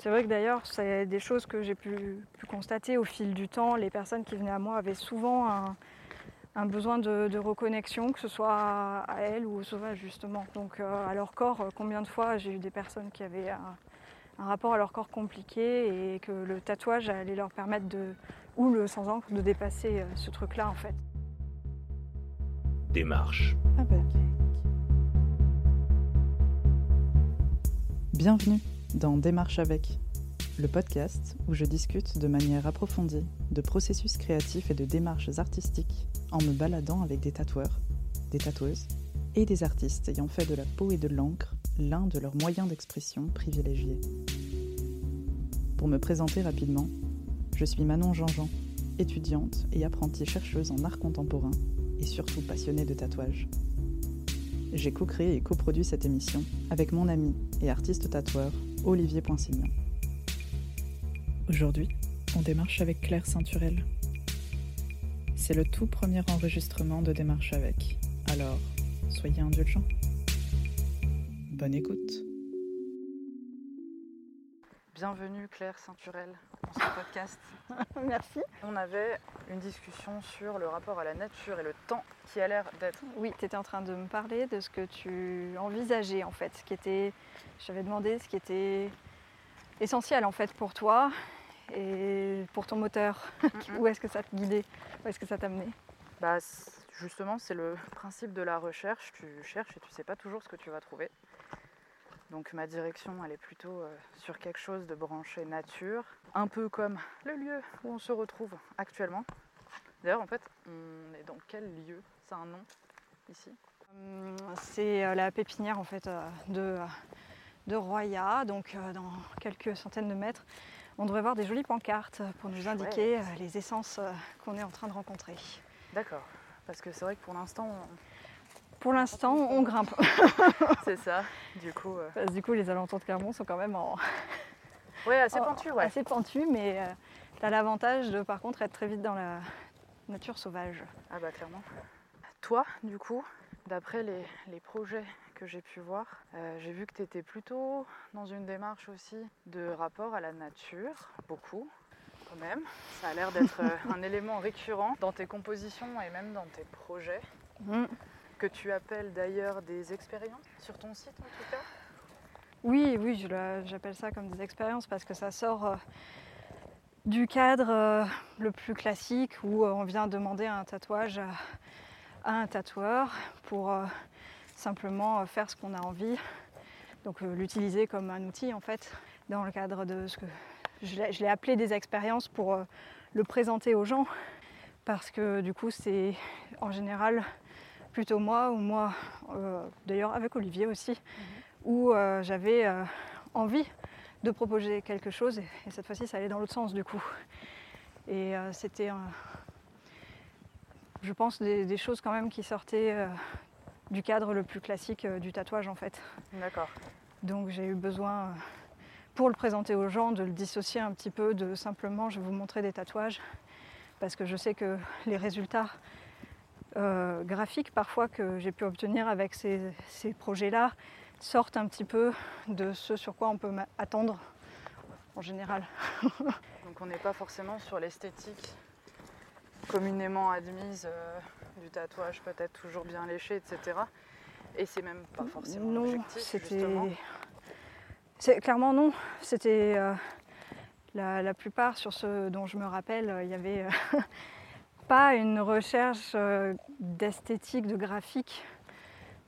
C'est vrai que d'ailleurs, c'est des choses que j'ai pu, pu constater au fil du temps. Les personnes qui venaient à moi avaient souvent un, un besoin de, de reconnexion, que ce soit à elles ou au sauvage justement. Donc euh, à leur corps, euh, combien de fois j'ai eu des personnes qui avaient un, un rapport à leur corps compliqué et que le tatouage allait leur permettre de, ou le sans encre, de dépasser euh, ce truc-là en fait. Démarche. Ah bah. Bienvenue dans Démarche avec, le podcast où je discute de manière approfondie de processus créatifs et de démarches artistiques en me baladant avec des tatoueurs, des tatoueuses et des artistes ayant fait de la peau et de l'encre l'un de leurs moyens d'expression privilégiés. Pour me présenter rapidement, je suis Manon Jean-Jean, étudiante et apprentie chercheuse en art contemporain et surtout passionnée de tatouage. J'ai co-créé et coproduit cette émission avec mon ami et artiste tatoueur Olivier Poinsignon. Aujourd'hui, on démarche avec Claire Ceinturel. C'est le tout premier enregistrement de Démarche avec, alors soyez indulgents. Bonne écoute. Bienvenue Claire Ceinturel dans ce podcast. Merci. On avait une discussion sur le rapport à la nature et le temps qui a l'air d'être. Oui, tu étais en train de me parler de ce que tu envisageais en fait, ce qui était, je t'avais demandé ce qui était essentiel en fait pour toi et pour ton moteur. Où est-ce que ça te guidait? Où est-ce que ça t'amenait Bah, justement, c'est le principe de la recherche. Tu cherches et tu sais pas toujours ce que tu vas trouver. Donc ma direction, elle est plutôt euh, sur quelque chose de branché nature, un peu comme le lieu où on se retrouve actuellement. D'ailleurs, en fait, on est dans quel lieu? C'est un nom ici? Hum, C'est euh, la pépinière en fait euh, de, de Roya, donc euh, dans quelques centaines de mètres. On devrait voir des jolies pancartes pour nous indiquer euh, les essences euh, qu'on est en train de rencontrer. D'accord. Parce que c'est vrai que pour l'instant, on- Pour l'instant, on grimpe. c'est ça. Du coup, euh, Parce du coup, les alentours de Clermont sont quand même en, ouais, assez en- pentu, ouais. assez pentus, mais tu as l'avantage de par contre être très vite dans la nature sauvage. Ah bah clairement. Toi, du coup, d'après les, les projets que j'ai pu voir, euh, j'ai vu que tu étais plutôt dans une démarche aussi de rapport à la nature, beaucoup quand même. Ça a l'air d'être euh, un élément récurrent dans tes compositions et même dans tes projets, Mm. Que tu appelles d'ailleurs des expériences sur ton site en tout cas? Oui, oui, j'appelle ça comme des expériences parce que ça sort euh, du cadre euh, le plus classique où euh, on vient demander un tatouage à, à un tatoueur pour simplement faire ce qu'on a envie. Donc l'utiliser comme un outil en fait dans le cadre de ce que je l'ai appelé des expériences pour le présenter aux gens parce que du coup c'est en général plutôt moi ou moi euh, d'ailleurs avec Olivier aussi où euh, j'avais euh, envie de proposer quelque chose et, et cette fois-ci ça allait dans l'autre sens du coup. Et c'était, je pense, des, des choses quand même qui sortaient du cadre le plus classique du tatouage en fait. D'accord. Donc j'ai eu besoin, pour le présenter aux gens, de le dissocier un petit peu de simplement je vais vous montrer des tatouages parce que je sais que les résultats euh, graphiques parfois que j'ai pu obtenir avec ces, ces projets-là sortent un petit peu de ce sur quoi on peut attendre en général. Donc on n'est pas forcément sur l'esthétique communément admise euh, du tatouage peut-être toujours bien léché, etc. Et c'est même pas forcément non, l'objectif, c'était. C'est clairement non. C'était euh, la, la plupart sur ce dont je me rappelle, euh, il y avait pas une recherche euh, d'esthétique, de graphique,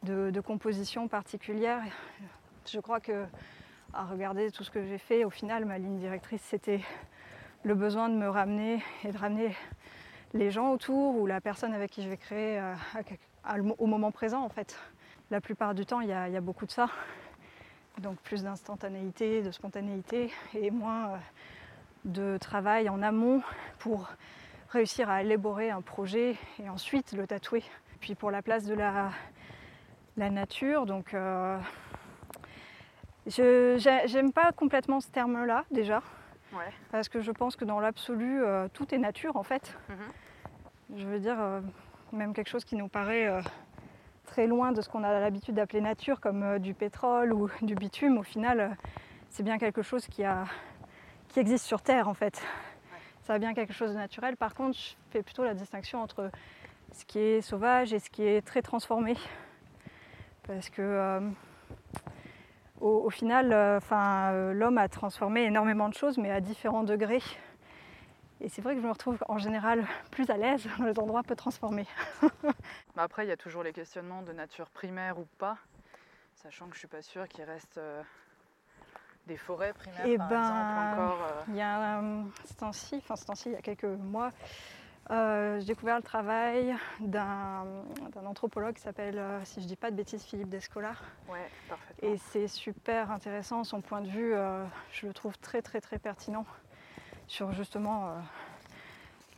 de, composition particulière. Je crois que à regarder tout ce que j'ai fait, au final, ma ligne directrice, c'était le besoin de me ramener et de ramener les gens autour ou la personne avec qui je vais créer euh, au moment présent en fait. La plupart du temps, il y a, il y a beaucoup de ça. Donc plus d'instantanéité, de spontanéité et moins euh, de travail en amont pour réussir à élaborer un projet et ensuite le tatouer. Puis pour la place de la, la nature, donc euh, j'aime pas complètement ce terme-là déjà, Ouais. parce que je pense que dans l'absolu, euh, tout est nature en fait. Mhm. Je veux dire, euh, même quelque chose qui nous paraît très loin de ce qu'on a l'habitude d'appeler nature, comme du pétrole ou du bitume, au final, c'est bien quelque chose qui, a, qui existe sur Terre en fait. Bien quelque chose de naturel. Par contre, je fais plutôt la distinction entre ce qui est sauvage et ce qui est très transformé. Parce que euh, au, final, euh, euh, l'homme a transformé énormément de choses, mais à différents degrés. Et c'est vrai que je me retrouve en général plus à l'aise dans les endroits peu transformés. Après, il y a toujours les questionnements de nature primaire ou pas, sachant que je suis pas sûre qu'il reste des forêts primaires, Et par Eh ben, exemple, encore. Il y a un ce temps-ci, enfin ce temps-ci, il y a quelques mois, euh, j'ai découvert le travail d'un anthropologue qui s'appelle, euh, si je dis pas de bêtises, Philippe Descola. Ouais. Et c'est super intéressant, son point de vue, euh, je le trouve très très très pertinent sur justement euh,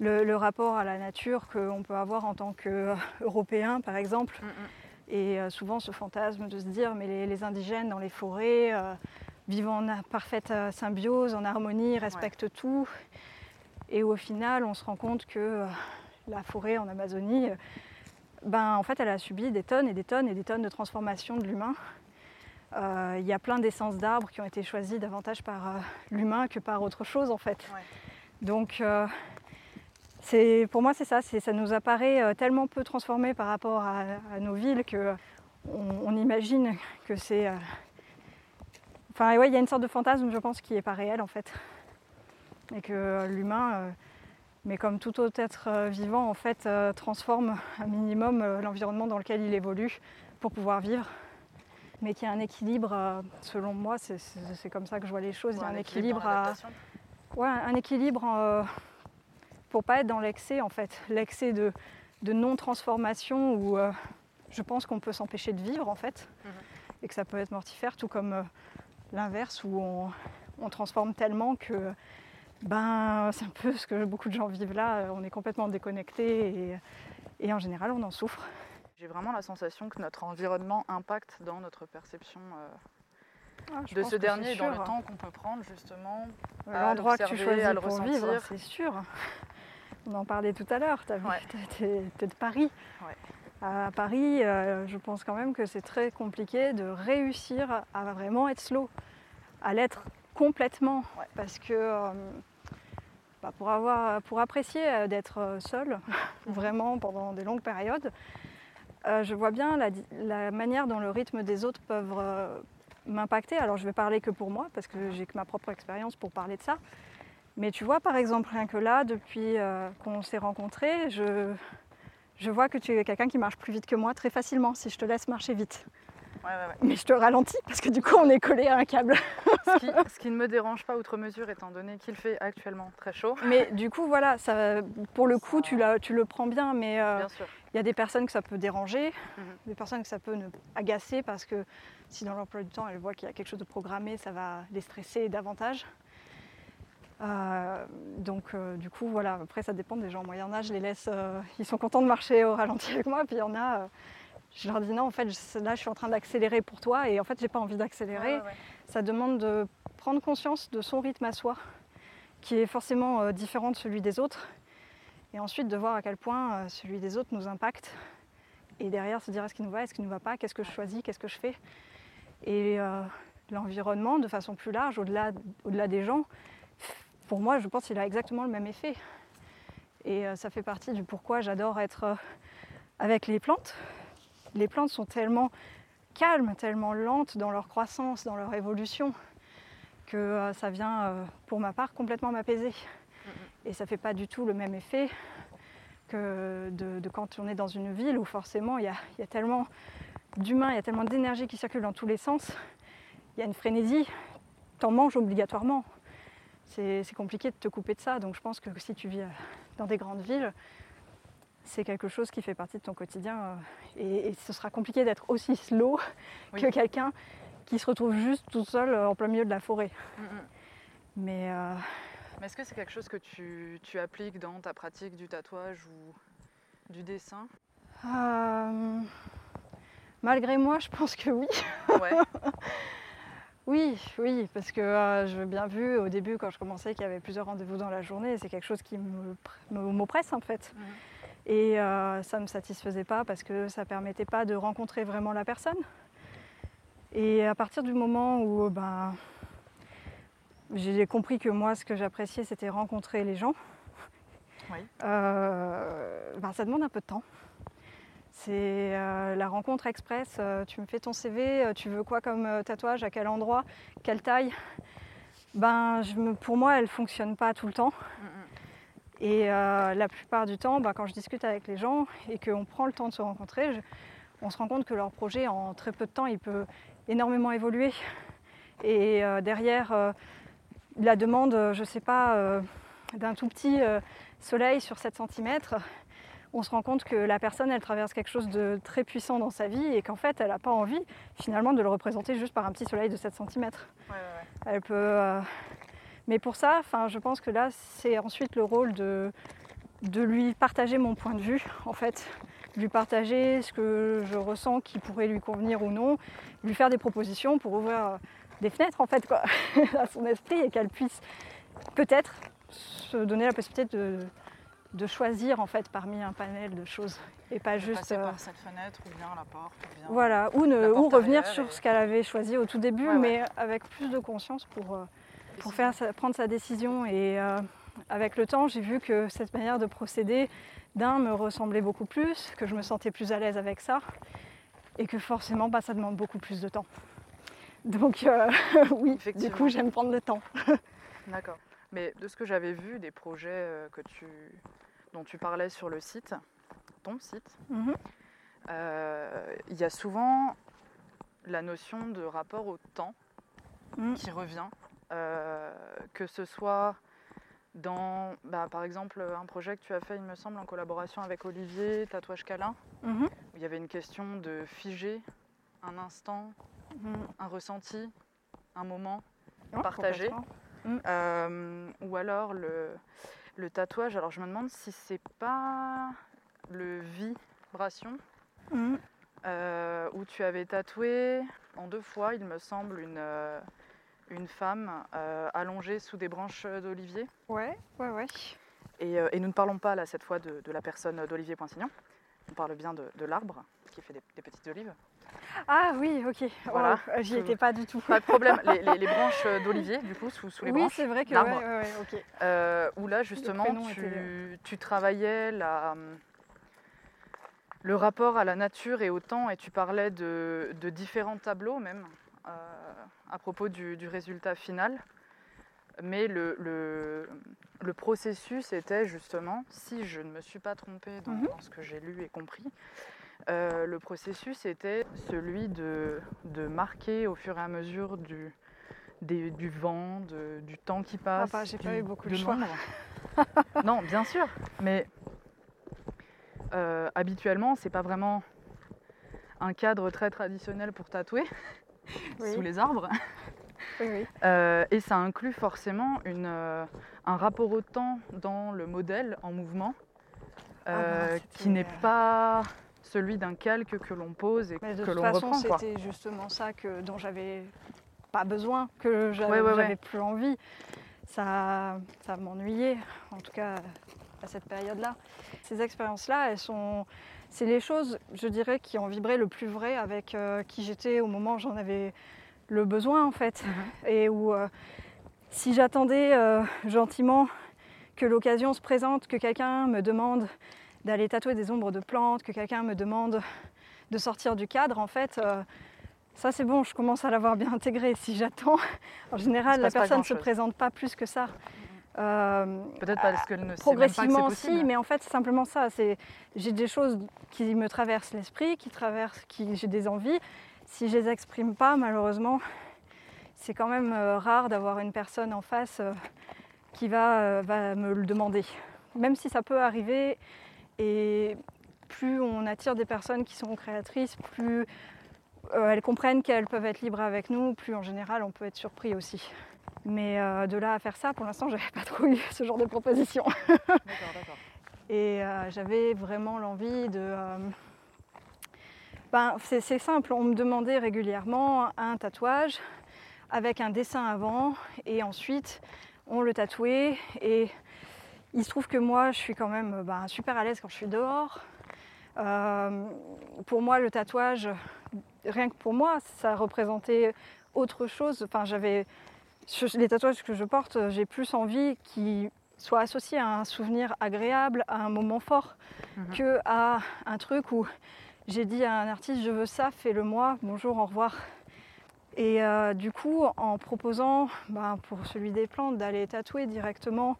le, le rapport à la nature qu'on peut avoir en tant qu'Européen par exemple. Mm, mm. Et euh, souvent ce fantasme de se dire mais les, les indigènes dans les forêts euh, vivent en parfaite euh, symbiose, en harmonie, respectent tout. Et au final on se rend compte que euh, la forêt en Amazonie, euh, ben, en fait elle a subi des tonnes et des tonnes et des tonnes de transformation de l'humain. Euh, Il y a plein d'essences d'arbres qui ont été choisies davantage par euh, l'humain que par autre chose en fait. Ouais. Donc euh, pour moi c'est ça, ça nous apparaît tellement peu transformé par rapport à, à nos villes que on, on imagine que c'est... Enfin ouais, il y a une sorte de fantasme je pense qui n'est pas réel en fait. Et que l'humain, euh, mais comme tout autre être euh, vivant en fait, euh, transforme un minimum l'environnement dans lequel il évolue pour pouvoir vivre. Mais qu'il y a un équilibre, selon moi, c'est, comme ça que je vois les choses, il y a un dans équilibre à. Ouais, un équilibre pour pas être dans l'excès en fait, l'excès de, de non-transformation où euh, je pense qu'on peut s'empêcher de vivre en fait Mhm. et que ça peut être mortifère, tout comme euh, l'inverse où on, on transforme tellement que ben c'est un peu ce que beaucoup de gens vivent là, on est complètement déconnecté et, et en général on en souffre. J'ai vraiment la sensation que notre environnement impacte dans notre perception euh, Ah, de ce dernier et dans le temps qu'on peut prendre justement. L'endroit que tu choisis à le pour vivre, c'est sûr. On en parlait tout à l'heure, Ouais. t'es de Paris. Ouais. À Paris, euh, je pense quand même que c'est très compliqué de réussir à vraiment être slow, à l'être complètement. Ouais. Parce que euh, bah, pour, avoir, pour apprécier euh, d'être seul, vraiment pendant des longues périodes, je vois bien la, la manière dont le rythme des autres peuvent m'impacter. Alors je vais parler que pour moi, parce que j'ai que ma propre expérience pour parler de ça. Mais tu vois, par exemple, rien que là, depuis qu'on s'est rencontrés, je, je vois que tu es quelqu'un qui marche plus vite que moi très facilement si je te laisse marcher vite. Ouais, ouais, ouais. Mais je te ralentis parce que du coup, on est collé à un câble. ce, qui, ce qui ne me dérange pas outre mesure étant donné qu'il fait actuellement très chaud. Mais du coup, voilà, ça, pour le coup, tu, la- tu le prends bien, mais euh, il y a des personnes que ça peut déranger, Mhm. des personnes que ça peut ne- agacer parce que si dans l'emploi du temps, elles voient qu'il y a quelque chose de programmé, ça va les stresser davantage. Euh, donc euh, du coup voilà, après ça dépend des gens. Moi il y en a, je les laisse, euh, ils sont contents de marcher au ralenti avec moi, puis il y en a, je leur dis non en fait je- là je suis en train d'accélérer pour toi et en fait j'ai pas envie d'accélérer. Ouais. Ça demande de prendre conscience de son rythme à soi, qui est forcément différent de celui des autres, et ensuite de voir à quel point celui des autres nous impacte, et derrière se dire est-ce qu'il nous va, est-ce qu'il nous va pas, qu'est-ce que je choisis, qu'est-ce que je fais? Et l'environnement, de façon plus large, au-delà au-delà des gens, pour moi, je pense qu'il a exactement le même effet. Et euh, ça fait partie du pourquoi j'adore être euh, avec les plantes. Les plantes sont tellement calmes, tellement lentes dans leur croissance, dans leur évolution, que euh, ça vient, pour ma part, complètement m'apaiser. Et ça ne fait pas du tout le même effet que de, de quand on est dans une ville où forcément il y a, il y a tellement d'humains, il y a tellement d'énergie qui circule dans tous les sens, il y a une frénésie, t'en manges obligatoirement. C'est compliqué de te couper de ça, donc je pense que si tu vis euh, dans des grandes villes, c'est quelque chose qui fait partie de ton quotidien euh, et, et ce sera compliqué d'être aussi slow Oui. que quelqu'un qui se retrouve juste tout seul euh, en plein milieu de la forêt. Mm, mm. Mais euh, Mais est-ce que c'est quelque chose que tu, tu appliques dans ta pratique du tatouage ou du dessin? Euh, malgré moi, je pense que oui. Ouais. Oui, oui, parce que euh, j'ai bien vu au début quand je commençais qu'il y avait plusieurs rendez-vous dans la journée, c'est quelque chose qui m'oppresse en fait. Et euh, ça ne me satisfaisait pas parce que ça ne permettait pas de rencontrer vraiment la personne. Et à partir du moment où ben, j'ai compris que moi, ce que j'appréciais, c'était rencontrer les gens. Oui. Euh, ben, ça demande un peu de temps. C'est euh, la rencontre express. euh, tu me fais ton CV, euh, tu veux quoi comme tatouage, à quel endroit, quelle taille? Ben, je me- pour moi, elle fonctionne pas tout le temps. Et la plupart du temps, ben, quand je discute avec les gens et qu'on prend le temps de se rencontrer, je- on se rend compte que leur projet, en très peu de temps, il peut énormément évoluer. Et derrière, la demande, je ne sais pas, d'un tout petit soleil sur 7 cm, on se rend compte que la personne, elle traverse quelque chose de très puissant dans sa vie et qu'en fait, elle n'a pas envie finalement de le représenter juste par un petit soleil de 7 cm. Elle peut. euh, Mais pour ça, je pense que là, c'est ensuite le rôle de, de lui partager mon point de vue, en fait, lui partager ce que je ressens qui pourrait lui convenir ou non, lui faire des propositions pour ouvrir euh, des fenêtres, en fait, quoi, à son esprit et qu'elle puisse peut-être se donner la possibilité de, de choisir, en fait, parmi un panel de choses et pas juste. Passer euh, par cette fenêtre ou bien la porte ou bien... voilà, ou, ne- ou revenir sur et- ce qu'elle avait choisi au tout début, Ouais, ouais. mais avec plus de conscience pour, euh, pour faire prendre sa décision. Et euh, avec le temps, j'ai vu que cette manière de procéder, d'un, me ressemblait beaucoup plus, que je me sentais plus à l'aise avec ça, et que forcément, bah, ça demande beaucoup plus de temps. Donc euh, oui, du coup, j'aime prendre le temps. D'accord. Mais de ce que j'avais vu, des projets euh, que tu, dont tu parlais sur le site, ton site, Mhm. euh, il y a souvent la notion de rapport au temps Mm. qui revient, euh, que ce soit dans, bah, par exemple, un projet que tu as fait, il me semble, en collaboration avec Olivier, Tatouage Câlin, Mhm. où il y avait une question de figer un instant, Mhm. un ressenti, un moment, Ouais, Partager. Complètement. Euh, ou alors le, le tatouage. Alors je me demande si c'est pas le vibration Mhm. euh, où tu avais tatoué en deux fois, il me semble, une, euh, une femme euh, allongée sous des branches d'olivier. Ouais, ouais, ouais. Et, et nous ne parlons pas là cette fois de, de la personne d'Olivier Poinsignon. On parle bien de, de l'arbre qui fait des, des petites olives. Ah oui, ok. Voilà. Oh, J'y étais pas du tout. Pas de problème. les, les- les branches d'olivier, du coup, sous, sous les oui, branches. c'est vrai que ouais, ouais, ouais, ok. Euh, où là justement tu, était- tu travaillais la, le rapport à la nature et au temps et tu parlais de, de différents tableaux même euh, à propos du, du résultat final. Mais le, le, le processus était justement, si je ne me suis pas trompée dans, Mhm. dans ce que j'ai lu et compris, euh, le processus était celui de, de marquer au fur et à mesure du, des- du vent, de- du temps qui passe. bah, j'ai pas eu beaucoup de de choix. non, bien sûr, mais euh, habituellement, c'est pas vraiment un cadre très traditionnel pour tatouer Oui. sous les arbres. Oui, oui. Euh, et ça inclut forcément une, un rapport au temps dans le modèle en mouvement Ah bah, qui n'est pas celui d'un calque que l'on pose et Mais de que toute l'on façon, reprend. quoi. c'était justement ça que, dont j'avais pas besoin, que j'avais Ouais, ouais, ouais. j'avais plus envie. Ça, ça m'ennuyait, en tout cas à cette période-là. Ces expériences-là, elles sont, c'est les choses, je dirais, qui ont vibré le plus vrai avec euh, qui j'étais au moment où j'en avais le besoin, en fait. Mhm. Et où, euh, si j'attendais euh, gentiment que l'occasion se présente, que quelqu'un me demande d'aller tatouer des ombres de plantes, que quelqu'un me demande de sortir du cadre, en fait, euh, ça c'est bon, je commence à l'avoir bien intégré. Si j'attends, en général, la personne ne se présente pas plus que ça. Euh, Peut-être parce qu'elle ne sait même pas que c'est progressivement si, mais en fait c'est simplement ça. C'est j'ai des choses qui me traversent l'esprit, qui traversent, qui j'ai des envies. Si je les exprime pas, malheureusement, c'est quand même euh, rare d'avoir une personne en face euh, qui va, va me le demander. Même si ça peut arriver, et plus on attire des personnes qui sont créatrices, plus euh, elles comprennent qu'elles peuvent être libres avec nous, plus en général on peut être surpris aussi. Mais euh, de là à faire ça, pour l'instant, j'avais pas trop eu ce genre de proposition. D'accord, d'accord. Et euh, j'avais vraiment l'envie de. ben, c'est c'est simple, on me demandait régulièrement un tatouage avec un dessin avant et ensuite on le tatouait. Et il se trouve que moi je suis quand même ben, super à l'aise quand je suis dehors. Euh, pour moi, le tatouage, rien que pour moi, ça représentait autre chose. Enfin, j'avais les tatouages que je porte, j'ai plus envie qu'ils soient associés à un souvenir agréable, à un moment fort, que à un truc où j'ai dit à un artiste je veux ça, fais-le moi, bonjour, au revoir. Et euh, du coup, en proposant ben, pour celui des plantes d'aller tatouer directement,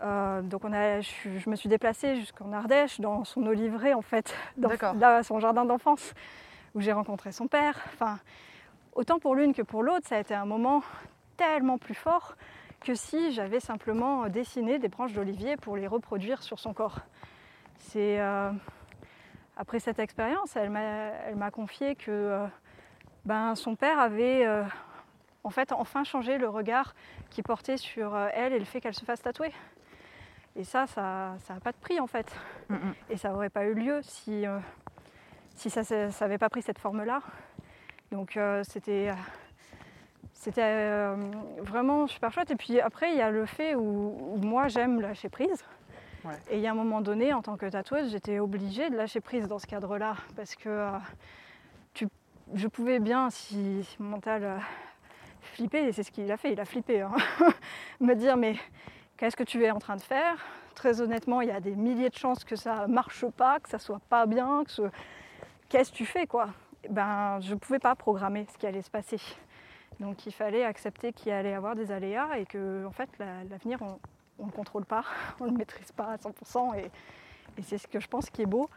euh, donc on a, je, me suis déplacée jusqu'en Ardèche, dans son oliveraie en fait, dans là, son jardin d'enfance, où j'ai rencontré son père. Enfin, autant pour l'une que pour l'autre, ça a été un moment tellement plus fort que si j'avais simplement dessiné des branches d'olivier pour les reproduire sur son corps. C'est euh, après cette expérience, elle m'a, confié que euh, ben, son père avait en fait enfin changé le regard qu'il portait sur elle et le fait qu'elle se fasse tatouer. Et ça, ça n'a pas de prix en fait. Mhm. Et ça n'aurait pas eu lieu si, euh, si ça n'avait pas pris cette forme-là. Donc euh, c'était euh, euh, vraiment super chouette. Et puis après, il y a le fait où, où moi j'aime lâcher prise. Ouais. Et il y a un moment donné, en tant que tatoueuse, j'étais obligée de lâcher prise dans ce cadre-là. Parce que tu- je pouvais bien, si, si mon mental flippait, et c'est ce qu'il a fait, il a flippé, hein, me dire mais qu'est-ce que tu es en train de faire? Très honnêtement, il y a des milliers de chances que ça marche pas, que ça soit pas bien, que ce... qu'est-ce que tu fais quoi? Ben, je pouvais pas programmer ce qui allait se passer. Donc il fallait accepter qu'il allait y avoir des aléas et que en fait la- l'avenir on ne le contrôle pas, on ne le maîtrise pas à 100% et, et c'est ce que je pense qui est beau.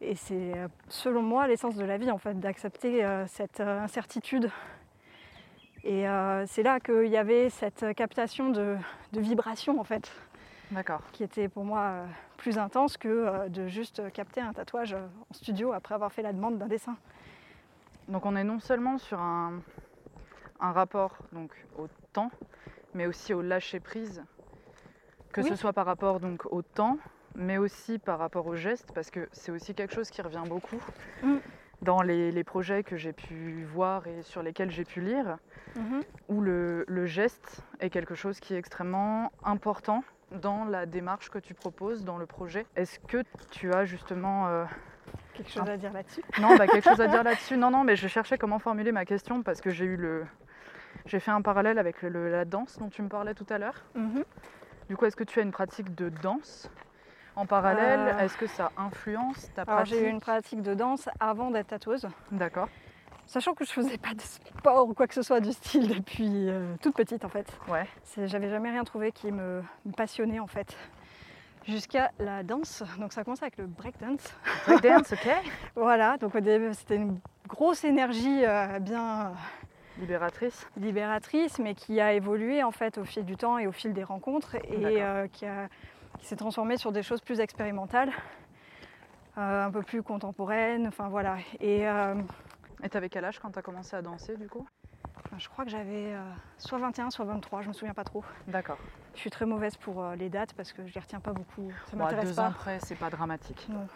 Et c'est euh, selon moi l'essence de la vie en fait d'accepter euh, cette euh, incertitude. Et euh, c'est là qu'il y avait cette captation de, de vibration en fait D'accord. qui était pour moi euh, plus intense que euh, de juste capter un tatouage en studio après avoir fait la demande d'un dessin. Donc on est non seulement sur un, un rapport donc, au temps, mais aussi au lâcher prise, que Oui. ce soit par rapport donc au temps, mais aussi par rapport au geste, parce que c'est aussi quelque chose qui revient beaucoup Mm. Dans les, les projets que j'ai pu voir et sur lesquels j'ai pu lire, où le, le geste est quelque chose qui est extrêmement important dans la démarche que tu proposes, dans le projet. Est-ce que tu as justement euh, Quelque chose à dire là-dessus? Non, bah, quelque chose à dire là-dessus. Non, non, mais je cherchais comment formuler ma question parce que j'ai eu le. J'ai fait un parallèle avec le- la danse dont tu me parlais tout à l'heure. Mhm. Du coup, est-ce que tu as une pratique de danse? En parallèle Euh. Est-ce que ça influence ta Alors pratique j'ai eu une pratique de danse avant d'être tatoueuse, D'accord. sachant que je faisais pas de sport ou quoi que ce soit du style depuis euh, toute petite en fait. Ouais. J'avais jamais rien trouvé qui me, me passionnait en fait. Jusqu'à la danse, donc ça a commencé avec le breakdance. Breakdance, ok. Voilà, donc au début c'était une grosse énergie euh, bien Libératrice. libératrice, mais qui a évolué en fait au fil du temps et au fil des rencontres et qui, a- qui s'est transformée sur des choses plus expérimentales, euh, un peu plus contemporaines. Enfin voilà. Et euh, t'avais quel âge quand t'as commencé à danser du coup? je crois que j'avais euh, soit 21, soit 23, je me souviens pas trop. D'accord. Je suis très mauvaise pour euh, les dates parce que je les retiens pas beaucoup. Ça Bon, m'intéresse deux pas. ans près, c'est pas dramatique. Non.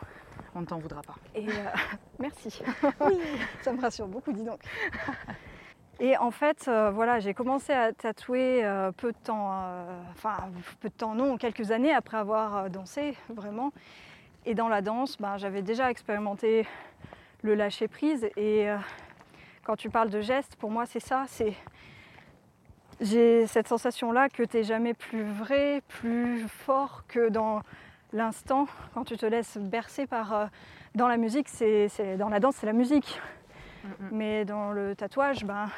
On ne t'en voudra pas. Et euh, merci. oui, ça me rassure beaucoup, dis donc. Et en fait, euh, voilà, j'ai commencé à tatouer euh, peu de temps, euh, enfin peu de temps, non, quelques années après avoir dansé, vraiment. Et dans la danse, ben, j'avais déjà expérimenté le lâcher prise. Et quand tu parles de gestes, pour moi, c'est ça. C'est j'ai cette sensation-là que tu n'es jamais plus vrai, plus fort que dans l'instant quand tu te laisses bercer par dans la musique, c'est- dans la danse, c'est la musique. Mais dans le tatouage, ben,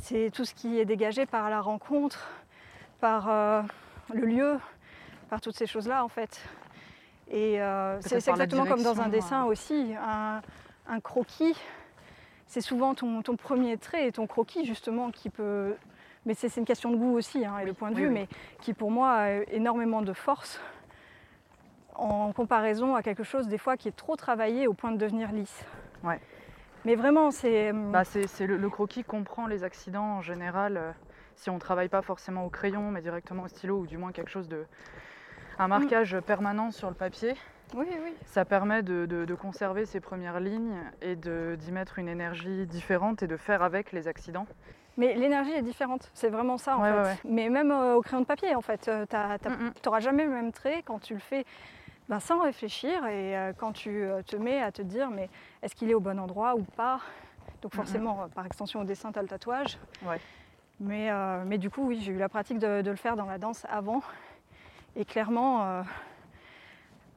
c'est tout ce qui est dégagé par la rencontre, par euh, le lieu, par toutes ces choses-là en fait. Et euh, c'est, exactement comme dans un dessin aussi. Un, un croquis, c'est souvent ton, ton premier trait et ton croquis justement qui peut... Mais c'est, une question de goût aussi hein, et de point de oui, vue, oui. mais qui pour moi a énormément de force en comparaison à quelque chose des fois qui est trop travaillé au point de devenir lisse. Ouais. Mais vraiment, c'est. hum, Bah, c'est le, le croquis comprend les accidents en général. euh, si on ne travaille pas forcément au crayon, mais directement au stylo, ou du moins quelque chose de. Mm. un marquage permanent sur le papier, Oui, oui. ça permet de, de- de conserver ses premières lignes et d'y mettre une énergie différente et de faire avec les accidents. Mais l'énergie est différente, c'est vraiment ça en Ouais, fait. ouais, ouais. Mais même euh, au crayon de papier, en fait, tu Mm, mm. n'auras jamais le même trait quand tu le fais ben, sans réfléchir et euh, quand tu euh, te mets à te dire mais est-ce qu'il est au bon endroit ou pas? Donc mm. forcément, euh, par extension au dessin, tu as le tatouage. Ouais. Mais, euh, mais du coup, oui, j'ai eu la pratique de, de le faire dans la danse avant. Et clairement,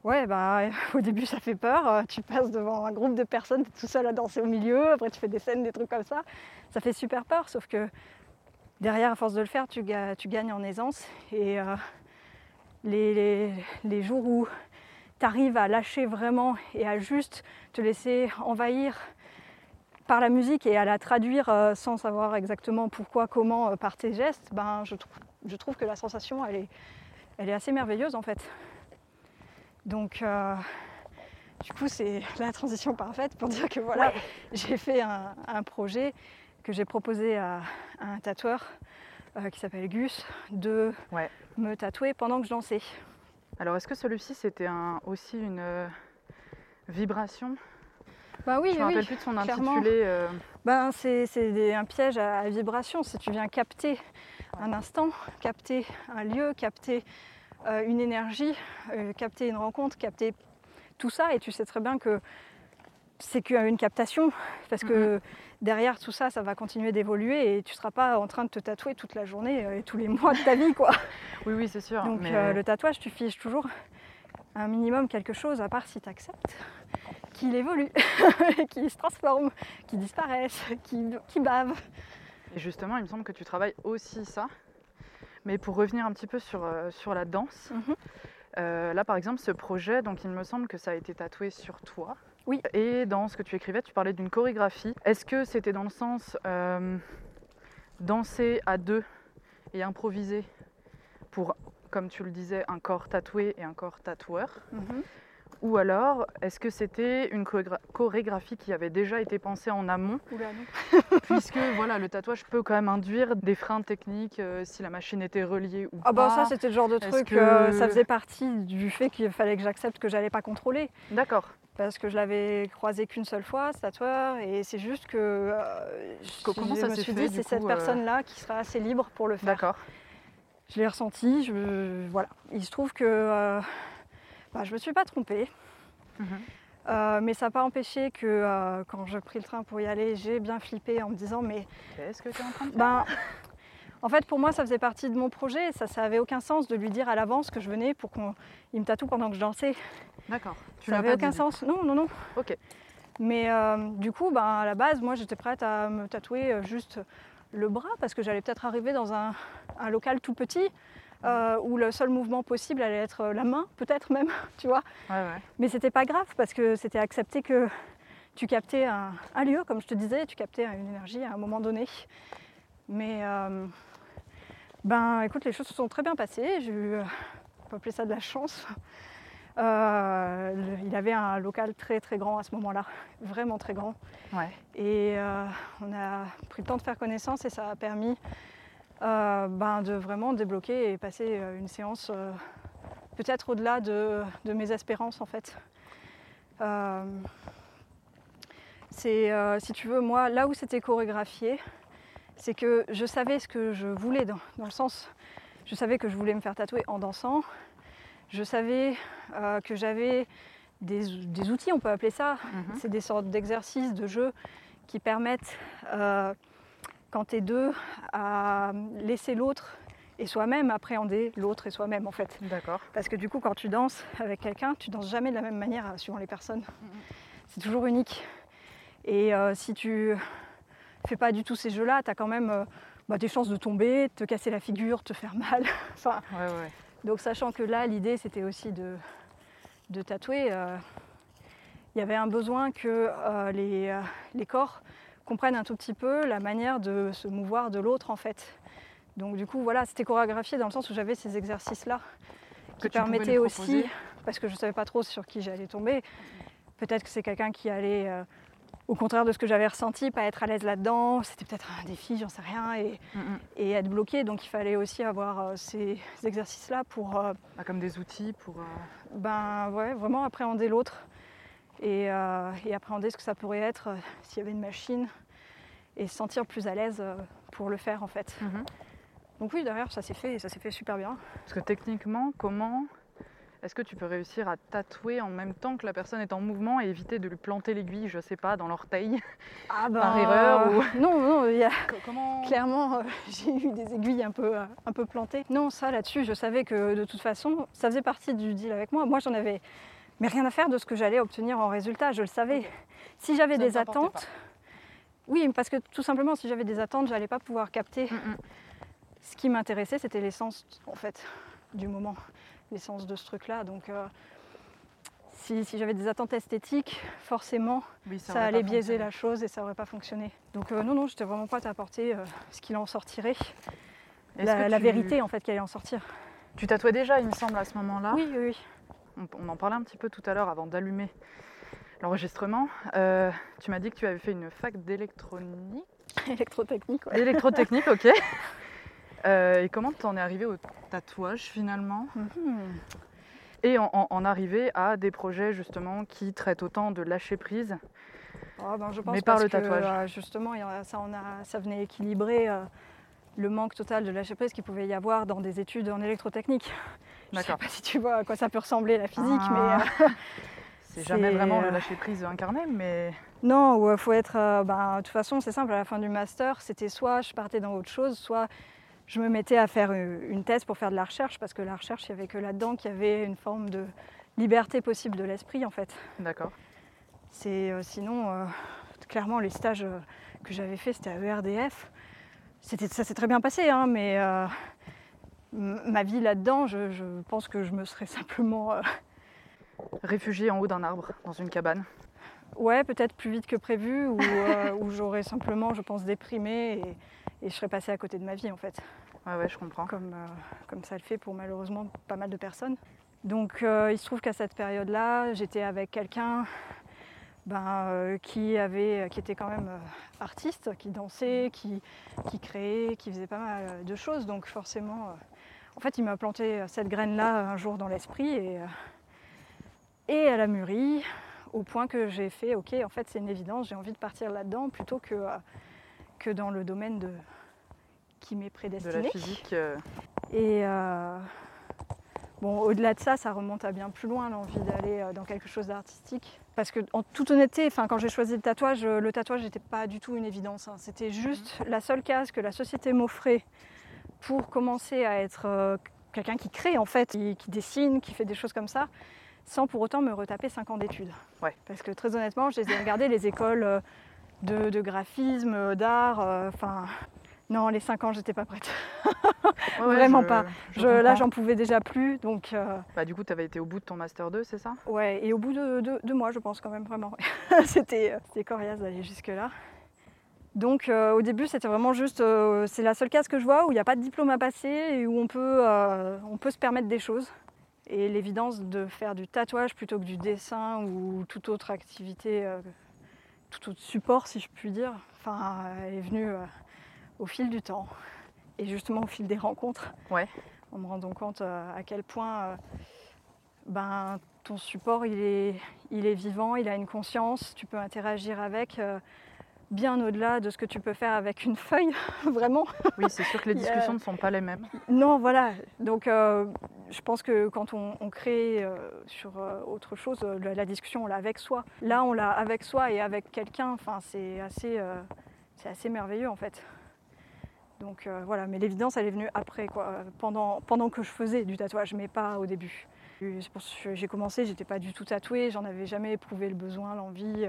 ouais, bah, au début, ça fait peur. Tu passes devant un groupe de personnes, es tout seul à danser au milieu. Après, tu fais des scènes, des trucs comme ça. Ça fait super peur. Sauf que derrière, à force de le faire, tu, ga- tu gagnes en aisance. Et les, les- les jours où tu arrives à lâcher vraiment et à juste te laisser envahir par la musique et à la traduire euh, sans savoir exactement pourquoi, comment, euh, par tes gestes, ben, je, trouve, je trouve que la sensation, elle est, elle est assez merveilleuse en fait. Donc, euh, du coup, c'est la transition parfaite pour dire que voilà, j'ai fait un, un projet que j'ai proposé à, à un tatoueur qui s'appelle Gus de Ouais. me tatouer pendant que je dansais. Alors, est-ce que celui-ci, c'était un- aussi une euh, vibration? Bah oui, Je me oui. rappelle plus de son intitulé. euh, Ben, c'est un piège à, à vibration. Si tu viens capter un instant, capter un lieu, capter euh, une énergie, euh, capter une rencontre, capter tout ça, et tu sais très bien que c'est qu'une captation, parce que derrière tout ça, ça va continuer d'évoluer et tu ne seras pas en train de te tatouer toute la journée euh, et tous les mois de ta vie. quoi. Oui, oui, c'est sûr. Donc mais- euh, le tatouage, tu figes toujours un minimum quelque chose, à part si tu acceptes qu'il évolue, qu'il se transforme, qu'il disparaisse, qu'il bave. Et justement, il me semble que tu travailles aussi ça. Mais pour revenir un petit peu sur, euh, sur la danse, Mhm. euh, là par exemple, ce projet, donc il me semble que ça a été tatoué sur toi. Oui. Et dans ce que tu écrivais, tu parlais d'une chorégraphie. Est-ce que c'était dans le sens euh, danser à deux et improviser pour, comme tu le disais, un corps tatoué et un corps tatoueur? Ou alors, est-ce que c'était une chorégra- chorégraphie qui avait déjà été pensée en amont Oula, non. puisque voilà, le tatouage peut quand même induire des freins techniques euh, si la machine était reliée ou Ah bah pas. ça c'était le genre de truc, que- euh, ça faisait partie du fait qu'il fallait que j'accepte que j'allais pas contrôler. D'accord. Parce que je l'avais croisé qu'une seule fois, ce tatoueur, et c'est juste que euh, Co- comment je ça me s'est suis fait, dit c'est cette euh personne-là qui sera assez libre pour le faire. D'accord. Je l'ai ressenti, je, voilà. Il se trouve que bah, je me suis pas trompée. Mhm. Euh, mais ça n'a pas empêché que euh, quand j'ai pris le train pour y aller, j'ai bien flippé en me disant mais Qu'est-ce que tu es en train de faire? ben en fait pour moi ça faisait partie de mon projet, ça ça avait aucun sens de lui dire à l'avance que je venais pour qu'il me tatoue pendant que je dansais. D'accord. Tu ça n'avait aucun dit. sens. Non non non. Ok. Mais euh, du coup ben, à la base moi j'étais prête à me tatouer juste le bras parce que j'allais peut-être arriver dans un, un local tout petit. Euh, où le seul mouvement possible allait être la main, peut-être même, tu vois. Ouais, ouais. Mais c'était pas grave parce que c'était accepté que tu captais un, un lieu, comme je te disais, tu captais une énergie à un moment donné. Mais euh, ben écoute, les choses se sont très bien passées. J'ai eu, euh, on peut appeler ça de la chance. Euh, le- il avait un local très très grand à ce moment-là, vraiment très grand. Ouais. Et euh, on a pris le temps de faire connaissance et ça a permis euh, ben, de vraiment débloquer et passer euh, une séance euh, peut-être au-delà de, de mes espérances en fait. Euh, c'est, si tu veux, moi, là où c'était chorégraphié, c'est que je savais ce que je voulais, dans, dans le sens, je savais que je voulais me faire tatouer en dansant, je savais que j'avais des, des outils, on peut appeler ça, Mhm. c'est des sortes d'exercices, de jeux qui permettent, quand tu es deux, à laisser l'autre et soi-même appréhender l'autre et soi-même en fait. D'accord. Parce que du coup, quand tu danses avec quelqu'un, tu danses jamais de la même manière suivant les personnes. C'est toujours unique. Et euh, si tu fais pas du tout ces jeux-là, tu as quand même euh, bah, des chances de tomber, de te casser la figure, te faire mal. enfin, Ouais, ouais. donc sachant que là, l'idée, c'était aussi de, de tatouer, euh, il y avait un besoin que les, les corps comprennent un tout petit peu la manière de se mouvoir de l'autre en fait. Donc du coup, voilà, c'était chorégraphié dans le sens où j'avais ces exercices-là qui permettaient aussi, parce que je ne savais pas trop sur qui j'allais tomber, peut-être que c'est quelqu'un qui allait, euh, au contraire de ce que j'avais ressenti, pas être à l'aise là-dedans, c'était peut-être un défi, j'en sais rien, et, Mhm. et être bloqué. Donc il fallait aussi avoir euh, ces exercices-là pour euh, Ah, comme des outils pour. ben ouais, vraiment appréhender l'autre et, euh, et appréhender ce que ça pourrait être euh, s'il y avait une machine et se sentir plus à l'aise euh, pour le faire en fait. mhm. Donc oui, derrière ça s'est fait et ça s'est fait super bien. Parce que techniquement, comment est-ce que tu peux réussir à tatouer en même temps que la personne est en mouvement et éviter de lui planter l'aiguille, je sais pas, dans l'orteil? Ah par erreur ou... Non, non, il y a... Comment... clairement, j'ai eu des aiguilles un peu, un peu plantées. Non, ça là-dessus, je savais que de toute façon, ça faisait partie du deal avec moi. Moi, j'en avais mais rien à faire de ce que j'allais obtenir en résultat, je le savais. Si j'avais des attentes, oui, parce que tout simplement, si j'avais des attentes, je n'allais pas pouvoir capter. Mm, mm. Ce qui m'intéressait, c'était l'essence, en fait, du moment, l'essence de ce truc-là. Donc, euh, si, j'avais des attentes esthétiques, forcément, ça, allait biaiser la chose et ça n'aurait pas fonctionné. Donc, euh, non, non, je n'étais vraiment pas t'apporter euh, ce qu'il en sortirait. La, vérité, en fait, qu'elle allait en sortir. Tu tatouais déjà, il me semble, à ce moment-là Oui, oui, oui. On, en parlait un petit peu tout à l'heure avant d'allumer l'enregistrement. tu m'as dit que tu avais fait une fac d'électronique. Électrotechnique, ouais. Électrotechnique, ok. Euh, et comment tu en es arrivé au tatouage finalement? Mhm. Et en, en, arriver à des projets justement qui traitent autant de lâcher prise, oh, ben, je pense mais par le tatouage. Euh, justement, ça, on a, ça venait équilibrer euh, le manque total de lâcher prise qu'il pouvait y avoir dans des études en électrotechnique. Je ne sais pas si tu vois à quoi ça peut ressembler la physique, ah. mais. c'est jamais vraiment le lâcher prise incarné, mais. Non, il faut être. Ben, de toute façon, c'est simple, à la fin du master, c'était soit je partais dans autre chose, soit je me mettais à faire une thèse pour faire de la recherche, parce que la recherche, il n'y avait que là-dedans qu'il y avait une forme de liberté possible de l'esprit, en fait. D'accord. C'est euh, sinon, euh, clairement, les stages euh, que j'avais faits, c'était à ERDF. C'était, ça s'est très bien passé, hein, mais ma vie là-dedans, je, pense que je me serais simplement réfugiée en haut d'un arbre, dans une cabane. Ouais, peut-être plus vite que prévu, ou, j'aurais simplement, je pense, déprimé et, et je serais passée à côté de ma vie en fait. Ouais, ouais, je comprends. Comme, euh, comme ça le fait pour malheureusement pas mal de personnes. Donc euh, il se trouve qu'à cette période-là, j'étais avec quelqu'un ben, euh, qui, avait, qui était quand même artiste, qui dansait, qui, qui créait, qui faisait pas mal de choses. Donc forcément, en fait, il m'a planté cette graine-là un jour dans l'esprit et, et elle a mûri au point que j'ai fait, ok, en fait c'est une évidence, j'ai envie de partir là-dedans plutôt que que dans le domaine de qui m'est prédestiné. De la physique. Euh. Et euh, bon, au-delà de ça, ça remonte à bien plus loin l'envie d'aller euh, dans quelque chose d'artistique. Parce que en toute honnêteté, enfin, quand j'ai choisi le tatouage, le tatouage n'était pas du tout une évidence. Hein. C'était juste mhm. la seule case que la société m'offrait pour commencer à être quelqu'un qui crée en fait, qui, qui, dessine, qui fait des choses comme ça, sans pour autant me retaper 5 ans d'études. Ouais. Parce que très honnêtement, j'ai regardé les écoles de, graphisme, d'art. Euh, enfin, non, les 5 ans, j'étais pas prête. Vraiment pas. là, j'en pouvais déjà plus. Donc, euh, bah, du coup, tu avais été au bout de ton Master 2, c'est ça? Ouais, et au bout de deux mois, je pense quand même, vraiment. Euh, c'était coriace d'aller jusque-là. Donc au début, c'était vraiment juste, c'est la seule case que je vois où il n'y a pas de diplôme à passer et où on peut, on peut se permettre des choses. Et l'évidence de faire du tatouage plutôt que du dessin ou toute autre activité tout autre support, si je puis dire, enfin, est venu euh, au fil du temps et justement au fil des rencontres. Ouais. En me rendant compte euh, à quel point euh, ben, ton support il est, il est vivant, il a une conscience, tu peux interagir avec bien au-delà de ce que tu peux faire avec une feuille, vraiment. Oui, c'est sûr que les discussions ne sont pas les mêmes. Non, voilà. Donc, euh, je pense que quand on, crée euh, sur euh, autre chose, la, discussion, on l'a avec soi. Là, on l'a avec soi et avec quelqu'un. Enfin, c'est assez, c'est assez merveilleux, en fait. Donc, voilà. Mais l'évidence, elle est venue après, quoi. Pendant, pendant que je faisais du tatouage, mais pas au début. J'ai commencé, j'étais pas du tout tatouée, j'en avais jamais éprouvé le besoin, l'envie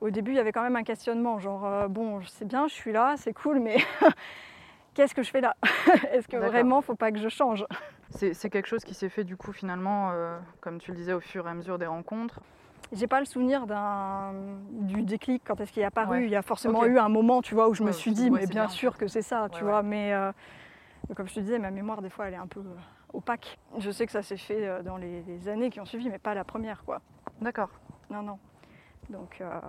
au début, il y avait quand même un questionnement, genre, euh, bon, c'est bien, je suis là, c'est cool, mais qu'est-ce que je fais là Est-ce que vraiment, il faut pas que je change C'est quelque chose qui s'est fait du coup finalement, euh, comme tu le disais, au fur et à mesure des rencontres j'ai pas le souvenir du déclic quand est-ce qu'il est apparu. Il y a forcément eu un moment, tu vois, où je me suis dit, mais bien, sûr que c'est ça, tu vois. Mais euh, comme je te disais, ma mémoire des fois, elle est un peu opaque. Je sais que ça s'est fait dans les, les, années qui ont suivi, mais pas la première, quoi. D'accord. Non, non. Donc, euh,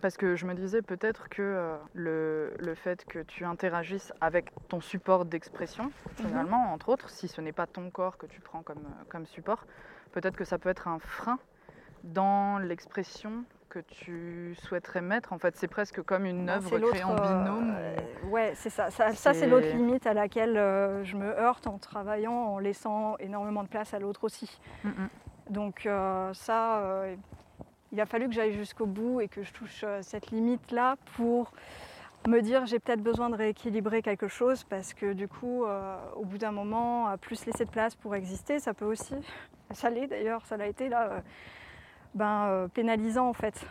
Parce que je me disais peut-être que euh, le, le, fait que tu interagisses avec ton support d'expression, mhm. finalement, entre autres, si ce n'est pas ton corps que tu prends comme, euh, comme support, peut-être que ça peut être un frein dans l'expression que tu souhaiterais mettre En fait, c'est presque comme une œuvre créée en binôme. euh, ou- ouais, c'est ça. Ça, ça, c'est l'autre limite à laquelle euh, je me heurte en travaillant, en laissant énormément de place à l'autre aussi. Mm, mm. Donc euh, ça, il a fallu que j'aille jusqu'au bout et que je touche euh, cette limite-là pour me dire j'ai peut-être besoin de rééquilibrer quelque chose parce que du coup, euh, au bout d'un moment, plus laisser de place pour exister, ça peut aussi, ça l'est d'ailleurs, ça l'a été là, euh, ben, pénalisant en fait.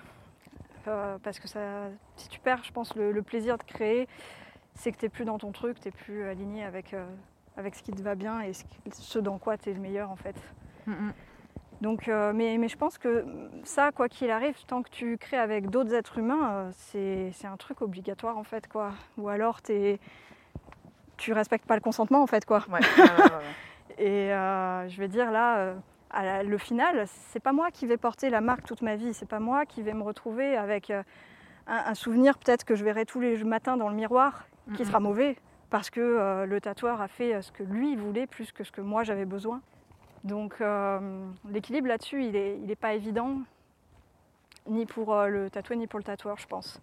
Parce que ça, si tu perds, je pense, le, plaisir de créer, c'est que tu n'es plus dans ton truc, tu n'es plus aligné avec, ce qui te va bien et ce dans quoi tu es le meilleur en fait. Mm, mm. Donc, euh, mais, mais je pense que ça, quoi qu'il arrive, tant que tu crées avec d'autres êtres humains, euh, c'est un truc obligatoire en fait, quoi. Ou alors t'es, tu respectes pas le consentement en fait, quoi. Ouais, ouais, ouais, ouais, ouais. Et euh, je vais dire là, à la- le final, c'est pas moi qui vais porter la marque toute ma vie. C'est pas moi qui vais me retrouver avec un, un souvenir peut-être que je verrai tous les matins dans le miroir, qui Mm, sera mauvais parce que le tatoueur a fait ce que lui voulait plus que ce que moi j'avais besoin. Donc euh, l'équilibre là-dessus, il n'est il est pas évident, ni pour euh, le tatoueur ni pour le tatoueur, je pense.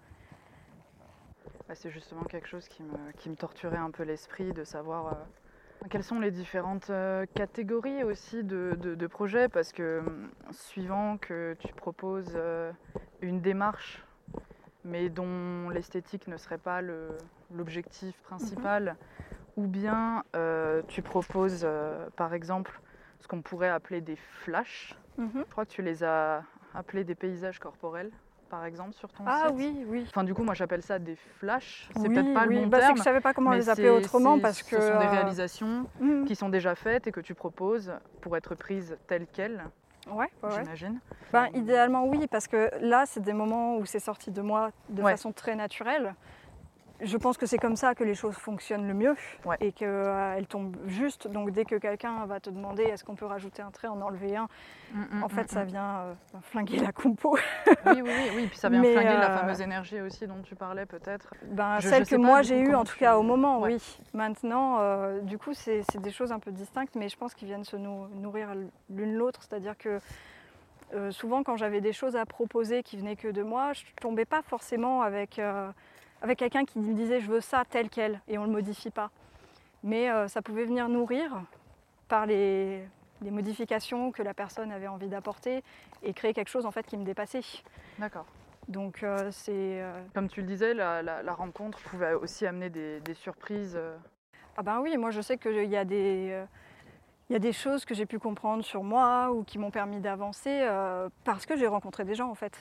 Ouais, c'est justement quelque chose qui me, qui me torturait un peu l'esprit de savoir euh, quelles sont les différentes catégories aussi de, de- de projets parce que hum, suivant que tu proposes une démarche mais dont l'esthétique ne serait pas l'objectif principal ou bien tu proposes par exemple ce qu'on pourrait appeler des flashs. Mhm. Je crois que tu les as appelés des paysages corporels par exemple sur ton Ah site. oui, oui. Enfin, du coup, moi j'appelle ça des flashs. C'est Oui, peut-être pas oui. le bon Bah, c'est terme. que je savais pas comment les appeler autrement parce que. Ce sont des euh, réalisations mhm. qui sont déjà faites et que tu proposes pour être prises telles quelles, Ouais, ouais, ouais. j'imagine. Ben, idéalement oui, parce que là, c'est des moments où c'est sorti de moi de Ouais. façon très naturelle. Je pense que c'est comme ça que les choses fonctionnent le mieux Ouais. et qu'elles tombent juste. Donc dès que quelqu'un va te demander est-ce qu'on peut rajouter un trait, en enlever un, Mm, en fait ça vient euh, flinguer la compo. Oui, oui, oui, oui. Puis ça vient Mais, flinguer la euh, fameuse énergie aussi dont tu parlais peut-être. Ben, Je- celle je que moi j'ai eue en tout cas au moment, Ouais. oui. Maintenant, euh, du coup, c'est des choses un peu distinctes, mais je pense qu'ils viennent se nou- nourrir l'une l'autre. C'est-à-dire que euh, souvent, quand j'avais des choses à proposer qui venaient que de moi, je tombais pas forcément avec, euh, avec quelqu'un qui me disait je veux ça tel quel et on le modifie pas. Mais euh, ça pouvait venir nourrir par les, les modifications que la personne avait envie d'apporter et créer quelque chose en fait qui me dépassait. D'accord. Donc euh, c'est euh, Comme tu le disais, la, la- la rencontre pouvait aussi amener des, des surprises. Ah ben oui, moi je sais qu'il y a des, il y a des choses que j'ai pu comprendre sur moi ou qui m'ont permis d'avancer euh, parce que j'ai rencontré des gens en fait.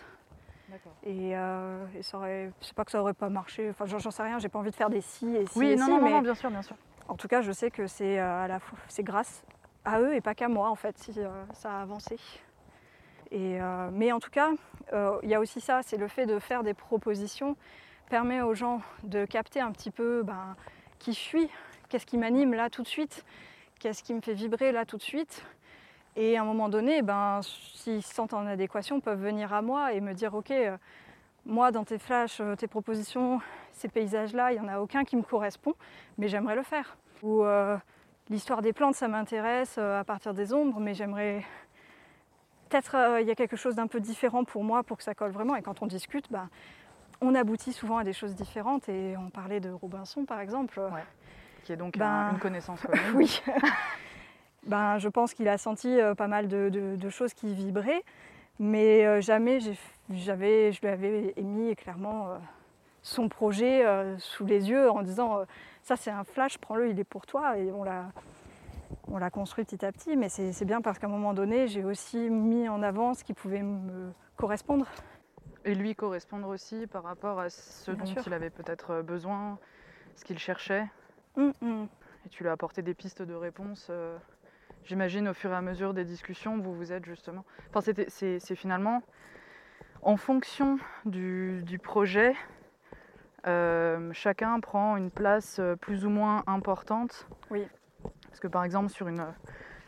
Et, euh, et ça aurait, c'est pas que ça aurait pas marché, enfin j'en j'en sais rien, j'ai pas envie de faire des si et si Oui, et non, si, non, mais non, bien sûr, bien sûr. en tout cas je sais que c'est euh, à la fois, c'est grâce à eux et pas qu'à moi en fait si euh, ça a avancé. Et, euh, mais en tout cas, il y a aussi ça, c'est le fait de faire des propositions permet aux gens de capter un petit peu ben, qui je suis, qu'est-ce qui m'anime là tout de suite, qu'est-ce qui me fait vibrer là tout de suite. Et à un moment donné, ben, s'ils se sentent en adéquation, peuvent venir à moi et me dire ok, euh, moi dans tes flashs, euh, tes propositions, ces paysages-là, il n'y en a aucun qui me correspond, mais j'aimerais le faire. Ou euh, l'histoire des plantes, ça m'intéresse à partir des ombres, mais j'aimerais peut-être euh, il y a quelque chose d'un peu différent pour moi pour que ça colle vraiment. Et quand on discute, ben, on aboutit souvent à des choses différentes. Et on parlait de Robinson par exemple. Ouais. Qui est donc Ben, un- une connaissance commune. Oui. Ben, je pense qu'il a senti euh, pas mal de, de- de choses qui vibraient, mais euh, jamais j'avais, je lui avais émis clairement euh, son projet sous les yeux en disant ça c'est un flash, prends-le, il est pour toi. Et on l'a, on l'a construit petit à petit, mais c'est, bien parce qu'à un moment donné, j'ai aussi mis en avant ce qui pouvait me correspondre. Et lui correspondre aussi par rapport à ce Bien dont sûr. il avait peut-être besoin, ce qu'il cherchait. Hum, hum. Et tu lui as apporté des pistes de réponse. euh, J'imagine au fur et à mesure des discussions, vous vous êtes justement. Enfin, c'était- c'est finalement en fonction du, du projet, euh, chacun prend une place euh, plus ou moins importante. Oui. Parce que par exemple, sur une,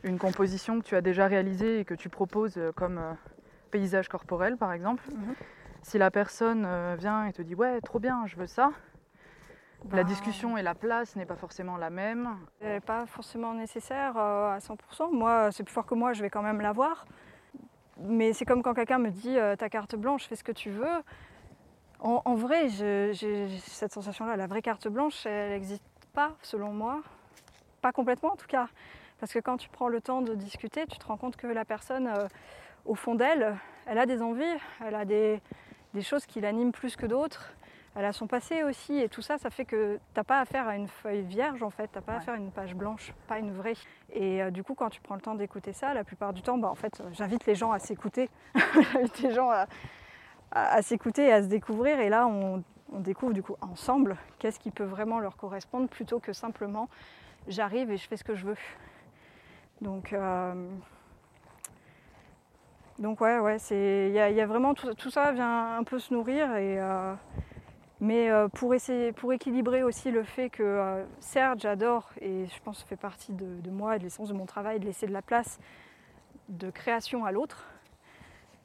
une composition que tu as déjà réalisée et que tu proposes comme euh, paysage corporel, par exemple, Mhm. si la personne vient et te dit ouais, trop bien, je veux ça, la Ben, discussion et la place n'est pas forcément la même. Elle n'est pas forcément nécessaire euh, à 100%. Moi, c'est plus fort que moi, je vais quand même l'avoir. mais c'est comme quand quelqu'un me dit euh, ta carte blanche, fais ce que tu veux. En, en vrai, j'ai cette sensation-là. La vraie carte blanche, elle n'existe pas, selon moi. Pas complètement, en tout cas. Parce que quand tu prends le temps de discuter, tu te rends compte que la personne, euh, au fond d'elle, elle a des envies, elle a des, des choses qui l'animent plus que d'autres. Elle a son passé aussi, et tout ça, ça fait que t'as pas affaire à une feuille vierge en fait, t'as pas Ouais. affaire à une page blanche, pas une vraie. Et euh, du coup, quand tu prends le temps d'écouter ça, la plupart du temps, bah, en fait, euh, j'invite les gens à s'écouter, j'invite les gens à, à- à s'écouter et à se découvrir. Et là, on, on découvre du coup ensemble qu'est-ce qui peut vraiment leur correspondre plutôt que simplement j'arrive et je fais ce que je veux. Donc, euh, donc ouais, ouais, c'est, il y, a- il y a vraiment tout, tout ça vient un peu se nourrir et. euh, mais euh, pour, essayer, pour équilibrer aussi le fait que, euh, certes, j'adore, et je pense que ça fait partie de, de moi et de l'essence de mon travail, de laisser de la place de création à l'autre,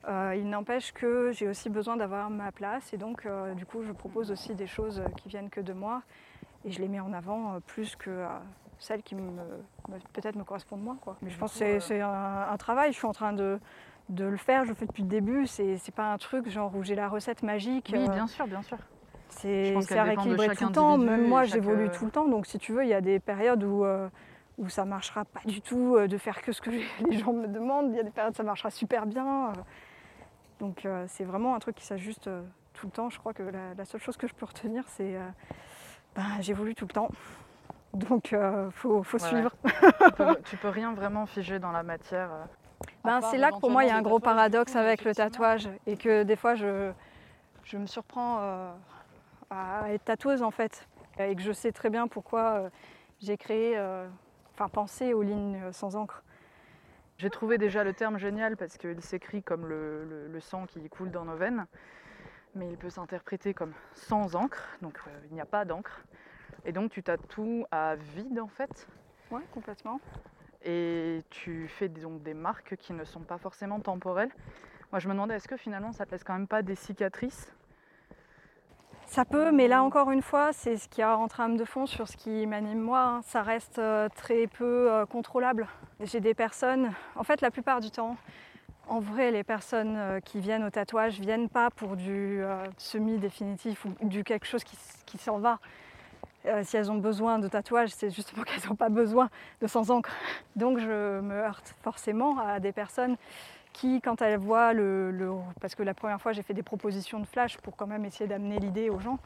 euh, il n'empêche que j'ai aussi besoin d'avoir ma place, et donc, euh, du coup, je propose aussi des choses qui viennent que de moi, et je les mets en avant euh, plus que celles qui peut-être me correspondent moins. Quoi. Mais je pense que c'est, un, un travail, je suis en train de, de le faire, je le fais depuis le début, c'est, pas un truc genre où j'ai la recette magique. Oui, bien sûr, bien sûr. C'est à rééquilibrer tout le temps. Même moi, chaque, j'évolue euh, tout le temps. Donc, si tu veux, il y a des périodes où, euh, où ça marchera pas du tout euh, de faire que ce que les gens me demandent. Il y a des périodes où ça marchera super bien. euh. Donc, euh, c'est vraiment un truc qui s'ajuste tout le temps. Je crois que la, la seule chose que je peux retenir, c'est ben, j'évolue tout le temps. Donc, il faut, faut Ouais, suivre. tu, peux, tu peux rien vraiment figer dans la matière. Ben, c'est là que pour moi, il y a un gros paradoxe avec le tatouage. Et que des fois, je, je me surprends euh, à être tatoueuse, en fait. Et que je sais très bien pourquoi euh, j'ai créé, euh, enfin, pensé aux lignes euh, sans encre. J'ai trouvé déjà le terme génial parce qu'il s'écrit comme le, le- le sang qui coule dans nos veines, mais il peut s'interpréter comme sans encre, donc euh, il n'y a pas d'encre. Et donc tu tatoues à vide en fait, Ouais, complètement. et tu fais donc des marques qui ne sont pas forcément temporelles. Moi je me demandais, est-ce que finalement ça te laisse quand même pas des cicatrices? Ça peut, mais là encore une fois, c'est ce qui a en trame de fond sur ce qui m'anime moi. hein. Ça reste euh, très peu euh, contrôlable. J'ai des personnes, en fait, la plupart du temps, en vrai, les personnes euh, qui viennent au tatouage viennent pas pour du semi-définitif ou du quelque chose qui, qui s'en va. Si elles ont besoin de tatouage, c'est justement qu'elles n'ont pas besoin de sans encre. Donc je me heurte forcément à des personnes qui, quand elles voient le, le- Parce que la première fois, j'ai fait des propositions de flash pour quand même essayer d'amener l'idée aux gens.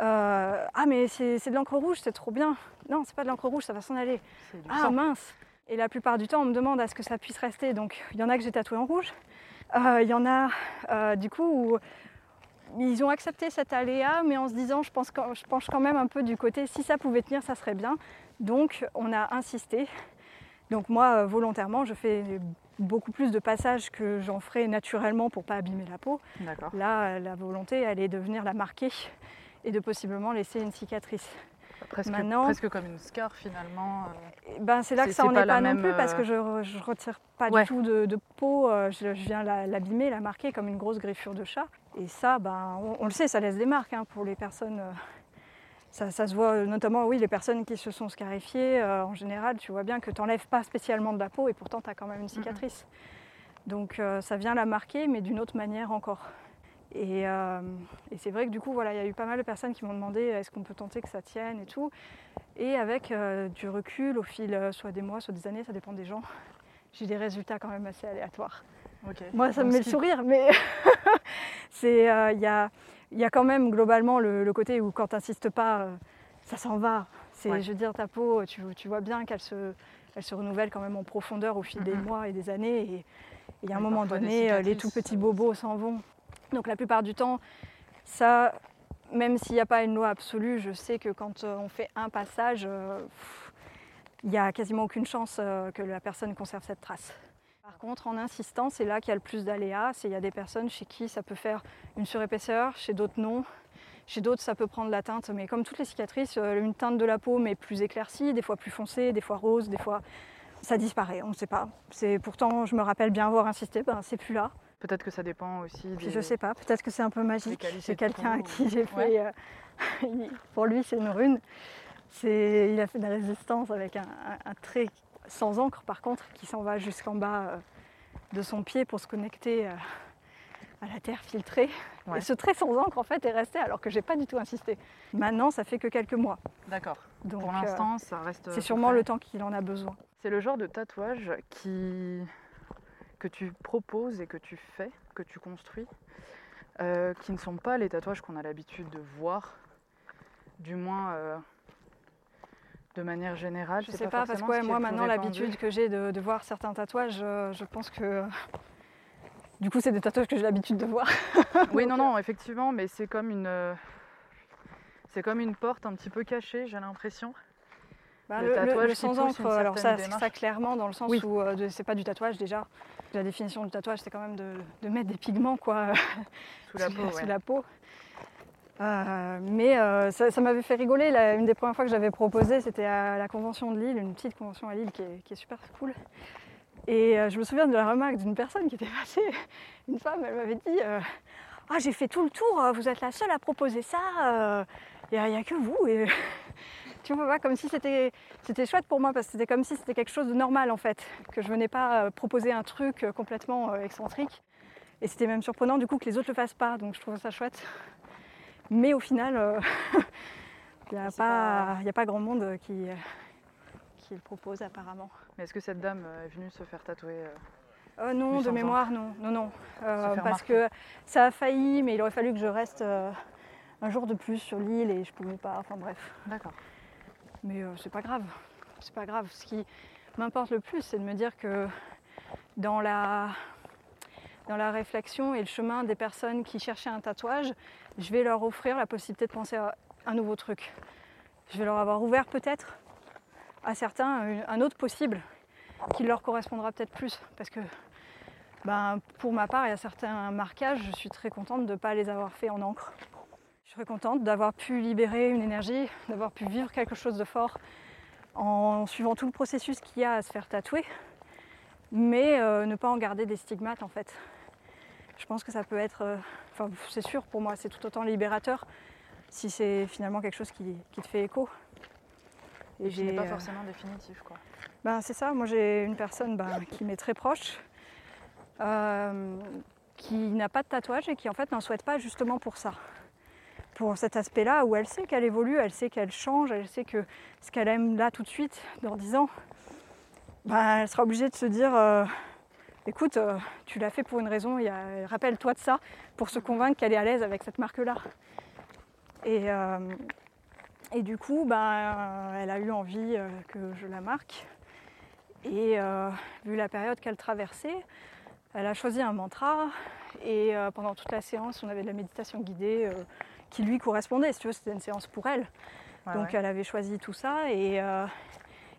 Euh, ah, mais c'est de l'encre rouge, c'est trop bien. Non, c'est pas de l'encre rouge, ça va s'en aller. Ah sang. mince Et la plupart du temps, on me demande à ce que ça puisse rester. Donc, il y en a que j'ai tatoué en rouge. Euh, Il y en a, euh, du coup, où ils ont accepté cet aléa, mais en se disant, je, pense quand- je penche quand même un peu du côté, si ça pouvait tenir, ça serait bien. Donc, on a insisté. Donc, moi, volontairement, je fais beaucoup plus de passages que j'en ferais naturellement pour pas abîmer la peau. Là, la volonté, elle est de venir la marquer et de possiblement laisser une cicatrice. Presque, Maintenant- presque comme une scar finalement. euh. Eh Ben, c'est là que ça c'est en pas est pas non plus parce euh, que je, re- je retire pas Ouais. du tout de, de peau, euh, je, je viens la- l'abîmer, la marquer comme une grosse griffure de chat. Et ça, ben, on, on le sait, ça laisse des marques hein, pour les personnes. Ça, ça se voit euh, notamment, oui, les personnes qui se sont scarifiées, euh, en général, tu vois bien que tu n'enlèves pas spécialement de la peau et pourtant tu as quand même une cicatrice. Donc euh, ça vient la marquer, mais d'une autre manière encore. Et, euh, et c'est vrai que du coup, voilà, il y a eu pas mal de personnes qui m'ont demandé est-ce qu'on peut tenter que ça tienne et tout. Et avec du recul, au fil soit des mois, soit des années, ça dépend des gens, j'ai des résultats quand même assez aléatoires. Moi, ça me met le sourire, mais c'est il y, a, il y a quand même globalement le, le côté où quand tu n'insistes pas, euh, ça s'en va. C'est, Ouais. Je veux dire, ta peau, tu, tu vois bien qu'elle se, elle se renouvelle quand même en profondeur au fil des mois et des années. Et il y a un moment donné, euh, les tout petits euh, bobos s'en vont. Donc la plupart du temps, ça, même s'il n'y a pas une loi absolue, je sais que quand euh, on fait un passage, euh, il n'y a quasiment aucune chance euh, que la personne conserve cette trace. Par contre, en insistant, c'est là qu'il y a le plus d'aléas. Il y a des personnes chez qui ça peut faire une surépaisseur, chez d'autres non. Chez d'autres, ça peut prendre la teinte, mais comme toutes les cicatrices, euh, une teinte de la peau, mais plus éclaircie, des fois plus foncée, des fois rose, des fois ça disparaît. On ne sait pas. C'est pourtant, je me rappelle bien avoir insisté, ben c'est plus là. Peut-être que ça dépend aussi des. je sais pas, peut-être que c'est un peu magique. C'est quelqu'un à qui j'ai ouais. fait. euh, pour lui, c'est une rune. C'est, il a fait de la résistance avec un, un- un trait sans encre, par contre, qui s'en va jusqu'en bas, euh, de son pied pour se connecter euh, à la terre filtrée. Ouais. Et ce trait sans encre en fait est resté alors que j'ai pas du tout insisté. Maintenant ça fait que quelques mois. D'accord. Donc Pour euh, l'instant, ça reste. c'est sûrement le temps qu'il en a besoin. C'est le genre de tatouage qui que tu proposes et que tu fais, que tu construis, euh, qui ne sont pas les tatouages qu'on a l'habitude de voir, du moins euh, de manière générale. Je C'est sais pas, parce forcément que ouais, moi maintenant l'habitude que j'ai de, de voir certains tatouages, euh, je pense que du coup c'est des tatouages que j'ai l'habitude de voir. Oui, Donc, non, non, effectivement, mais c'est comme une. euh, C'est comme une porte un petit peu cachée, j'ai l'impression. Bah, Le le, tatouage le sans encre, alors ça, ça clairement dans le sens Oui. où euh, c'est pas du tatouage déjà. La définition du tatouage c'est quand même de, de mettre des pigments quoi Sous la peau, sous ouais. la peau. Euh, mais euh, ça, m'avait fait rigoler. une des premières fois que j'avais proposé, c'était à la convention de Lille, une petite convention à Lille qui est, super cool. Et euh, je me souviens de la remarque d'une personne qui était passée, une femme, elle m'avait dit Ah, j'ai fait tout le tour, vous êtes la seule à proposer ça, il n'y a, que vous. Tu vois, comme si c'était chouette pour moi, parce que c'était comme si c'était quelque chose de normal en fait, que je venais pas proposer un truc complètement excentrique. Et c'était même surprenant du coup que les autres le fassent pas, donc je trouvais ça chouette. Mais au final, euh, il n'y a, pas- a pas grand monde qui, qui le propose apparemment. Mais est-ce que cette dame euh, est venue se faire tatouer euh, non, de mémoire, non, non, non. Euh, parce que ça a failli, mais il aurait fallu que je reste euh, un jour de plus sur l'île et je pouvais pas. Enfin bref. D'accord. Mais c'est pas grave. C'est pas grave. Ce qui m'importe le plus, c'est de me dire que dans la, dans la réflexion et le chemin des personnes qui cherchaient un tatouage, je vais leur offrir la possibilité de penser à un nouveau truc. Je vais leur avoir ouvert peut-être à certains un- autre possible qui leur correspondra peut-être plus. Parce que ben, pour ma part, il y a certains marquages, je suis très contente de ne pas les avoir faits en encre. Je serais contente d'avoir pu libérer une énergie, d'avoir pu vivre quelque chose de fort en suivant tout le processus qu'il y a à se faire tatouer, mais euh, ne pas en garder des stigmates en fait. Je pense que ça peut être, euh, enfin c'est sûr pour moi, c'est tout autant libérateur si c'est finalement quelque chose qui, qui te fait écho. Et qui n'est pas euh, forcément définitif, quoi. ben, c'est ça, moi j'ai une personne ben, qui m'est très proche, euh, qui n'a pas de tatouage et qui en fait n'en souhaite pas justement pour ça. Pour cet aspect-là où elle sait qu'elle évolue, elle sait qu'elle change, elle sait que ce qu'elle aime là tout de suite, dans 10 ans, ben, elle sera obligée de se dire euh, écoute, euh, tu l'as fait pour une raison, rappelle-toi de ça, pour se convaincre qu'elle est à l'aise avec cette marque-là. Et, euh, et du coup, ben, euh, elle a eu envie que je la marque. Et euh, vu la période qu'elle traversait, elle a choisi un mantra. Et euh, pendant toute la séance, on avait de la méditation guidée qui lui correspondait. Si tu veux, c'était une séance pour elle. Ouais, Donc ouais. elle avait choisi tout ça. Et,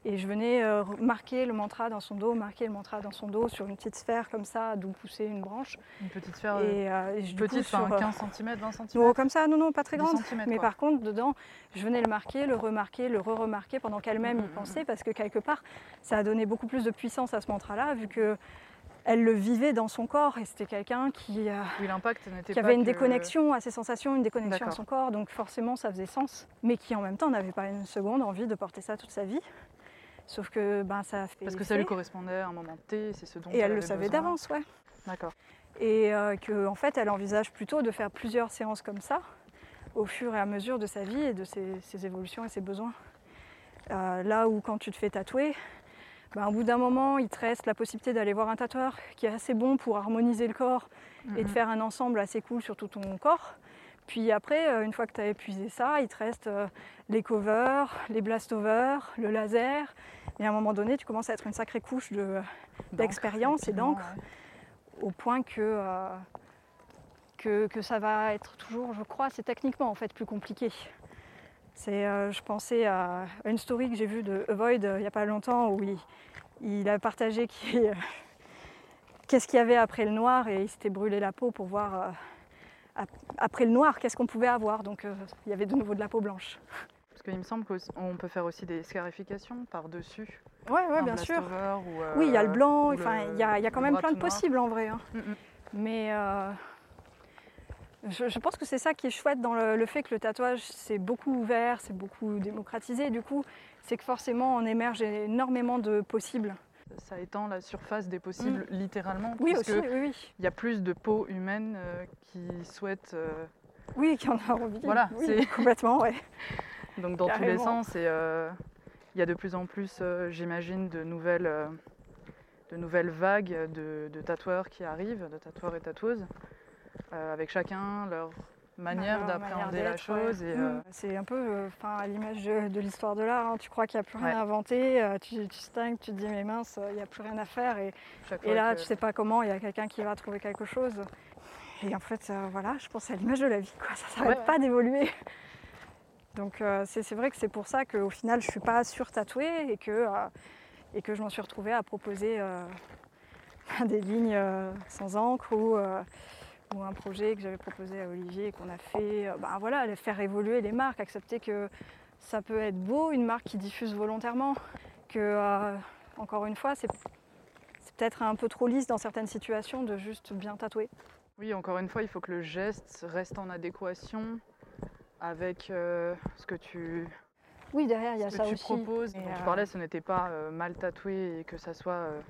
et je venais euh, marquer le mantra dans son dos, marquer le mantra dans son dos sur une petite sphère comme ça, d'où poussait une branche. Une petite sphère euh, Et, euh, et je- du coup, petite, sur, enfin, euh, 15 cm, 20 cm. non, comme ça, non, non, pas très 10 grande. Mais quoi. par contre, dedans, je venais le marquer, le remarquer, le re-remarquer pendant qu'elle-même Mm, y mm, pensait, parce que quelque part, ça a donné beaucoup plus de puissance à ce mantra-là, vu que elle le vivait dans son corps et c'était quelqu'un qui, euh, Oui, qui pas avait une que- déconnexion à ses sensations, une déconnexion à son corps, donc forcément ça faisait sens, mais qui en même temps n'avait pas une seconde envie de porter ça toute sa vie. Sauf que ben, ça a fait. Parce que ça lui correspondait à un moment T, c'est ce dont Et elle le avait savait d'avance, ouais. D'accord. et euh, qu'en fait elle envisage plutôt de faire plusieurs séances comme ça au fur et à mesure de sa vie et de ses, ses évolutions et ses besoins. Euh, là où quand tu te fais tatouer, ben, au bout d'un moment il te reste la possibilité d'aller voir un tatoueur qui est assez bon pour harmoniser le corps et de Mhm. faire un ensemble assez cool sur tout ton corps. Puis après, euh, une fois que tu as épuisé ça, il te reste les covers, les blast-overs, le laser. Et à un moment donné, tu commences à être une sacrée couche de, d'expérience et d'encre. ouais. au point que, euh, que, que ça va être toujours, je crois, c'est techniquement en fait plus compliqué. C'est, euh, je pensais à une story que j'ai vue de Avoid euh, il n'y a pas longtemps où il, il a partagé qu'est-ce qu'il y avait après le noir et il s'était brûlé la peau pour voir ap- après le noir qu'est-ce qu'on pouvait avoir. Donc il y avait de nouveau de la peau blanche. Parce qu'il me semble qu'on peut faire aussi des scarifications par-dessus. Ouais, ouais, bien sûr. ou, euh, Oui, il y a le blanc, enfin, il y a, il y a quand même plein de noir. possibles en vrai. hein. Mm, mm. Mais euh, je, je pense que c'est ça qui est chouette dans le, le fait que le tatouage c'est beaucoup ouvert, c'est beaucoup démocratisé. Du coup, c'est que forcément on émerge énormément de possibles. ça étend la surface des possibles littéralement. Oui, puisque aussi, oui, oui. Il y a plus de peau humaine euh, qui souhaitent. euh, Oui, qui en a envie. Voilà, oui, c'est- complètement, ouais. donc dans tous les sens. Et euh, il y a de plus en plus, euh, j'imagine, de nouvelles, euh, de nouvelles vagues de, de tatoueurs qui arrivent, de tatoueurs et tatoueuses, avec chacun leur manière d'appréhender la ouais. chose. Et, Mm. C'est un peu enfin, à l'image de, de l'histoire de l'art. hein. Tu crois qu'il n'y a plus rien Ouais. à inventer, tu, tu stagnes, tu te dis mais mince, il n'y a plus rien à faire. Et, là, que- tu sais pas comment, il y a quelqu'un qui va trouver quelque chose. Et en fait, euh, voilà, je pense à l'image de la vie. Quoi. Ça ne s'arrête ouais. pas d'évoluer. Donc euh, c'est vrai que c'est pour ça qu'au final, je ne suis pas sur-tatouée et que, euh, et que je m'en suis retrouvée à proposer euh, des lignes sans encre ou, ou un projet que j'avais proposé à Olivier et qu'on a fait. ben voilà, faire évoluer les marques, accepter que ça peut être beau, une marque qui diffuse volontairement, que encore une fois, c'est peut-être un peu trop lisse dans certaines situations de juste bien tatouer. Oui, encore une fois, il faut que le geste reste en adéquation avec euh, ce que tu, Oui, derrière, il y a ce ça que tu proposes. Et, tu euh, parlais, ce n'était pas euh, mal tatoué et que ça soit euh,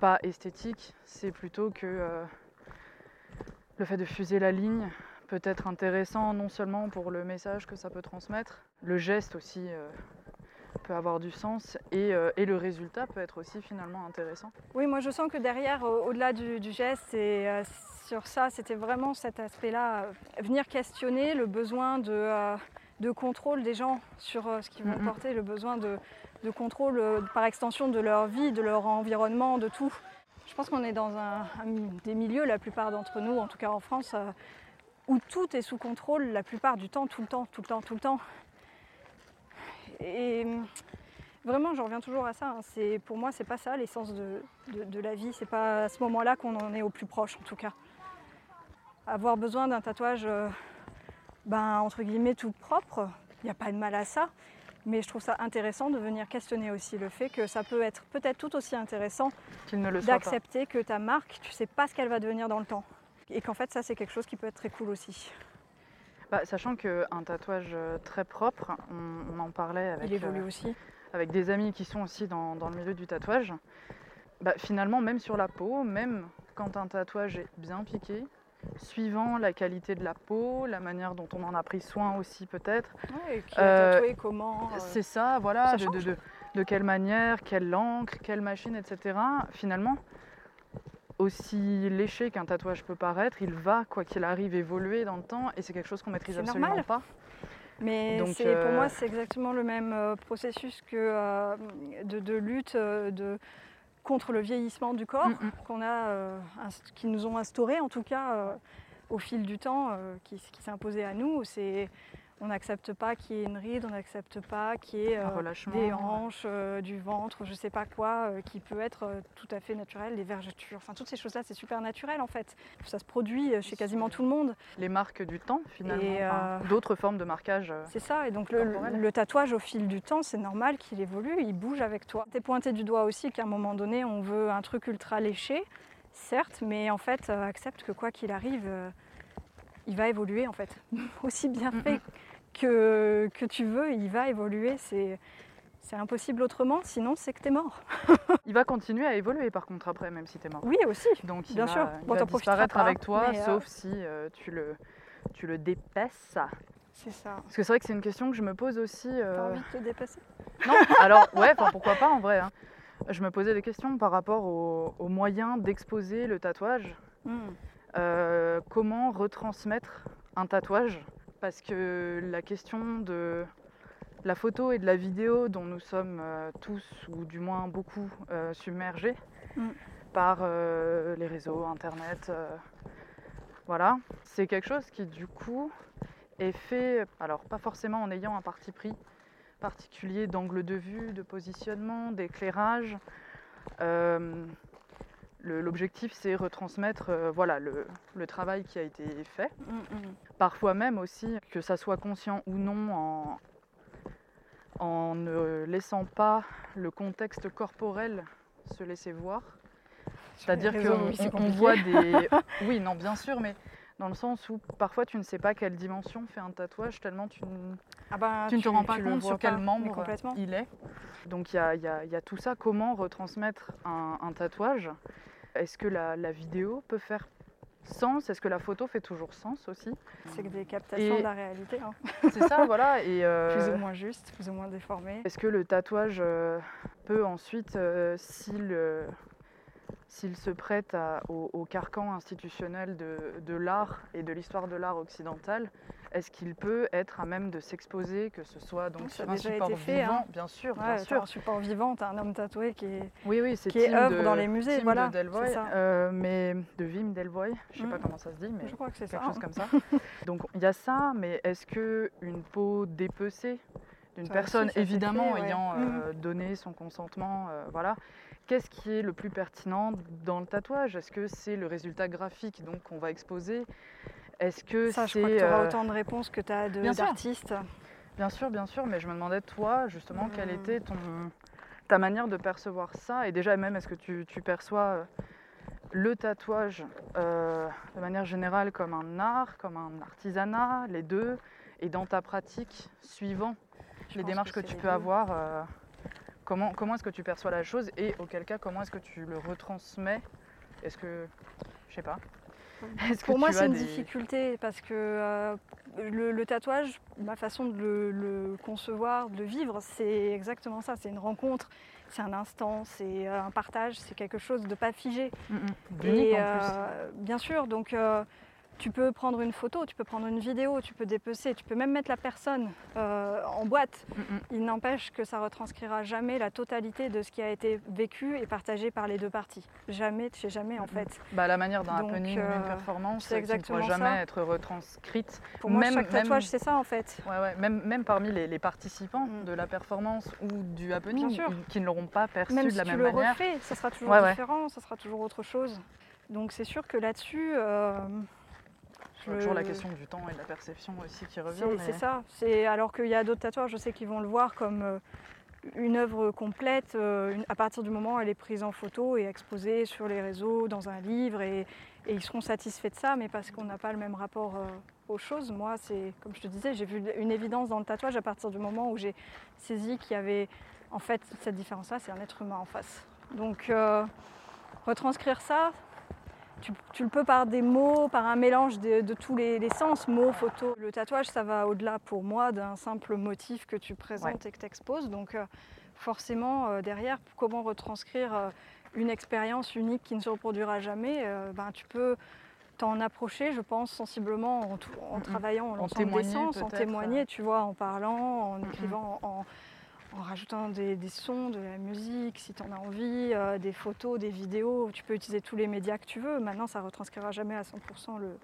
pas esthétique. C'est plutôt que le fait de fuser la ligne peut être intéressant non seulement pour le message que ça peut transmettre, le geste aussi peut avoir du sens et, euh, et le résultat peut être aussi finalement intéressant. Oui, moi je sens que derrière, au- au-delà du, du geste, et euh, sur ça, c'était vraiment cet aspect-là, euh, venir questionner le besoin de, de contrôle des gens sur ce qu'ils vont Mhm. porter, le besoin de, de contrôle par extension de leur vie, de leur environnement, de tout. Je pense qu'on est dans un, un des milieux, la plupart d'entre nous, en tout cas en France, où tout est sous contrôle la plupart du temps, tout le temps, tout le temps, tout le temps. Et hum, vraiment, j'en reviens toujours à ça. hein, c'est, pour moi, c'est pas ça l'essence de, de- de la vie. C'est pas à ce moment-là qu'on en est au plus proche, en tout cas. Avoir besoin d'un tatouage, euh, ben, entre guillemets, tout propre, il n'y a pas de mal à ça. Mais je trouve ça intéressant de venir questionner aussi le fait que ça peut être peut-être tout aussi intéressant d'accepter que ta marque, tu sais pas ce qu'elle va devenir dans le temps. Et qu'en fait, ça, c'est quelque chose qui peut être très cool aussi. Bah, sachant qu'un tatouage euh, très propre, on, on en parlait avec, Il évolue euh, aussi. avec des amis qui sont aussi dans, dans le milieu du tatouage, bah, finalement, même sur la peau, même quand un tatouage est bien piqué, suivant la qualité de la peau, la manière dont on en a pris soin aussi peut-être, Ouais, qui Euh, a tatoué, comment. euh, c'est ça, voilà, ça de, de- change. de- de quelle manière, quelle encre, quelle machine, etc. Finalement, aussi léché qu'un tatouage peut paraître, il va, quoi qu'il arrive, évoluer dans le temps et c'est quelque chose qu'on maîtrise C'est absolument normal. pas. Mais Donc, c'est- pour euh, moi, c'est exactement le même euh, processus que euh, de, de lutte euh, de, contre le vieillissement du corps Mm, mm. qu'on a, euh, qui nous ont instauré en tout cas euh, au fil du temps, euh, qui, qui s'est imposé à nous. C'est on n'accepte pas qu'il y ait une ride, on n'accepte pas qu'il y ait euh, des hanches, euh, du ventre, je sais pas quoi, euh, qui peut être tout à fait naturel, des vergetures. Enfin, toutes ces choses-là, c'est super naturel en fait. Ça se produit chez quasiment tout le monde. Les marques du temps, finalement, enfin, d'autres formes de marquage. C'est ça, et donc le, le tatouage au fil du temps, c'est normal qu'il évolue, il bouge avec toi. T'es pointé du doigt aussi qu'à un moment donné, on veut un truc ultra léché, certes, mais en fait, accepte que quoi qu'il arrive, il va évoluer en fait. Aussi bien fait que, que tu veux, il va évoluer, c'est, c'est impossible autrement, sinon c'est que t'es mort. Il va continuer à évoluer par contre après, même si tu es mort. Oui aussi, Donc il Bien va, sûr. il Bon, va disparaître pas, avec toi, euh, sauf si euh, tu, le, tu le dépasses. c'est ça. Parce que c'est vrai que c'est une question que je me pose aussi. T'as euh, envie de te dépasser? Non, alors ouais, pourquoi pas en vrai. hein. Je me posais des questions par rapport aux au moyens d'exposer le tatouage. Hmm. Comment retransmettre un tatouage Parce que la question de la photo et de la vidéo dont nous sommes euh, tous, ou du moins beaucoup, euh, submergés Mm. par euh, les réseaux, Internet, voilà, c'est quelque chose qui du coup est fait, alors pas forcément en ayant un parti pris particulier d'angle de vue, de positionnement, d'éclairage. Euh, L'objectif, c'est retransmettre euh, voilà, le, le travail qui a été fait. Hmm, hmm. Parfois même aussi, que ça soit conscient ou non, en, en ne laissant pas le contexte corporel se laisser voir. C'est-à-dire qu'on on- voit des... Oui, non, bien sûr, mais dans le sens où parfois tu ne sais pas quelle dimension fait un tatouage tellement tu, ne- Ah tu ne te rends pas tu compte sur quel pas, membre il est. Donc il y a, il y a- il y a tout ça. Comment retransmettre un, un tatouage? Est-ce que la, la vidéo peut faire sens? Est-ce que la photo fait toujours sens aussi? C'est que des captations Et- de la réalité, hein. C'est ça, voilà. Et, euh, plus ou moins juste, plus ou moins déformées. Est-ce que le tatouage euh, peut ensuite, euh, s'il s'il se prête à- au, au carcan institutionnel de, de l'art et de l'histoire de l'art occidental, est-ce qu'il peut être à même de s'exposer, que ce soit donc sur un support fait, vivant, hein. bien sûr, Ouais, bien sûr. un support vivant, t'as un homme tatoué qui est. Oui, oui, c'est qui est Tim œuvre de- dans les musées, Tim voilà, de Delvoye, euh, mais de Wim Delvoye, je sais pas Mm. comment ça se dit, mais Je crois que ça. quelque chose hein. comme ça. Donc il y a ça, mais est-ce que une peau dépecée d'une personne, aussi, évidemment fait, ouais. ayant Mhm. euh, donné son consentement, euh, voilà, qu'est-ce qui est le plus pertinent dans le tatouage? Est-ce que c'est le résultat graphique donc qu'on va exposer? Est-ce que Ça, je crois que tu auras euh, autant de réponses que tu as sûr. d'artistes. Bien sûr, bien sûr, mais je me demandais toi justement quelle Mhm. était ton ta manière de percevoir ça? Et déjà même est-ce que tu, tu perçois euh, le tatouage euh, de manière générale comme un art, comme un artisanat, les deux, et dans ta pratique, suivant Je les démarches que, tu peux deux. avoir, euh, comment, comment est-ce que tu perçois la chose et auquel cas comment est-ce que tu le retransmets? Est-ce que, je sais pas, est-ce que Pour moi, c'est une des- difficulté parce que euh, le, le tatouage, ma façon de le, le concevoir, de le vivre, c'est exactement ça. C'est une rencontre, c'est un instant, c'est euh, un partage, c'est quelque chose de pas figé. D'unique Et en plus. euh, bien sûr, donc euh, tu peux prendre une photo, tu peux prendre une vidéo, tu peux dépecer, tu peux même mettre la personne euh, en boîte. Mm, mm. Il n'empêche que ça retranscrira jamais la totalité de ce qui a été vécu et partagé par les deux parties. Jamais, chez jamais en Mhm. fait. Bah, la manière d'un happening euh, performance c'est qui ne pourra jamais ça. être retranscrite. Pour moi, Même- chaque même- tatouage, c'est ça en fait. Ouais, ouais, même, même parmi les, les participants Mm. de la performance ou du happening, qui ne l'auront pas perçu Même de si la tu même le manière. refais, ça sera toujours ouais. différent, ça sera toujours autre chose. Donc c'est sûr que là-dessus, euh, Y a toujours la je- question du temps et de la perception aussi qui revient. C'est mais- ça. C'est alors qu'il y a d'autres tatoueurs, je sais qu'ils vont le voir comme euh, une œuvre complète euh, une- à partir du moment où elle est prise en photo et exposée sur les réseaux, dans un livre, et, et ils seront satisfaits de ça, mais parce qu'on n'a pas le même rapport euh, aux choses. Moi, c'est comme je te disais, j'ai vu une évidence dans le tatouage à partir du moment où j'ai saisi qu'il y avait en fait cette différence-là, c'est un être humain en face. Donc euh, retranscrire ça. Tu, tu le peux par des mots, par un mélange de, de tous les, les sens, mots, photos. Le tatouage, ça va au-delà pour moi d'un simple motif que tu présentes et que tu exposes. Donc euh, forcément, euh, derrière, comment retranscrire euh, une expérience unique qui ne se reproduira jamais, ben, tu peux t'en approcher, je pense, sensiblement en, en travaillant En des témoigner sens, en témoigner, tu vois, en parlant, en écrivant, en, en rajoutant des, des sons, de la musique, si tu en as envie, euh, des photos, des vidéos. Tu peux utiliser tous les médias que tu veux. Maintenant, ça ne retranscrira jamais à 100% le,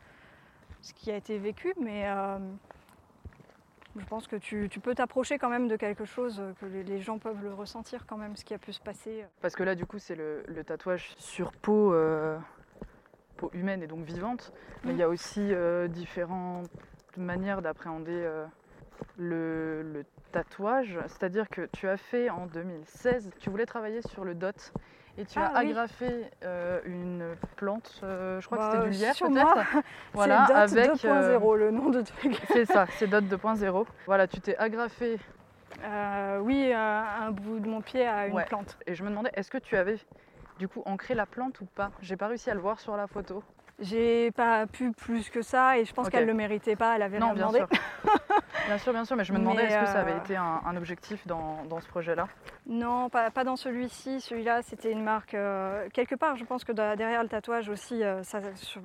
ce qui a été vécu, mais euh, je pense que tu, tu peux t'approcher quand même de quelque chose, que les, les gens peuvent le ressentir quand même, ce qui a pu se passer. Parce que là, du coup, c'est le, le tatouage sur peau, euh, peau humaine et donc vivante. Mais il y a aussi euh, différentes manières d'appréhender le, le tatouage. C'est-à-dire que tu as fait en 2016, tu voulais travailler sur le dot. Et tu Ah as oui. agrafé euh, une plante, euh, je crois Bah, que c'était du lierre peut-être. Voilà, c'est Dot avec, 2.0, euh, le nom de truc. C'est ça, c'est Dot 2.0. Voilà, tu t'es agrafé Euh, oui, un bout de mon pied à une Ouais. plante. et je me demandais, est-ce que tu avais du coup ancré la plante ou pas? J'ai pas réussi à le voir sur la photo. J'ai pas pu plus que ça et je pense Ok. qu'elle ne le méritait pas, elle avait Non, rien bien demandé. sûr. bien sûr, bien sûr, mais je me demandais est-ce que ça avait euh, été un, un objectif dans, dans ce projet-là? Non, pas, pas dans celui-ci. Celui-là, c'était une marque. euh, quelque part, je pense que derrière le tatouage aussi, euh, ça-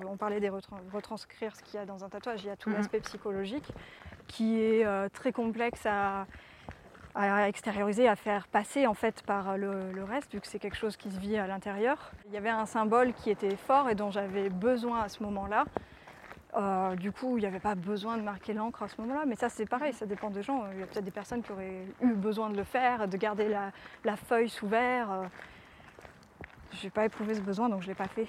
on parlait des retran- retranscrire ce qu'il y a dans un tatouage. Il y a tout Mhm. l'aspect psychologique qui est très complexe à, à extérioriser, à faire passer en fait par le, le reste, vu que c'est quelque chose qui se vit à l'intérieur. Il y avait un symbole qui était fort et dont j'avais besoin à ce moment-là. Euh, du coup, il n'y avait pas besoin de marquer l'encre à ce moment-là, mais ça c'est pareil, ça dépend des gens. Il y a peut-être des personnes qui auraient eu besoin de le faire, de garder la, la feuille sous verre. euh. J'ai pas éprouvé ce besoin, donc je l'ai pas fait.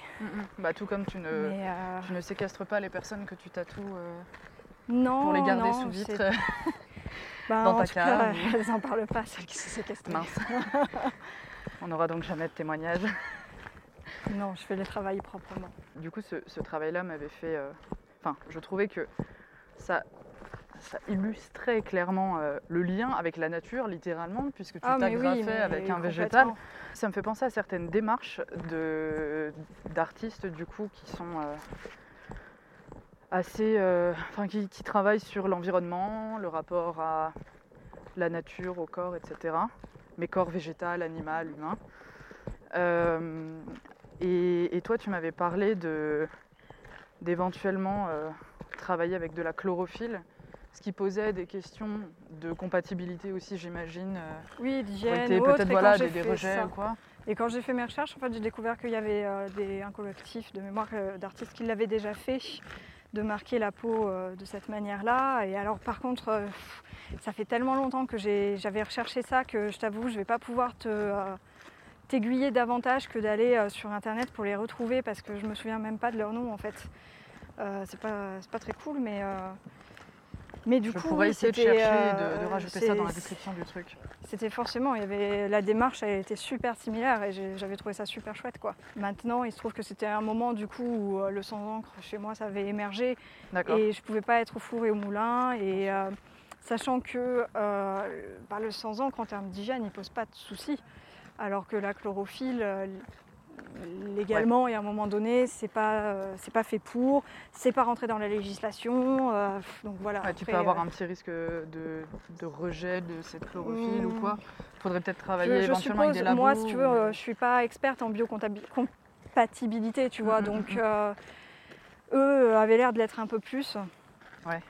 Bah, tout comme tu ne, euh, tu ne séquestres pas les personnes que tu tatoues euh, non, pour les garder non, sous vitre. Ben, dans ta tout cas, elles en parlent pas, celles qui se séquestrent. Mince. On n'aura donc jamais de témoignage. Non, je fais le travail proprement. Du coup, ce, ce travail-là m'avait fait, euh, enfin, je trouvais que ça, ça illustrait clairement euh, le lien avec la nature, littéralement, puisque tu Ah, oui, t'agrafais avec un végétal. Ça me fait penser à certaines démarches d'artistes du coup qui sont euh, assez, euh, enfin qui, qui travaillent sur l'environnement, le rapport à la nature, au corps, etc. Mais corps végétal, animal, humain. Euh, et, et toi, tu m'avais parlé de d'éventuellement euh, travailler avec de la chlorophylle, ce qui posait des questions de compatibilité aussi, j'imagine. euh, Oui, d'hygiène, peut-être voilà, des, rejets ça- ou quoi. Et quand j'ai fait mes recherches, en fait, j'ai découvert qu'il y avait des, un collectif de mémoire d'artistes qui l'avaient déjà fait, de marquer la peau euh, de cette manière-là. Et alors, par contre, euh, ça fait tellement longtemps que j'avais recherché ça que je t'avoue, je vais pas pouvoir te euh, t'aiguiller davantage que d'aller sur internet pour les retrouver parce que je me souviens même pas de leur nom en fait. C'est pas pas très cool, mais mais du Je coup, pourrais essayer de chercher, euh, de, de rajouter ça dans la description du truc. c'était forcément, il y avait la démarche, elle était super similaire et j'avais trouvé ça super chouette quoi. Maintenant, il se trouve que c'était un moment du coup où euh, le sans encre chez moi ça avait émergé et je pouvais pas être au four et au moulin et euh, sachant que euh, bah, le sans encre en termes d'hygiène il pose pas de soucis alors que la chlorophylle euh, légalement et à un moment donné c'est pas euh, c'est pas fait pour c'est pas rentré dans la législation euh, donc voilà Ouais, tu peux avoir un petit risque de, de rejet de cette chlorophylle ou Hmm. quoi. Faudrait peut-être travailler Je, je éventuellement avec des labos. moi, si tu veux, ou- je suis pas experte en biocompatibilité, tu vois, Mhm, donc mhm. euh, eux avaient l'air de l'être un peu plus. Ouais.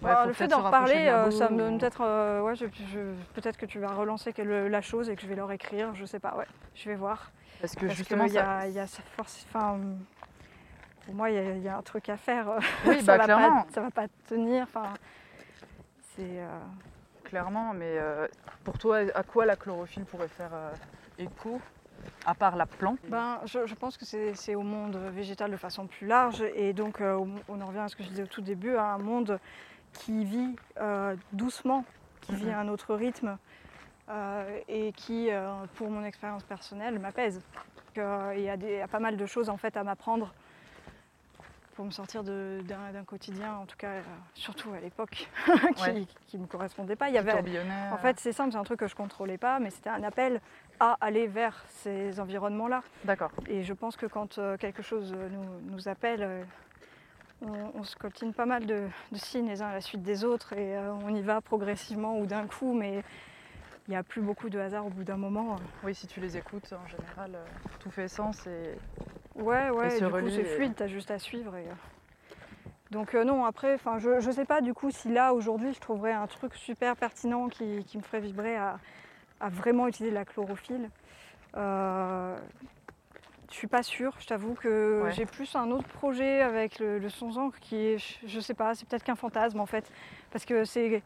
Faut le fait d'en reparler, euh, ça me ou- donne peut-être, euh, ouais, je- je- peut-être que tu vas relancer la chose et que je vais leur écrire, je sais pas, ouais, je vais voir. Parce que Parce justement, ça- il y a sa force, enfin, pour moi, il y, a- il y a un truc à faire. euh, Oui, ça bah, va clairement. pas, ça va pas tenir, enfin, c'est. euh, clairement, mais euh, pour toi, à quoi la chlorophylle pourrait faire euh, écho À part la plante? Ben, je, je pense que c'est au monde végétal de façon plus large et donc on en revient à ce que je disais au tout début, à un monde qui vit doucement, qui vit Mhm. à un autre rythme et qui, euh, pour mon expérience personnelle, m'apaise. Euh, Il y, a des- il y a pas mal de choses en fait à m'apprendre pour me sortir d'un quotidien, en tout cas, euh, surtout à l'époque, qui ne me correspondait pas. Il y avait, en euh, fait, c'est simple, c'est un truc que je contrôlais pas, mais c'était un appel à aller vers ces environnements-là. D'accord. Et je pense que quand euh, quelque chose euh, nous, nous appelle, euh, on, on se coltine pas mal de, de signes les uns à la suite des autres et euh, on y va progressivement ou d'un coup, mais il n'y a plus beaucoup de hasard au bout d'un moment. Oui, si tu les écoutes, en général, euh, tout fait sens et Ouais, ouais, et du coup c'est fluide, t'as juste à suivre. Et, euh, Donc euh, non, après, enfin, je ne sais pas du coup si là aujourd'hui je trouverais un truc super pertinent qui, qui me ferait vibrer à, à vraiment utiliser la chlorophylle. Euh, je suis pas sûre, je t'avoue que Ouais. j'ai plus un autre projet avec le, le son encre qui est, je, je sais pas, c'est peut-être qu'un fantasme en fait, parce que c'est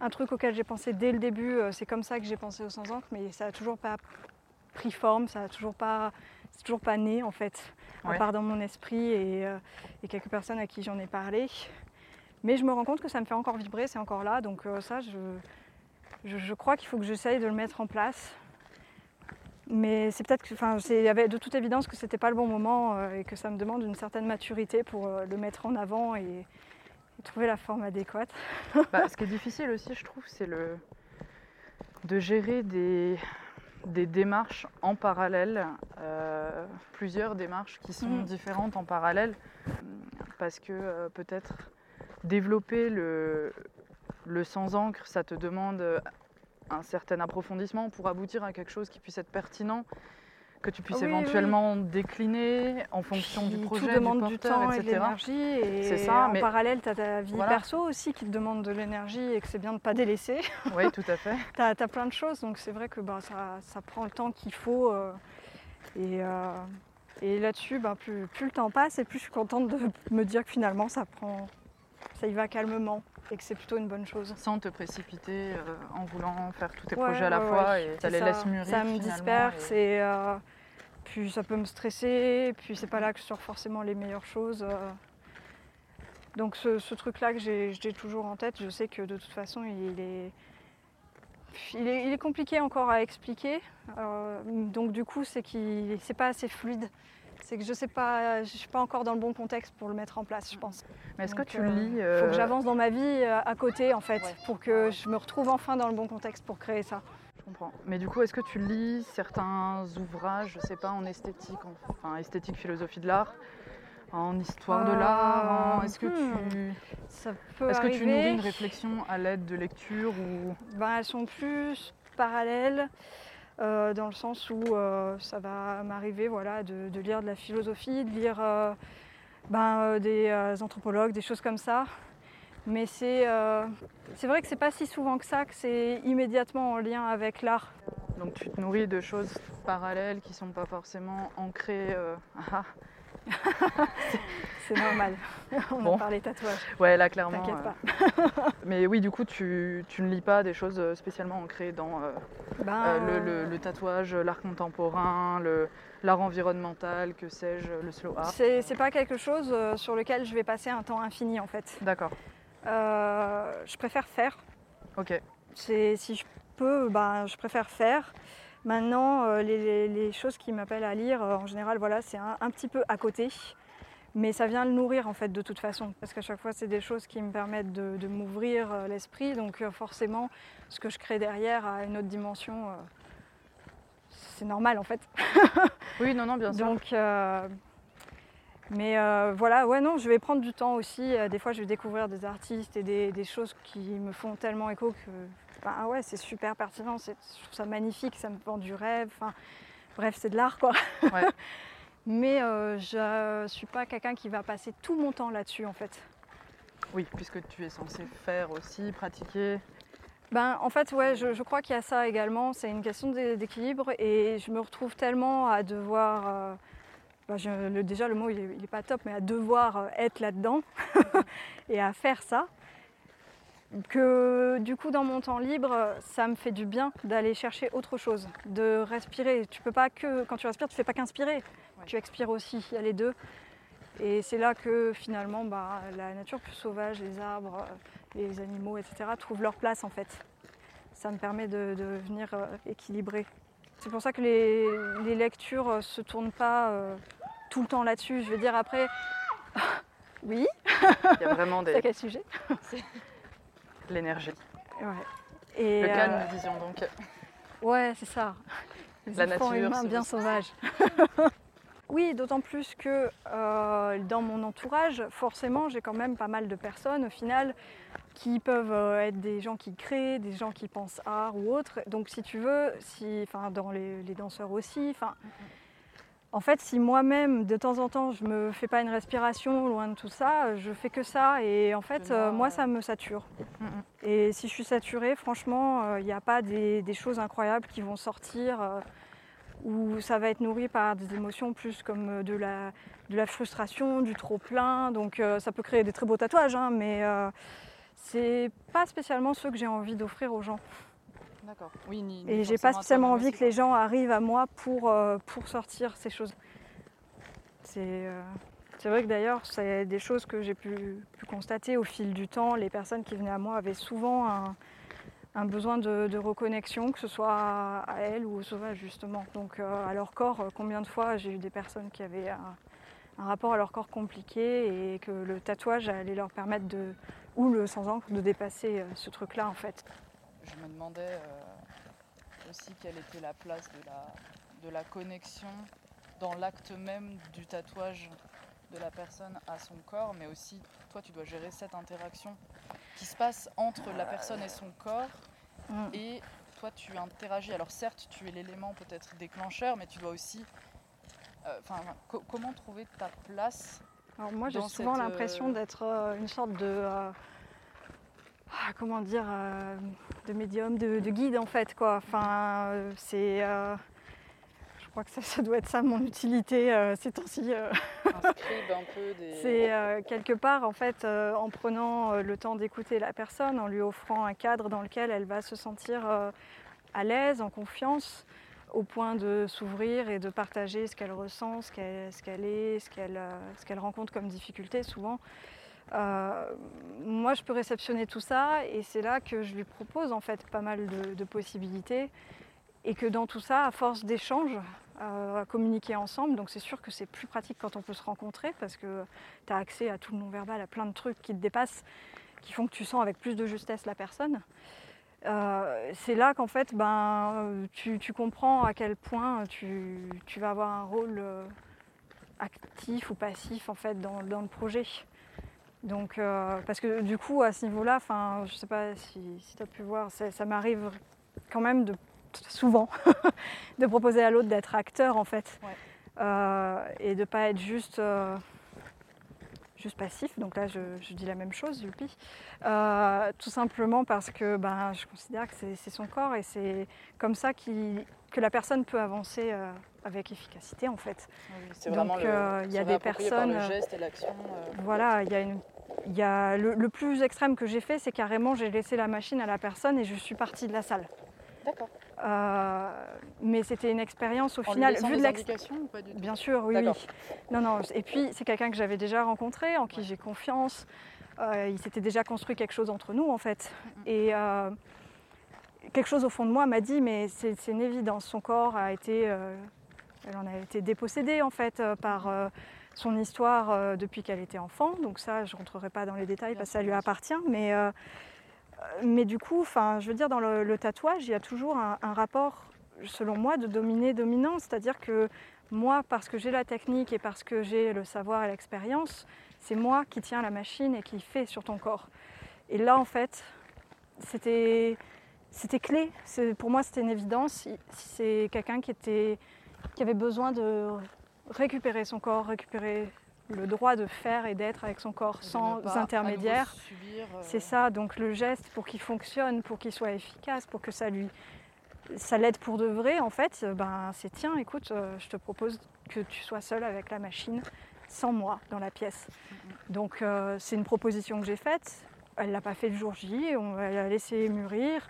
un truc auquel j'ai pensé dès le début, euh, c'est comme ça que j'ai pensé au sans encre, mais ça a toujours pas pris forme, ça a toujours pas, c'est toujours pas né en fait, à Ouais. part dans mon esprit et, euh, et quelques personnes à qui j'en ai parlé. Mais je me rends compte que ça me fait encore vibrer, c'est encore là, donc euh, ça, je, je, je crois qu'il faut que j'essaye de le mettre en place. Mais c'est peut-être que, enfin, il y avait de toute évidence que c'était pas le bon moment euh, et que ça me demande une certaine maturité pour le mettre en avant et trouver la forme adéquate. Bah, ce qui est difficile aussi, je trouve, c'est le de gérer des, des démarches en parallèle, euh, plusieurs démarches qui sont Mhm. différentes en parallèle, parce que euh, peut-être développer le, le sans encre, ça te demande un certain approfondissement pour aboutir à quelque chose qui puisse être pertinent, que tu puisses Oui, oui. éventuellement décliner en fonction du projet, tout demande du du, porteur, temps et de etc. l'énergie. C'est ça, en mais- parallèle, tu as ta vie Voilà. perso aussi qui te demande de l'énergie et que c'est bien de ne pas délaisser. Oui, tout à fait. tu as, plein de choses, donc c'est vrai que bah, ça, ça prend le temps qu'il faut. euh, et euh, et là-dessus, bah, plus, plus le temps passe et plus je suis contente de me dire que finalement ça prend, ça y va calmement et que c'est plutôt une bonne chose. sans te précipiter euh, en voulant faire tous tes Ouais, projets à la ouais, fois ouais. et ça les laisse mûrir. Ça me disperse et- et, euh, puis ça peut me stresser, puis c'est pas là que je sors forcément les meilleures choses. euh. Donc ce, ce truc-là que j'ai toujours en tête, je sais que de toute façon il est, il est, il est compliqué encore à expliquer. Donc du coup c'est qu'il c'est pas assez fluide. C'est que je sais pas, je suis pas encore dans le bon contexte pour le mettre en place, je pense. Mais est-ce que tu euh, lis Faut euh, que j'avance dans ma vie euh, à côté en fait, Ouais. pour que je me retrouve enfin dans le bon contexte pour créer ça. Je comprends. Mais du coup, est-ce que tu lis certains ouvrages, je sais pas, en esthétique, en- enfin esthétique, philosophie de l'art, en histoire de Euh, l'art Est-ce que hmm. tu, Ça peut est-ce que tu nourris une réflexion à l'aide de lecture ou Ben, elles sont plus parallèles euh, dans le sens où euh, ça va m'arriver voilà, de, lire de la philosophie, de lire euh, ben, des anthropologues, des choses comme ça. Mais c'est vrai que c'est pas si souvent que ça que c'est immédiatement en lien avec l'art. donc tu te nourris de choses parallèles qui sont pas forcément ancrées ah, C'est normal. On Bon. a parlé tatouage, Ouais, là clairement. t'inquiète euh, pas. Mais oui, du coup, tu, tu ne lis pas des choses euh, spécialement ancrées dans euh, Ben, euh, le, le- le tatouage, l'art contemporain, le- l'art environnemental, que sais-je, le slow art. c'est c'est pas quelque chose sur lequel je vais passer un temps infini en fait. D'accord. Je préfère faire. Ok. C'est si je peux, bah, je préfère faire. Maintenant, euh, les, choses qui m'appellent à lire, euh, en général, voilà, c'est un, un petit peu à côté. Mais ça vient le nourrir en fait de toute façon. Parce qu'à chaque fois, c'est des choses qui me permettent de, de m'ouvrir euh, l'esprit. Donc forcément, ce que je crée derrière a une autre dimension. c'est normal en fait. Oui, non, non, bien sûr. Donc, euh, mais euh, voilà, ouais, non, je vais prendre du temps aussi. Des fois, je vais découvrir des artistes et des, des choses qui me font tellement écho que, enfin, ah ouais, c'est super pertinent. Je trouve ça magnifique, ça me vend du rêve. Enfin, bref, c'est de l'art, quoi. Ouais. mais euh, je suis pas quelqu'un qui va passer tout mon temps là-dessus, en fait. Oui, puisque tu es censé faire aussi, pratiquer. Ben, en fait, ouais, je, je crois qu'il y a ça également. C'est une question d'é- d'équilibre et je me retrouve tellement à devoir. euh, ben, je- le- déjà, le mot il n'est pas top, mais à devoir euh, être là-dedans et à faire ça. Que du coup, dans mon temps libre, ça me fait du bien d'aller chercher autre chose, de respirer. Tu peux pas que, quand tu respires, tu fais pas qu'inspirer, Ouais. tu expires aussi. Il y a les deux. Et c'est là que finalement, bah, la nature plus sauvage, les arbres, euh, les animaux, etc., trouvent leur place en fait. Ça me permet de, de venir euh, équilibrer. C'est pour ça que les, les lectures ne se tournent pas euh, tout le temps là-dessus. Je veux dire, après. oui, Il y a vraiment c'est des- quel sujet? l'énergie. Ouais. Et, Le euh, calme, disons donc. Ouais, c'est ça. Les La nature, humains bien sauvages. oui, d'autant plus que euh, dans mon entourage, forcément, j'ai quand même pas mal de personnes au final qui peuvent euh, être des gens qui créent, des gens qui pensent art ou autre. Donc, si tu veux, si, enfin, dans les, les danseurs aussi, enfin. En fait, si moi-même, de temps en temps, je me fais pas une respiration loin de tout ça, je fais que ça et en fait, euh, moi, ça me sature. Mhm. Et si je suis saturée, franchement, il n'y a pas des, des choses incroyables qui vont sortir euh, où ça va être nourri par des émotions plus comme euh, de la, de la frustration, du trop-plein. Donc euh, ça peut créer des très beaux tatouages, hein, mais euh, c'est pas spécialement ceux que j'ai envie d'offrir aux gens. D'accord. Oui, ni, ni Et j'ai pas spécialement envie que les gens arrivent à moi pour, euh, pour sortir ces choses. C'est euh, c'est vrai que d'ailleurs, c'est des choses que j'ai pu, pu constater au fil du temps. Les personnes qui venaient à moi avaient souvent un, un besoin de, de reconnexion, que ce soit à, à elles ou au sauvage justement. Donc euh, à leur corps, combien de fois j'ai eu des personnes qui avaient un, un rapport à leur corps compliqué et que le tatouage allait leur permettre de, ou le sans encre, de dépasser ce truc-là en fait. Je me demandais euh, aussi quelle était la place de la, de la connexion dans l'acte même du tatouage de la personne à son corps, mais aussi toi tu dois gérer cette interaction qui se passe entre la personne et son corps Mm. et toi tu interagis. Alors certes tu es l'élément peut-être déclencheur, mais tu dois aussi... euh, Enfin, co- comment trouver ta place Alors moi j'ai souvent cette, l'impression euh, d'être euh, une sorte de euh, ah, comment dire euh, de médium, de, de guide en fait quoi. Enfin euh, c'est euh, je crois que ça, ça doit être ça mon utilité euh, ces temps-ci. des... C'est quelque part en fait en prenant le temps d'écouter la personne, en lui offrant un cadre dans lequel elle va se sentir à l'aise, en confiance, au point de s'ouvrir et de partager ce qu'elle ressent, ce qu'elle est, ce qu'elle ce qu'elle rencontre comme difficulté souvent. Euh, moi, je peux réceptionner tout ça et c'est là que je lui propose en fait pas mal de, possibilités et que dans tout ça, à force d'échanges, à communiquer ensemble. Donc c'est sûr que c'est plus pratique quand on peut se rencontrer parce que tu as accès à tout le non-verbal, à plein de trucs qui te dépassent, qui font que tu sens avec plus de justesse la personne. Euh, c'est là qu'en fait ben, tu, comprends à quel point tu, vas avoir un rôle euh, actif ou passif en fait dans, le projet. Donc, euh, parce que du coup, à ce niveau-là, je ne sais pas si, tu as pu voir, ça m'arrive quand même de, souvent de proposer à l'autre d'être acteur en fait. et de ne pas être juste juste passif, donc là je, dis la même chose, youpi. Euh, tout simplement parce que ben, je considère que c'est son corps et c'est comme ça que la personne peut avancer euh, avec efficacité en fait. c'est vraiment donc, euh, il y a des personnes. le geste et l'action. voilà, il y a une. Y a le, le plus extrême que j'ai fait, c'est carrément j'ai laissé la machine à la personne et je suis partie de la salle. D'accord. Euh, mais c'était une expérience au en final. Vu de l'explication ou pas du tout? Bien sûr, oui, oui. Non, non. Et puis c'est quelqu'un que j'avais déjà rencontré, en qui j'ai confiance. Euh, il s'était déjà construit quelque chose entre nous en fait. Et euh, quelque chose au fond de moi m'a dit, mais c'est une évidence. Son corps a été, elle en a été dépossédée en fait par son histoire depuis qu'elle était enfant. Donc ça, je rentrerai pas dans les détails parce que ça lui appartient, mais mais du coup, enfin, je veux dire, dans le, tatouage, il y a toujours un, rapport, selon moi, de dominé-dominant. C'est-à-dire que moi, parce que j'ai la technique et parce que j'ai le savoir et l'expérience, c'est moi qui tiens la machine et qui fait sur ton corps. Et là, en fait, c'était, c'était clé. pour moi, c'était une évidence. C'est quelqu'un qui, était, qui avait besoin de récupérer son corps, récupérer le droit de faire et d'être avec son corps sans intermédiaire. Euh, c'est ça, donc le geste pour qu'il fonctionne, pour qu'il soit efficace, pour que ça lui ça l'aide pour de vrai, en fait, ben, c'est tiens, écoute, euh, je te propose que tu sois seul avec la machine, sans moi, dans la pièce. Donc euh, c'est une proposition que j'ai faite. Elle ne l'a pas fait le jour J, on l'a laissé mûrir.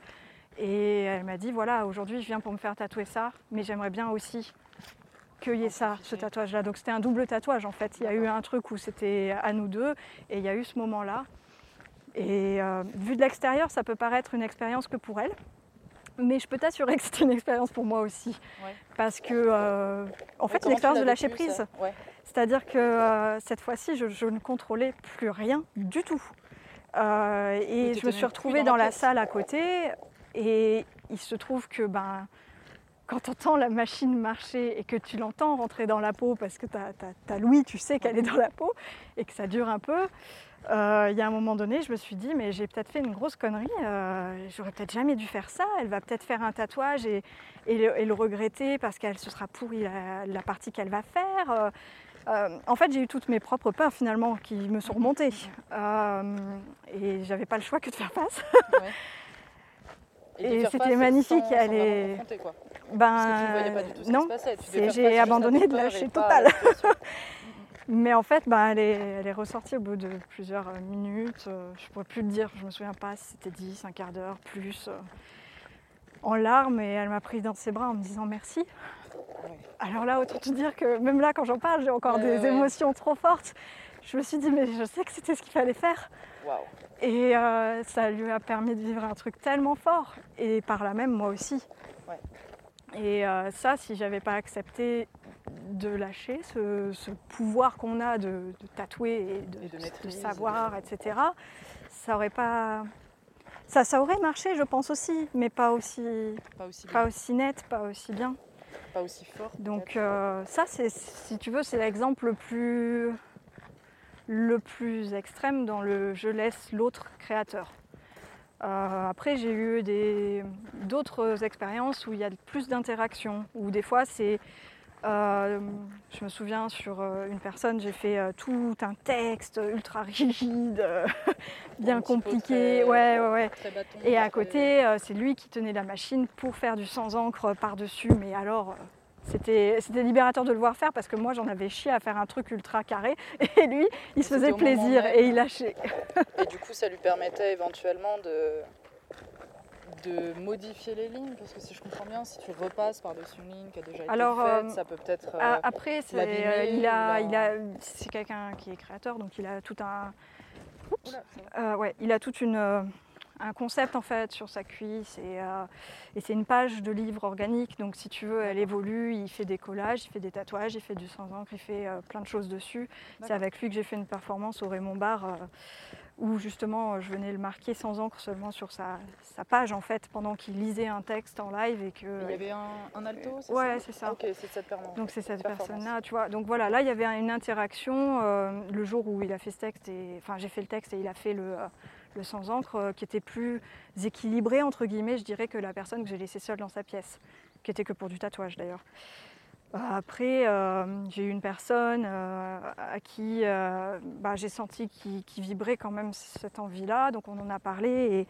Et elle m'a dit, voilà, aujourd'hui je viens pour me faire tatouer ça, mais j'aimerais bien aussi qu'il y ait ça, ce tatouage-là. Donc c'était un double tatouage en fait. Il y a eu un truc où c'était à nous deux et il y a eu ce moment-là. Et euh, vu de l'extérieur, ça peut paraître une expérience que pour elle. Mais je peux t'assurer que c'était une expérience pour moi aussi. Parce que, euh, en fait, une expérience de lâcher prise. C'est-à-dire que euh, cette fois-ci, je, ne contrôlais plus rien du tout. et je me suis retrouvée dans, la salle à côté. Et il se trouve que ben, quand tu entends la machine marcher et que tu l'entends rentrer dans la peau parce que tu as, l'ouïe, tu sais qu'elle est dans la peau et que ça dure un peu, euh, il y a un moment donné, je me suis dit, mais j'ai peut-être fait une grosse connerie, euh, j'aurais peut-être jamais dû faire ça, elle va peut-être faire un tatouage et, le, regretter parce qu'elle se sera pourrie la, partie qu'elle va faire. Euh, en fait, j'ai eu toutes mes propres peurs finalement qui me sont remontées et j'avais pas le choix que de faire face. Et, c'était magnifique. elle est. Ben non, j'ai abandonné de lâcher total. Mais en fait, ben, elle, est, elle, est, ressortie au bout de plusieurs minutes. Euh, je ne pourrais plus le dire, je me souviens pas si c'était 10, un quart d'heure, plus. Euh, en larmes et elle m'a pris dans ses bras en me disant merci. Alors là, autant te dire que même là, quand j'en parle, j'ai encore des émotions trop fortes. Je me suis dit, mais je sais que c'était ce qu'il fallait faire. Et euh, ça lui a permis de vivre un truc tellement fort. Et par là même, moi aussi. Et euh, ça, si j'avais pas accepté de lâcher ce, pouvoir qu'on a de, tatouer et de, savoir, etc., ça aurait pas. Ça, ça aurait marché, je pense aussi, mais pas aussi, pas aussi, net, pas aussi bien. Pas aussi fort. Donc euh, ça, c'est, si tu veux, c'est l'exemple le plus le plus extrême dans le je laisse l'autre créateur. Euh, après, j'ai eu d'autres expériences où il y a plus d'interaction, où des fois c'est. Euh, je me souviens sur euh, une personne, j'ai fait tout un texte ultra rigide, bien compliqué. ouais, ouais, ouais. Et à côté, c'est lui qui tenait la machine pour faire du sans encre par-dessus, mais alors c'était libérateur de le voir faire parce que moi j'en avais chié à faire un truc ultra carré. Et lui il se faisait plaisir et il lâchait. Et du coup ça lui permettait éventuellement de, de modifier les lignes parce que si je comprends bien si tu repasses par-dessus une ligne qui a déjà été Alors, faite euh, ça peut peut-être euh, après c'est euh, il a, il a c'est quelqu'un qui est créateur donc il a tout un ouais il a toute une un concept en fait sur sa cuisse et, euh, et c'est une page de livre organique. Donc si tu veux, elle évolue. Il fait des collages, il fait des tatouages, il fait du sans encre, il fait euh, plein de choses dessus. C'est avec lui que j'ai fait une performance au Raymond Bar euh, où justement je venais le marquer sans encre seulement sur sa, sa page en fait pendant qu'il lisait un texte en live et que. Il y avait un, un alto, c'est Ouais, c'est ça. Cette. Donc c'est cette Performance. personne-là, tu vois. Donc voilà, là il y avait une interaction le jour où il a fait ce texte, et, enfin j'ai fait le texte et il a fait le, le sans encre euh, qui était plus équilibré entre guillemets, je dirais, que la personne que j'ai laissée seule dans sa pièce, qui était que pour du tatouage d'ailleurs. Après, euh, j'ai eu une personne euh, à qui bah, j'ai senti qu'il vibrait quand même cette envie-là, donc on en a parlé et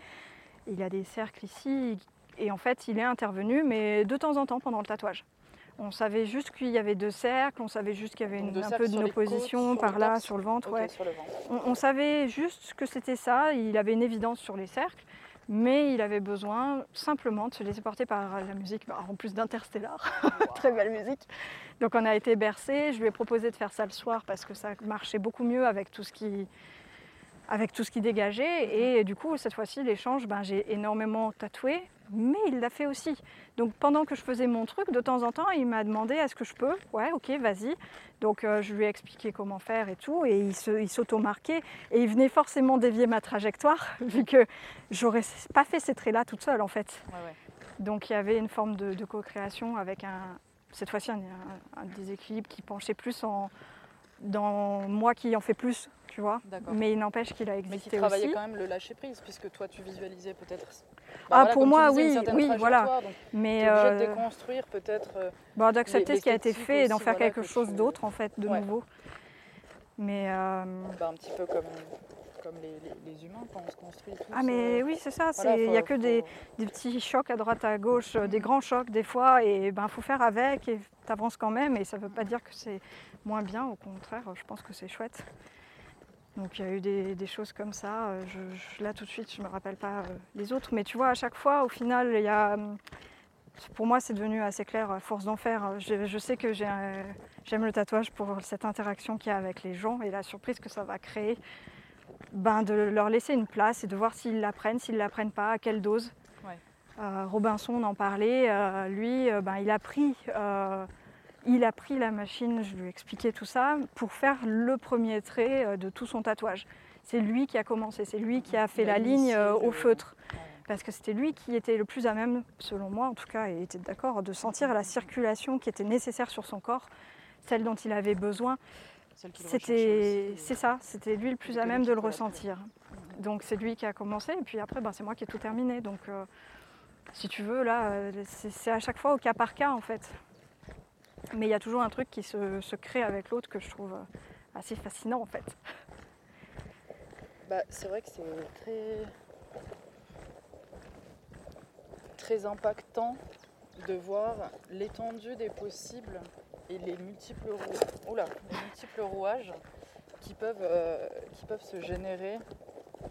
il y a des cercles ici et en fait il est intervenu, mais de temps en temps pendant le tatouage. On savait juste qu'il y avait deux cercles, on savait juste qu'il y avait une- un peu d'une côtes, opposition par là, torse. sur le ventre. Ok, ouais. sur le ventre. On, on savait juste que c'était ça, il avait une évidence sur les cercles, mais il avait besoin simplement de se laisser porter par la musique, bah, en plus d'Interstellar, très belle musique. Donc on a été bercés, je lui ai proposé de faire ça le soir parce que ça marchait beaucoup mieux avec tout ce qui, avec tout ce qui dégageait. Et du coup, cette fois-ci, l'échange, ben, j'ai énormément tatoué, mais il l'a fait aussi. Donc pendant que je faisais mon truc, de temps en temps, il m'a demandé est-ce que je peux? Ouais, ok, vas-y. Donc euh, je lui ai expliqué comment faire et tout, et il s'auto-marquait. Et il venait forcément dévier ma trajectoire, vu que j'aurais pas fait ces traits-là toute seule en fait. Ouais, ouais. Donc il y avait une forme de, de co-création avec un, cette fois-ci un, un- un déséquilibre qui penchait plus en, dans moi qui en fais plus, tu vois. Mais il n'empêche qu'il a Mais qui existé travaillait aussi. quand même le lâcher prise, puisque toi tu visualisais peut-être. Ah, voilà, pour comme tu moi, disais, oui, oui, voilà. Mais obligé de euh, déconstruire peut-être. euh, bon, d'accepter ce qui a été fait et d'en faire voilà, quelque que chose tu- d'autre en fait, de Ouais. nouveau. Mais euh, bah, un petit peu comme, comme les, les- les humains quand on se construit. tous, ah mais euh, oui, c'est ça. voilà, Il n'y a que des, faut- des petits chocs à droite, à gauche, euh, des grands chocs des fois, et ben faut faire avec et t'avances quand même. Et ça ne veut pas dire que c'est moins bien, au contraire, je pense que c'est chouette. Donc il y a eu des, des choses comme ça. euh, Je, je- là tout de suite, je me rappelle pas euh, les autres, mais tu vois, à chaque fois, au final, il y a, pour moi, c'est devenu assez clair, à force d'en faire. Je, je sais que j'aime le tatouage pour cette interaction qu'il y a avec les gens et la surprise que ça va créer. Ben, de leur laisser une place et de voir s'ils l'apprennent, s'ils l'apprennent pas, à quelle dose. Ouais. Euh, Robinson on en parlait, euh, lui, euh, ben, il a pris, il a pris la machine, je lui ai expliqué tout ça, pour faire le premier trait de tout son tatouage. C'est lui qui a commencé, c'est lui qui a fait la ligne au feutre. Ouais. Parce que c'était lui qui était le plus à même, selon moi en tout cas, et était d'accord, de sentir la circulation qui était nécessaire sur son corps, celle dont il avait besoin. C'était, recherchait aussi, c'est ça, c'était lui le plus à même de le ressentir. Donc c'est lui qui a commencé, et puis après, ben, c'est moi qui ai tout terminé. Donc euh, si tu veux, là, euh, c'est, à chaque fois au cas par cas en fait. Mais il y a toujours un truc qui se, se crée avec l'autre que je trouve euh, assez fascinant en fait. Bah, c'est vrai que c'est très très impactant de voir l'étendue des possibles et les multiples, rou- Oula, les multiples rouages qui peuvent, euh, qui peuvent se générer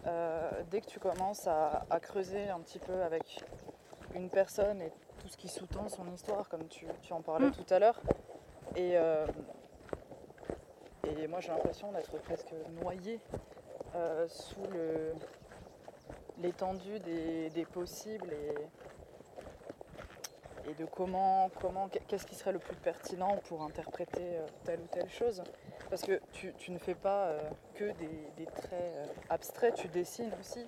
euh, dès que tu commences à, à creuser un petit peu avec une personne et tout ce qui sous-tend son histoire, comme tu, tu en parlais Mm. tout à l'heure. Et, euh, et moi j'ai l'impression d'être presque noyée sous l'étendue des, des possibles et, et de comment, comment qu'est-ce qui serait le plus pertinent pour interpréter euh, telle ou telle chose. Parce que tu, tu ne fais pas euh, que des, des traits euh, abstraits, tu dessines aussi,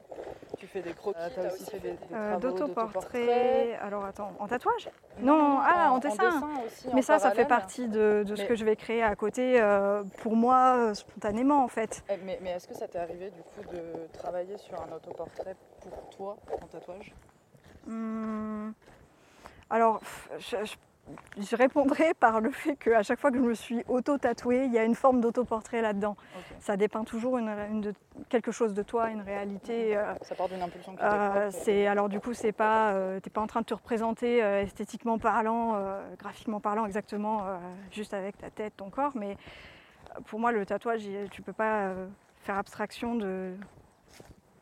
tu fais des croquis, tu as aussi fait des, des travaux d'autoportrait, alors attends, en tatouage? Non, ah, en dessin. aussi, Mais en ça, ça fait partie de, de ce Mais- que je vais créer à côté euh, pour moi euh, spontanément en fait. Eh, Mais, mais est-ce que ça t'est arrivé du coup de travailler sur un autoportrait pour toi en tatouage? Hum, alors, je, je- je répondrai par le fait qu'à chaque fois que je me suis auto-tatouée, il y a une forme d'autoportrait là-dedans. Ça dépeint toujours une, une de- quelque chose de toi, une réalité. euh, Ça part d'une impulsion qui Euh, c'est alors du coup c'est pas euh, t'es pas en train de te représenter euh, esthétiquement parlant euh, graphiquement parlant exactement euh, juste avec ta tête ton corps mais euh, pour moi le tatouage tu peux pas euh, faire abstraction de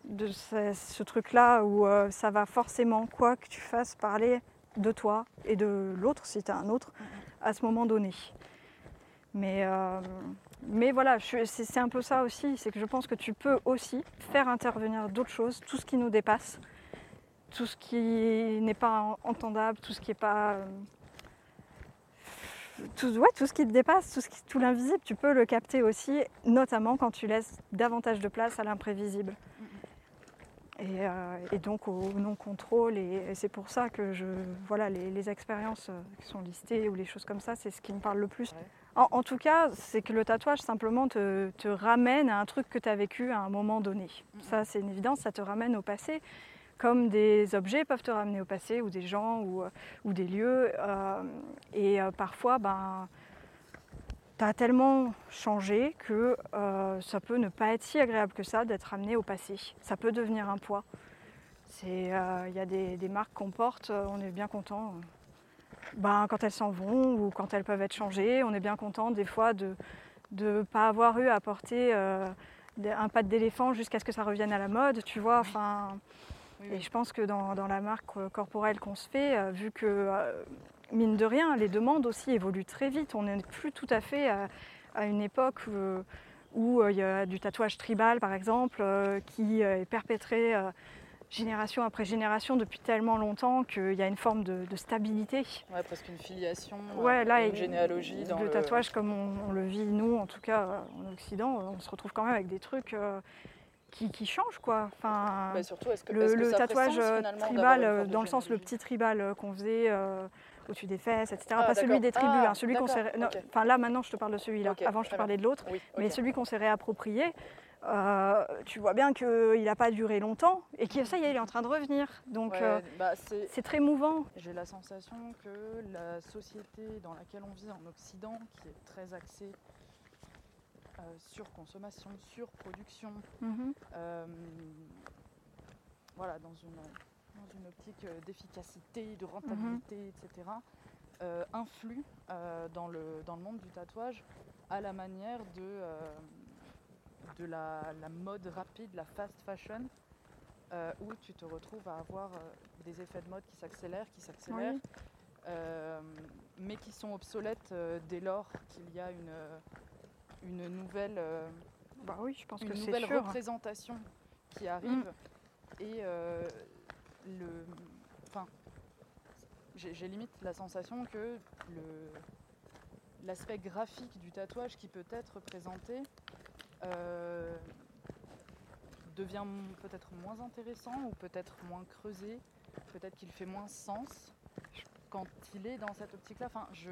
de ce, truc là où euh, ça va forcément quoi que tu fasses parler de toi et de l'autre si tu as un autre à ce moment donné Mais, euh, voilà, c'est un peu ça aussi, c'est que je pense que tu peux aussi faire intervenir d'autres choses, tout ce qui nous dépasse, tout ce qui n'est pas en- entendable, tout ce qui n'est pas... euh, tout, ce qui te dépasse, tout l'invisible, tu peux le capter aussi, notamment quand tu laisses davantage de place à l'imprévisible. Et, euh, et donc au non-contrôle. Et, et c'est pour ça que je, voilà, les, les expériences euh, qui sont listées ou les choses comme ça, c'est ce qui me parle le plus. En, en tout cas, c'est que le tatouage simplement te, te ramène à un truc que tu as vécu à un moment donné. Ça, c'est une évidence, ça te ramène au passé. Comme des objets peuvent te ramener au passé, ou des gens, ou, euh, ou des lieux. euh, et euh, parfois, ben, tu as tellement changé que euh, ça peut ne pas être si agréable que ça d'être ramené au passé. Ça peut devenir un poids. C'est, euh, Il y a des, des marques qu'on porte, euh, on est bien content. ben, quand elles s'en vont ou quand elles peuvent être changées, on est bien content des fois de ne pas avoir eu à porter euh, un pâte d'éléphant jusqu'à ce que ça revienne à la mode, tu vois. Enfin, Oui, et oui. je pense que dans, dans la marque corporelle qu'on se fait, vu que, mine de rien, les demandes aussi évoluent très vite. On n'est plus tout à fait à, à une époque euh, où euh, il y a du tatouage tribal, par exemple, euh, qui est perpétré génération après génération depuis tellement longtemps qu'il y a une forme de, de stabilité. Ouais, presque une filiation, Ouais, là, une généalogie dans le, le, tatouage, comme on, on le vit nous, en tout cas en Occident, on se retrouve quand même avec des trucs euh, qui, qui changent, quoi. Enfin, Bah, surtout, est-ce que, le, que tatouage sens, tribal, dans le sens le petit tribal qu'on faisait euh, au-dessus des fesses, etc. Ah, pas celui des tribus, Ah, hein, celui qu'on s'est. Enfin là maintenant je te parle de celui-là. Avant je te parlais de l'autre, Oui, mais celui qu'on s'est réapproprié. euh, tu vois bien qu'il n'a pas duré longtemps et que ça y est, il est en train de revenir. Donc Ouais, euh, bah, c'est- très mouvant. J'ai la sensation que la société dans laquelle on vit en Occident, qui est très axée euh, sur consommation, sur production, Mhm. euh, voilà, dans une, dans une optique euh, d'efficacité, de rentabilité, etc., euh, influe euh, dans, le, dans le monde du tatouage à la manière de, euh, de la, la mode rapide, la fast fashion, où tu te retrouves à avoir des effets de mode qui s'accélèrent, qui s'accélèrent, Oui. mais qui sont obsolètes dès lors qu'il y a une, une nouvelle... Bah oui, je pense une que nouvelle représentation qui arrive et euh, le enfin j'ai j'ai limite la sensation que le l'aspect graphique du tatouage qui peut être présenté euh, devient m- peut-être moins intéressant ou peut-être moins creusé peut-être qu'il fait moins sens quand il est dans cette optique là enfin je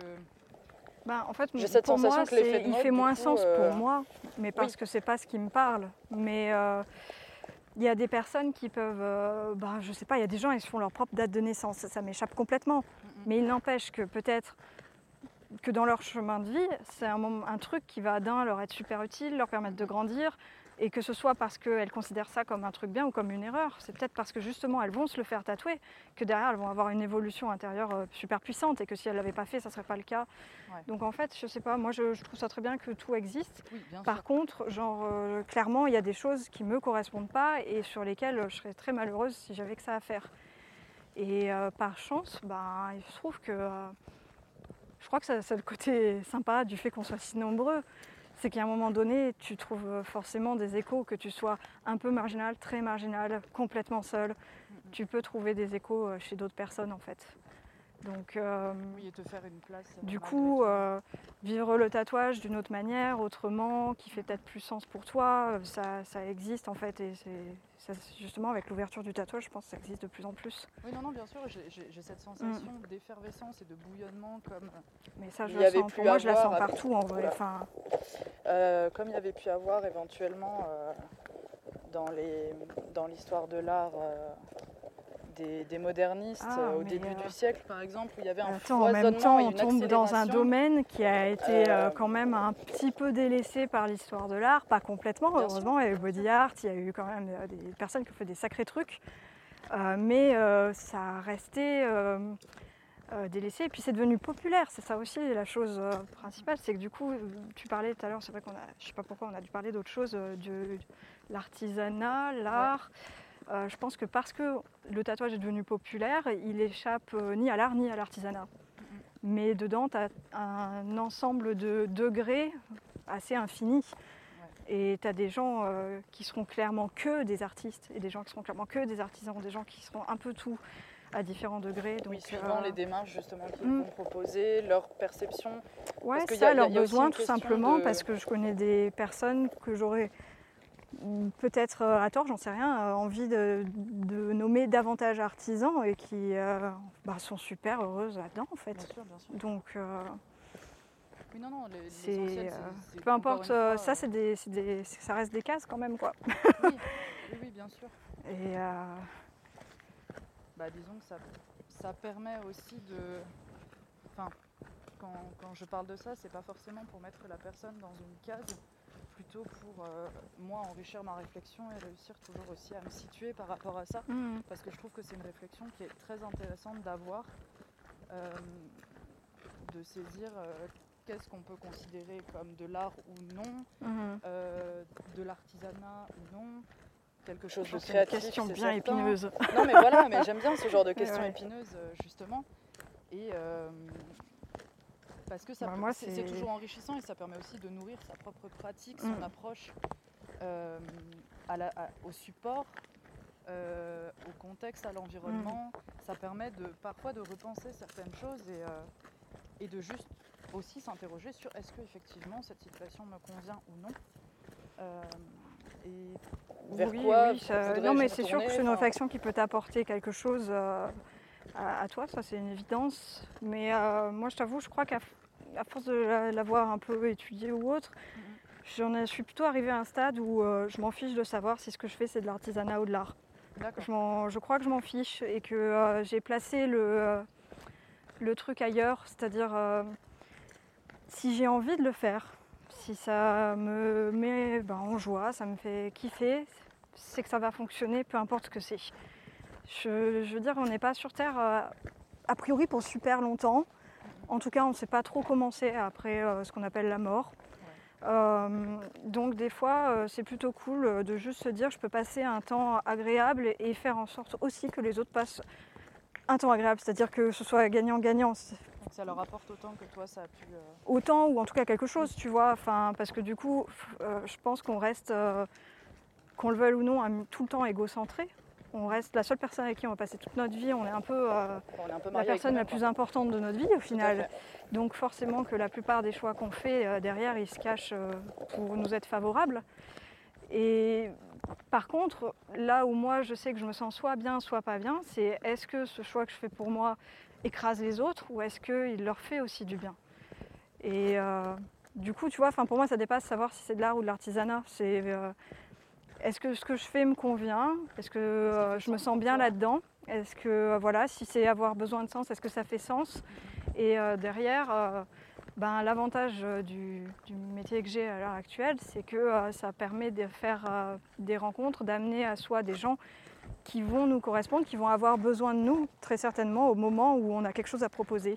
Ben, en fait, J'ai cette pour sensation moi, que il fait moins coup, sens euh, pour moi, mais parce que c'est pas ce qui me parle. Mais euh, il y a des personnes qui peuvent, euh, ben, je sais pas, il y a des gens ils se font leur propre date de naissance, ça, ça m'échappe complètement. Mais il n'empêche que peut-être que dans leur chemin de vie, c'est un truc qui va d'un leur être super utile, leur permettre de grandir, et que ce soit parce qu'elles considèrent ça comme un truc bien ou comme une erreur. C'est peut-être parce que justement elles vont se le faire tatouer que derrière elles vont avoir une évolution intérieure euh, super puissante et que si elles l'avaient pas fait, ça serait pas le cas. Ouais. Donc en fait, je sais pas, moi je, je trouve ça très bien que tout existe. oui Par sûr contre, genre euh, clairement, il y a des choses qui me correspondent pas et sur lesquelles euh, je serais très malheureuse si j'avais que ça à faire. Et euh, par chance, ben, il se trouve que euh, je crois que c'est le côté sympa du fait qu'on soit si nombreux. C'est qu'à un moment donné, tu trouves euh, forcément des échos, que tu sois un peu marginal, très marginal, complètement seul. Tu peux trouver des échos euh, chez d'autres personnes en fait. Donc, euh, oui et te faire une place du coup, euh, vivre le tatouage d'une autre manière, autrement, qui fait peut-être plus sens pour toi, ça, ça existe en fait. Et c'est justement avec l'ouverture du tatouage, je pense que ça existe de plus en plus. Oui, non, non, bien sûr, j'ai- cette sensation d'effervescence et de bouillonnement comme, Mais ça, je le sens. Pour moi, je la sens avec- partout en vrai. Enfin, euh, comme il y avait pu avoir éventuellement euh, dans les- dans l'histoire de l'art euh, des, des modernistes Ah, euh, au début euh, du siècle, par exemple, où il y avait un attends, en même temps, on tombe dans un domaine qui a été euh, Euh, quand même un petit peu délaissé par l'histoire de l'art, pas complètement. Bien heureusement, il y a eu body art, il y a eu quand même des personnes qui ont fait des sacrés trucs. Mais ça a resté euh, délaissé. Et puis c'est devenu populaire, c'est ça aussi la chose euh, principale. C'est que du coup, tu parlais tout à l'heure, c'est vrai qu'on a, je sais pas pourquoi, on a dû parler d'autre chose, euh, de l'artisanat, l'art. Euh, je pense que parce que le tatouage est devenu populaire, il échappe euh, ni à l'art ni à l'artisanat. mais dedans, tu as un ensemble de degrés assez infini. Et tu as des gens euh, qui seront clairement que des artistes, et des gens qui seront clairement que des artisans, des gens qui seront un peu tout à différents degrés. Donc, oui, suivant euh, les démarches justement qu'ils mm. vont proposer, leur perception. Ouais, ça, leurs besoins tout simplement, parce que je connais des personnes que j'aurais peut-être euh, à tort, j'en sais rien, envie de, nommer davantage artisans et qui bah, sont super heureuses là-dedans en fait. Bien sûr, bien sûr. Donc oui, non, non, c'est, peu importe, euh, ça, c'est des, des, ça reste des cases quand même, quoi. oui, oui, bien sûr. Et euh, bah, disons que ça, ça permet aussi de, enfin, quand, quand, je parle de ça, c'est pas forcément pour mettre la personne dans une case, plutôt pour euh, moi enrichir ma réflexion et réussir toujours aussi à me situer par rapport à ça, mmh. parce que je trouve que c'est une réflexion qui est très intéressante d'avoir. de saisir qu'est-ce qu'on peut considérer comme de l'art ou non, mhm. euh, de l'artisanat ou non, quelque chose de créatif. Une question bien épineuse. Non mais voilà, mais j'aime bien ce genre de questions épineuses euh, justement. Et euh, parce que ça bah, c'est toujours enrichissant et ça permet aussi de nourrir sa propre pratique, son mm. approche à la, au support. au contexte, à l'environnement, mm. ça permet de parfois de repenser certaines choses et, et de juste aussi s'interroger sur est-ce que effectivement cette situation me convient ou non. Euh, et vers oui, quoi oui, non mais c'est sûr que c'est une? Réflexion qui peut t'apporter quelque chose euh, à, toi, ça c'est une évidence. Mais euh, moi je t'avoue, je crois qu'à force de l'avoir un peu étudié ou autre, mm-hmm. je suis plutôt arrivée à un stade où je m'en fiche de savoir si ce que je fais c'est de l'artisanat ou de l'art. Je, je, crois que je m'en fiche et que j'ai placé le, le truc ailleurs, c'est-à-dire si j'ai envie de le faire, si ça me met ben, en joie, ça me fait kiffer, c'est que ça va fonctionner, peu importe ce que c'est. Je, veux dire, on n'est pas sur Terre euh, a priori pour super longtemps. En tout cas, on ne sait pas trop comment c'est après euh, ce qu'on appelle la mort. Euh, donc des fois, c'est plutôt cool de juste se dire, je peux passer un temps agréable et faire en sorte aussi que les autres passent un temps agréable, c'est-à-dire que ce soit gagnant-gagnant ça leur apporte autant que toi ça a pu. Euh, autant ou en tout cas quelque chose, tu vois. Enfin, parce que du coup, je pense qu'on reste, qu'on le veuille ou non, tout le temps égocentré. On reste la seule personne avec qui on va passer toute notre vie. On est un peu, la personne la plus importante de notre vie au final. Donc forcément que la plupart des choix qu'on fait derrière, ils se cachent pour nous être favorables. Et par contre, là où moi je sais que je me sens soit bien, soit pas bien, c'est est-ce que ce choix que je fais pour moi, écrase les autres ou est-ce qu'il leur fait aussi du bien? Et euh, du coup, tu vois, pour moi, ça dépasse savoir si c'est de l'art ou de l'artisanat. C'est euh, est-ce que ce que je fais me convient? Est-ce que euh, je me sens bien là-dedans? Est-ce que, voilà, si c'est avoir besoin de sens, est-ce que ça fait sens? Et derrière, ben, l'avantage du, du, métier que j'ai à l'heure actuelle, c'est que ça permet de faire des rencontres, d'amener à soi des gens qui vont nous correspondre, qui vont avoir besoin de nous très certainement au moment où on a quelque chose à proposer.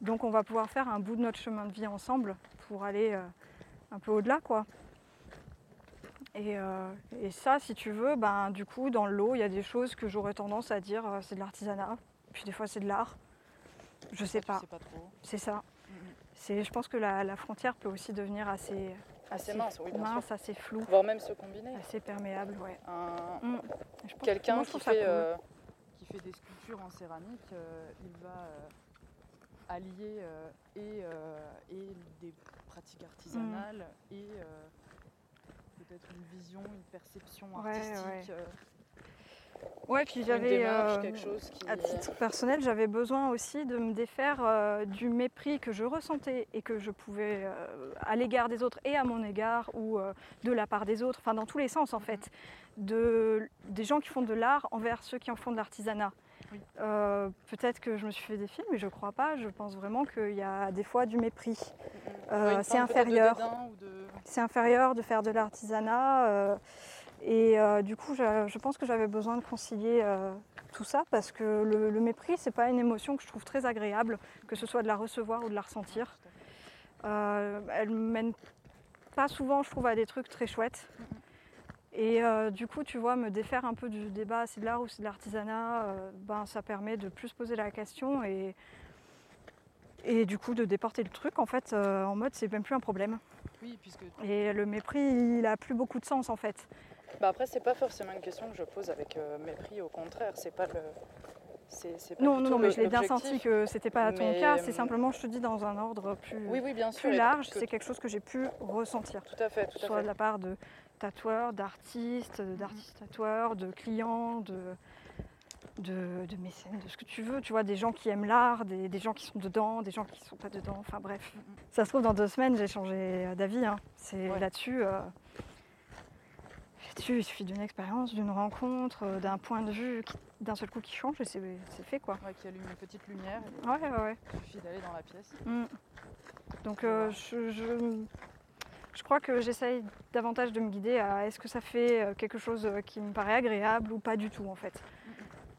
Donc on va pouvoir faire un bout de notre chemin de vie ensemble pour aller euh, un peu au-delà quoi. Euh, et, ça, si tu veux, ben, du coup, dans le lot, il y a des choses que j'aurais tendance à dire euh, c'est de l'artisanat, puis des fois c'est de l'art. Je sais pas. C'est ça. C'est, je pense que la, frontière peut aussi devenir assez, Assez mince, oui, bien sûr. assez flou. Voire même se combiner. Assez perméable, ouais. Mm. Quelqu'un qui, fait, euh, qui fait des sculptures en céramique, euh, il va euh, allier et, et, des pratiques artisanales mm. et peut-être une vision, une perception artistique. Ouais, puis j'avais, euh, à titre personnel, j'avais besoin aussi de me défaire euh, du mépris que je ressentais et que je pouvais euh, à l'égard des autres et à mon égard ou de la part des autres, enfin dans tous les sens en fait, de, des gens qui font de l'art envers ceux qui en font de l'artisanat. Peut-être que je me suis fait des films, mais je ne crois pas. Je pense vraiment qu'il y a des fois du mépris. c'est inférieur. C'est inférieur de faire de l'artisanat. Et euh, du coup, je, pense que j'avais besoin de concilier euh, tout ça parce que le, mépris, c'est pas une émotion que je trouve très agréable, que ce soit de la recevoir ou de la ressentir. Euh, elle mène pas souvent, je trouve, à des trucs très chouettes. Et du coup, tu vois, me défaire un peu du débat, c'est de l'art ou c'est de l'artisanat, ben, ça permet de plus poser la question et, Et du coup, de déporter le truc, en fait, euh, en mode, c'est même plus un problème. Oui, puisque. Et le mépris, il a plus beaucoup de sens, en fait. Bah après, c'est pas forcément une question que je pose avec euh, mépris, au contraire, c'est pas le. c'est- c'est pas Non, non, mais je l'ai bien senti que c'était pas ton Mais, cas. C'est euh, simplement, je te dis, dans un ordre plus, Oui, oui, bien sûr. plus large, que- c'est quelque chose que j'ai pu ressentir. Tout à fait, tout à soit fait. de la part de tatoueurs, d'artistes, d'artistes tatoueurs, de clients, de, de, de mécènes, de ce que tu veux. Tu vois, des gens qui aiment l'art, des, des gens qui sont dedans, des gens qui ne sont pas dedans. Enfin bref. Ça se trouve, dans deux semaines, j'ai changé d'avis. hein. C'est Ouais. là-dessus. euh, là-dessus, il suffit d'une expérience, d'une rencontre, euh, d'un point de vue qui- d'un seul coup qui change et c'est c'est fait quoi. Ouais, qui allume une petite lumière, Ouais, ouais, ouais. il suffit d'aller dans la pièce. Mm. Donc euh, je, je, je crois que j'essaye davantage de me guider à est-ce que ça fait euh, quelque chose euh, qui me paraît agréable ou pas du tout en fait.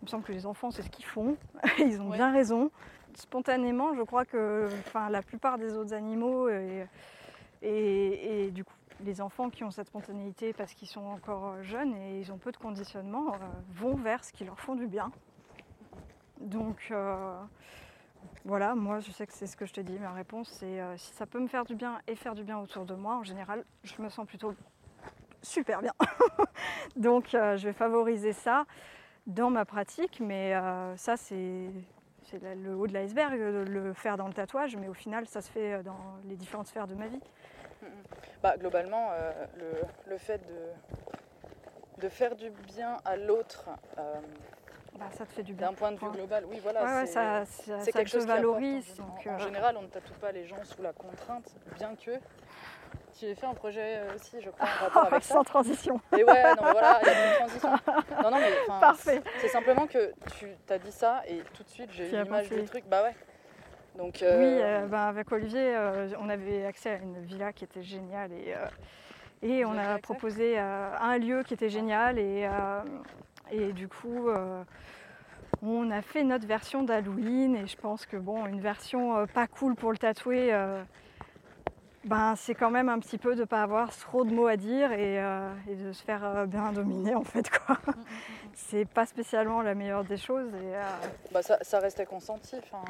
Il me semble que les enfants c'est ce qu'ils font, ils ont Ouais. bien raison. Spontanément je crois que enfin, la plupart des autres animaux et, et, et du coup les enfants qui ont cette spontanéité parce qu'ils sont encore euh, jeunes et ils ont peu de conditionnement euh, vont vers ce qui leur font du bien. Donc euh, voilà, moi je sais que c'est ce que je te dis. Ma réponse c'est euh, si ça peut me faire du bien et faire du bien autour de moi, en général, je me sens plutôt super bien. Donc euh, je vais favoriser ça dans ma pratique, mais euh, ça c'est le haut de l'iceberg le faire dans le tatouage, mais au final ça se fait dans les différentes sphères de ma vie. Bah, globalement, le, fait de, faire du bien à l'autre Bah, ça te fait du bien. d'un point de vue global, oui, voilà. Ouais, ouais, c'est- ça, ça, c'est ça quelque chose qui valorise. en- donc, en, euh, général, on ne tatoue pas les gens sous la contrainte, bien que. Tu as fait un projet euh, aussi, je crois, en rapport avec ça. sans transition. Et ouais, non, mais voilà, il y a une transition. Non, non, mais Parfait. c'est simplement que tu t'as dit ça et tout de suite j'ai eu l'image du truc. Bah ouais. Donc. Oui, euh, bah, avec Olivier, euh, on avait accès à une villa qui était géniale et, et on a proposé un lieu qui était génial et, et du coup euh, on a fait notre version d'Halloween et je pense que bon, une version euh, pas cool pour le tatouer, euh, ben, c'est quand même un petit peu de ne pas avoir trop de mots à dire et, euh, et de se faire euh, bien dominer en fait quoi. Mm, C'est pas spécialement la meilleure des choses et, euh, bah, ça, ça restait consenti. enfin,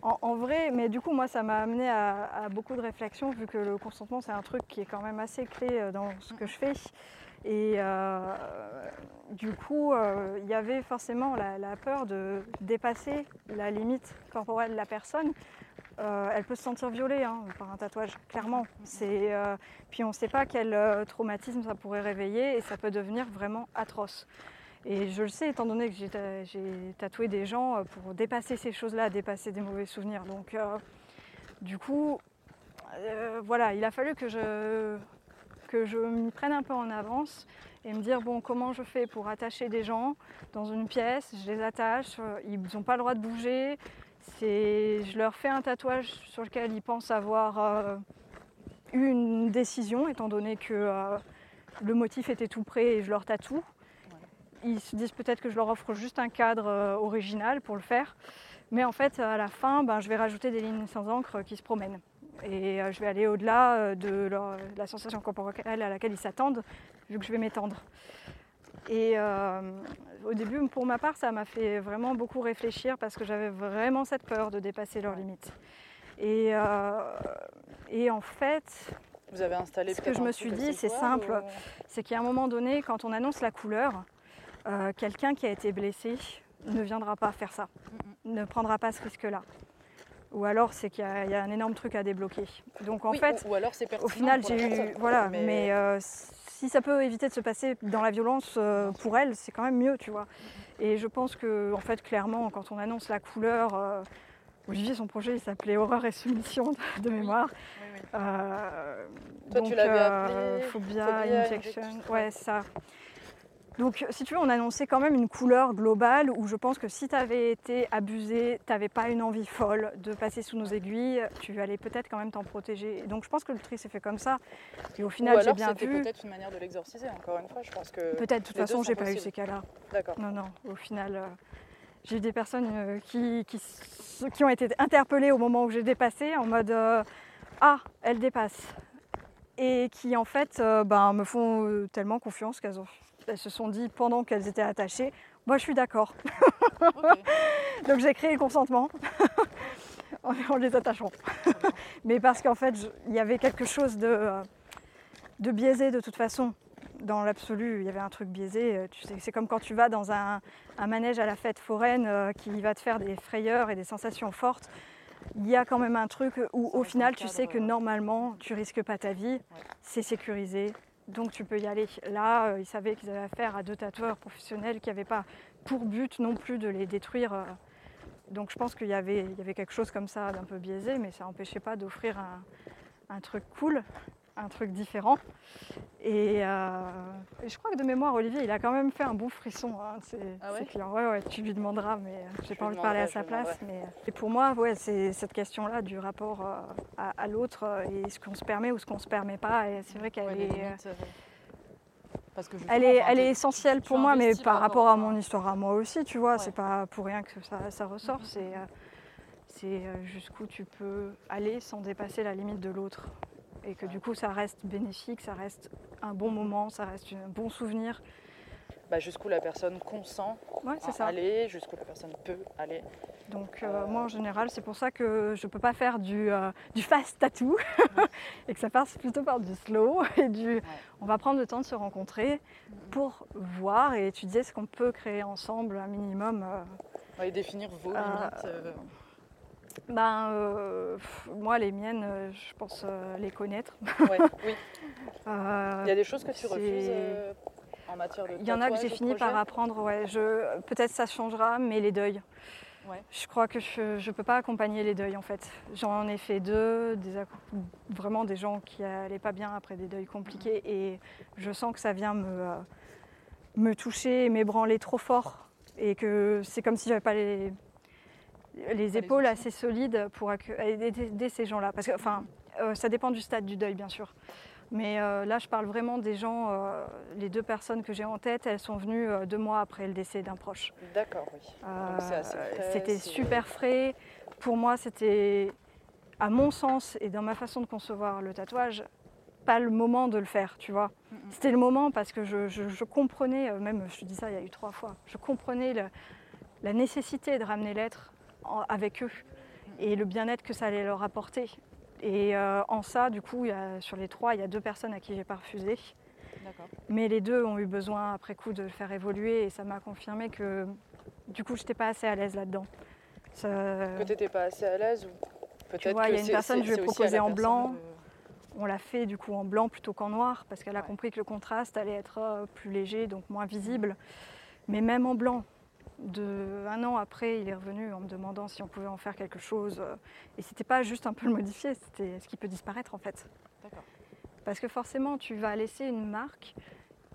en, en vrai, mais du coup, moi, ça m'a amené à, à beaucoup de réflexions, vu que le consentement, c'est un truc qui est quand même assez clé dans ce que je fais. Et euh, du coup, euh, il y avait forcément la, peur de dépasser la limite corporelle de la personne. Euh, elle peut se sentir violée hein, par un tatouage, clairement. Puis on ne sait pas quel traumatisme ça pourrait réveiller et ça peut devenir vraiment atroce. Et je le sais, étant donné que j'ai ta- j'ai tatoué des gens pour dépasser ces choses-là, dépasser des mauvais souvenirs. Donc, du coup, voilà, il a fallu que je, que je m'y prenne un peu en avance et me dire bon, comment je fais pour attacher des gens dans une pièce? Je les attache, euh, ils n'ont pas le droit de bouger. Je leur fais un tatouage sur lequel ils pensent avoir euh, eu une décision, étant donné que euh, le motif était tout prêt et je leur tatoue. Ils se disent peut-être que je leur offre juste un cadre euh, original pour le faire. Mais en fait, à la fin, ben, je vais rajouter des lignes sans encre qui se promènent. Et euh, je vais aller au-delà euh, de, la sensation corporelle à laquelle ils s'attendent, vu que je vais m'étendre. Et euh, au début, pour ma part, ça m'a fait vraiment beaucoup réfléchir parce que j'avais vraiment cette peur de dépasser leurs limites. Et, euh, et en fait, Vous avez installé Ce que je me suis dit, c'est simple. ou- c'est qu'à un moment donné, quand on annonce la couleur, euh, quelqu'un qui a été blessé ne viendra pas faire ça, ne prendra pas ce risque-là. Ou alors c'est qu'il y, a il y a un énorme truc à débloquer. Donc en Oui, fait, ou, ou alors c'est pertinent. au final, j'ai eu. Voilà, mais, euh, si ça peut éviter de se passer dans la violence euh, pour elle, c'est quand même mieux, tu vois. Et je pense que, en fait, clairement, quand on annonce la couleur. euh, Olivier, son projet, il s'appelait Horreur et Soumission de, mémoire. Oui, oui. Toi, tu donc, l'avais euh, appelé Phobia, Injection. ouais, ça. Donc, si tu veux, on annonçait quand même une couleur globale où je pense que si tu avais été abusé, tu n'avais pas une envie folle de passer sous nos aiguilles, tu allais peut-être quand même t'en protéger. Donc, je pense que le tri s'est fait comme ça. Et au final, j'ai bien vu. peut-être une manière de l'exorciser, encore une fois. Je pense que. Peut-être, de toute façon, j'ai pas eu ces cas-là. D'accord. Non, non, au final, euh, j'ai eu des personnes euh, qui, qui, qui ont été interpellées au moment où j'ai dépassé en mode euh, Ah, elle dépasse. Et qui en fait ben, me font tellement confiance qu'elles ont- elles se sont dit pendant qu'elles étaient attachées Moi je suis d'accord. Donc j'ai créé le consentement. en, les attachant. Mais parce qu'en fait, il y avait quelque chose de, euh, de biaisé de toute façon. Dans l'absolu, il y avait un truc biaisé. euh, Tu sais, c'est comme quand tu vas dans un, un manège à la fête foraine euh, qui va te faire des frayeurs et des sensations fortes. Il y a quand même un truc où, au final, tu sais que normalement, tu risques pas ta vie. C'est sécurisé, donc tu peux y aller. Là, euh, ils savaient qu'ils avaient affaire à deux tatoueurs professionnels qui n'avaient pas pour but non plus de les détruire. euh. Donc je pense qu'il y avait, quelque chose comme ça d'un peu biaisé, mais ça n'empêchait pas d'offrir un truc cool, un truc différent. Et, euh, et je crois que de mémoire, Olivier, il a quand même fait un bon frisson. hein. C'est Ah ouais. Ouais, ouais, tu lui demanderas, mais euh, j'ai pas envie de parler à sa place. Mais, euh, et pour moi, ouais, c'est cette question-là du rapport euh, à, à l'autre et ce qu'on se permet ou ce qu'on se permet pas. Et c'est vrai qu'elle Ouais, est. limites, euh, Parce que elle est, elle est essentielle pour moi, mais par rapport à mon histoire à moi aussi, tu vois. C'est pas pour rien que ça, ça ressort. C'est euh, c'est, jusqu'où tu peux aller sans dépasser la limite de l'autre. Et que du coup, ça reste bénéfique, ça reste un bon moment, ça reste un bon souvenir. bah, jusqu'où la personne consent Ouais, à ça. aller, jusqu'où la personne peut aller. Donc euh, moi en général c'est pour ça que je peux pas faire du, euh, du fast tattoo et que ça passe plutôt par du slow et du on va prendre le temps de se rencontrer pour voir et étudier ce qu'on peut créer ensemble un minimum. euh. Ouais, et définir vos limites. Ben euh, pff, moi les miennes euh, je pense euh, les connaître. ouais, oui. Il y a des choses que tu refuses en matière de Il y en a que j'ai fini par apprendre, ouais. Je, peut-être ça changera, mais les deuils. Ouais. Je crois que je ne peux pas accompagner les deuils en fait. J'en ai fait deux, des, vraiment des gens qui n'allaient pas bien après des deuils compliqués et je sens que ça vient me, me toucher, m'ébranler trop fort et que c'est comme si j'avais pas les, les les épaules assez solides pour aider, ces gens-là. Parce que, enfin, euh, ça dépend du stade du deuil bien sûr. Mais euh, là, je parle vraiment des gens, euh, les deux personnes que j'ai en tête, elles sont venues deux mois après le décès d'un proche. D'accord, oui. C'était super frais. Pour moi, c'était, à mon sens et dans ma façon de concevoir le tatouage, pas le moment de le faire, tu vois. Mhm. C'était le moment parce que je, je- je comprenais, même je te dis ça il y a eu trois fois, je comprenais le- la nécessité de ramener l'être avec eux et le bien-être que ça allait leur apporter. Et euh, en ça, du coup, il y a- sur les trois, il y a deux personnes à qui j'ai pas refusé. Mais les deux ont eu besoin après coup de le faire évoluer et ça m'a confirmé que du coup, je n'étais pas assez à l'aise là-dedans. Ça- Que tu n'étais pas assez à l'aise ou peut-être vois, que il y a une personne, c'est- je lui ai proposé en blanc. de- On l'a fait du coup en blanc plutôt qu'en noir parce qu'elle a compris que le contraste allait être euh, plus léger, donc moins visible. Mais même en blanc, de, un an après, il est revenu en me demandant si on pouvait en faire quelque chose. euh, Et c'était pas juste un peu le modifier, c'était ce qui peut disparaître en fait. Parce que forcément, tu vas laisser une marque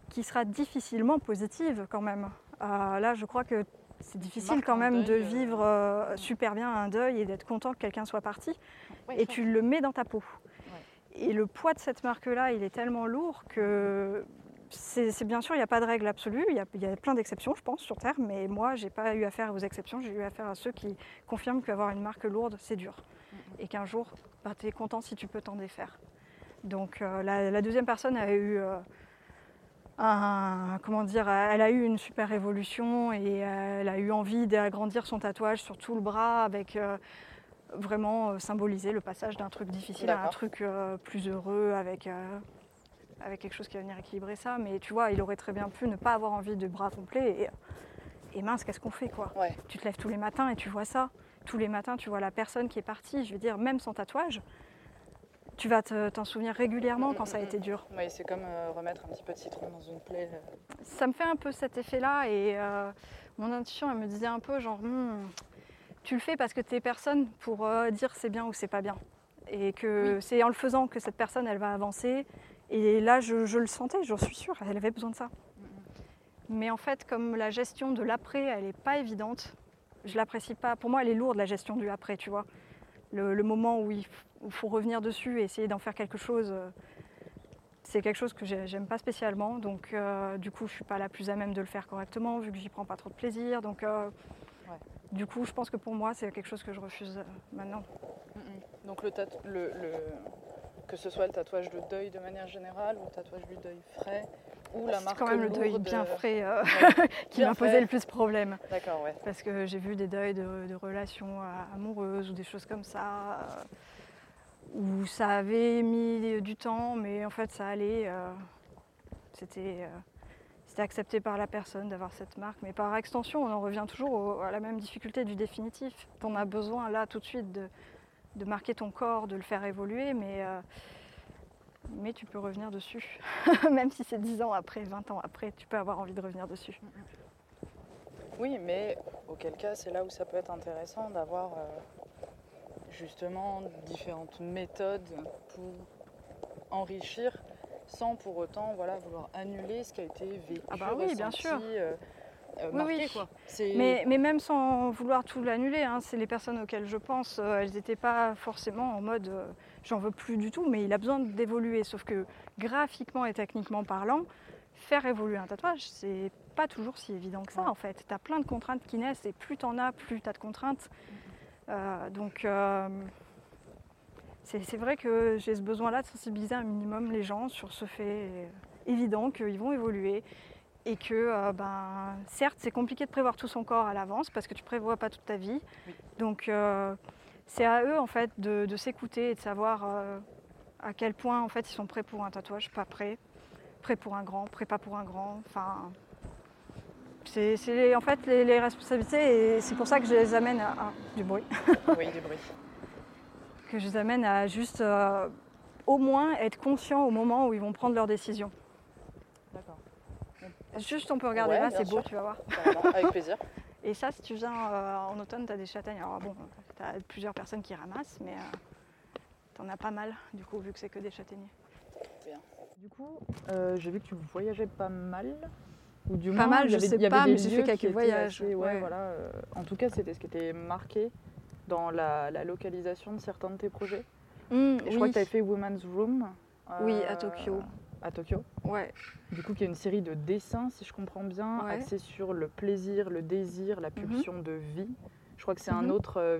qui sera difficilement positive quand même. Euh, là, je crois que c'est difficile quand même de deuil, euh, vivre euh, super bien un deuil et d'être content que quelqu'un soit parti. Ouais, et tu le mets dans ta peau. Et le poids de cette marque-là, il est tellement lourd que c'est bien sûr, il n'y a pas de règle absolue. Il y a, il y a plein d'exceptions, je pense, sur Terre. Mais moi, j'ai pas eu affaire aux exceptions. J'ai eu affaire à ceux qui confirment qu'avoir une marque lourde, c'est dur. Et qu'un jour, bah, tu es content si tu peux t'en défaire. Donc euh, la, la deuxième personne a eu euh, un, comment dire, elle a eu une super évolution et elle a eu envie d'agrandir son tatouage sur tout le bras avec euh, vraiment euh, symboliser le passage d'un truc difficile à un truc euh, plus heureux avec, euh, avec quelque chose qui va venir équilibrer ça. Mais tu vois, il aurait très bien pu ne pas avoir envie de bras complets et, et mince, qu'est-ce qu'on fait quoi? Ouais. Tu te lèves tous les matins et tu vois ça. Tous les matins, tu vois la personne qui est partie, je veux dire, même sans tatouage. Tu vas te- t'en souvenir régulièrement quand ça a été dur. Oui, c'est comme euh, remettre un petit peu de citron dans une plaie. Ça me fait un peu cet effet-là et euh, mon intuition, elle me disait un peu genre, Hmm, tu le fais parce que tu es personne pour euh, dire c'est bien ou c'est pas bien. Et que c'est en le faisant que cette personne, elle va avancer. Et là, je, je le sentais, j'en suis sûre, elle avait besoin de ça. Mais en fait, comme la gestion de l'après, elle n'est pas évidente, je l'apprécie pas. Pour moi, elle est lourde, la gestion du après, tu vois. Le, le moment où il où faut revenir dessus et essayer d'en faire quelque chose, euh, c'est quelque chose que j'ai- j'aime pas spécialement. Donc, euh, du coup, je suis pas la plus à même de le faire correctement, vu que j'y prends pas trop de plaisir. Donc, euh, Ouais. du coup, je pense que pour moi, c'est quelque chose que je refuse maintenant. Donc le, le, le- que ce soit le tatouage de deuil de manière générale ou le tatouage du deuil frais ou la marque C'est quand même le deuil bien euh, frais euh, ouais. qui m'a posé le plus problème. D'accord, ouais. Parce que j'ai vu des deuils de, de relations amoureuses ou des choses comme ça, euh, où ça avait mis du temps, mais en fait ça allait. euh, C'était euh, c'était accepté par la personne d'avoir cette marque. Mais par extension, on en revient toujours au- à la même difficulté du définitif. En as besoin là tout de suite de, de marquer ton corps, de le faire évoluer, mais, euh, mais tu peux revenir dessus. même si c'est 10 ans après, 20 ans après, tu peux avoir envie de revenir dessus. Oui, mais auquel cas, c'est là où ça peut être intéressant d'avoir euh, justement différentes méthodes pour enrichir sans pour autant voilà, vouloir annuler ce qui a été vécu, Ah bah oui, bien sûr. euh, euh, Oui, marqué, oui. quoi. C'est- Mais, mais même sans vouloir tout l'annuler, hein, c'est les personnes auxquelles je pense, euh, elles n'étaient pas forcément en mode euh, j'en veux plus du tout, mais il a besoin d'évoluer. Sauf que graphiquement et techniquement parlant, faire évoluer un tatouage, c'est pas toujours si évident que ça Ouais. en fait. Tu as plein de contraintes qui naissent et plus tu en as, plus tu as de contraintes. Donc c'est vrai que j'ai ce besoin-là de sensibiliser un minimum les gens sur ce fait évident qu'ils vont évoluer et que euh, ben, certes c'est compliqué de prévoir tout son corps à l'avance parce que tu prévois pas toute ta vie. Oui. Donc euh, c'est à eux en fait de, de s'écouter et de savoir euh, à quel point en fait ils sont prêts pour un tatouage, pas prêts, prêts pour un grand, prêts pas pour un grand. Enfin, c'est en fait les, les responsabilités et c'est pour ça que je les amène à, du bruit, Oui, du bruit. que je les amène à juste au moins être conscients au moment où ils vont prendre leurs décisions. D'accord. Juste on peut regarder Ouais, là, bien c'est beau, tu vas voir. Avec plaisir. Et ça, si tu viens euh, en automne, tu as des châtaignes. Alors bon, tu as plusieurs personnes qui ramassent, mais tu en as pas mal, du coup, vu que c'est que des châtaigniers. Du coup, euh, j'ai vu que tu voyageais pas mal. Ou du Pas moins, mal, je sais il y avait pas, des mais j'ai fait quelques voyages, assez- ouais, ouais. voilà, euh, en tout cas, c'était ce qui était marqué dans la, la localisation de certains de tes projets. Et je crois que tu avais fait Women's Room. Oui, euh, à Tokyo. À Tokyo. Ouais, Du coup, qui est une série de dessins, si je comprends bien, Ouais. axés sur le plaisir, le désir, la pulsion de vie. Je crois que c'est un Mhm. autre euh,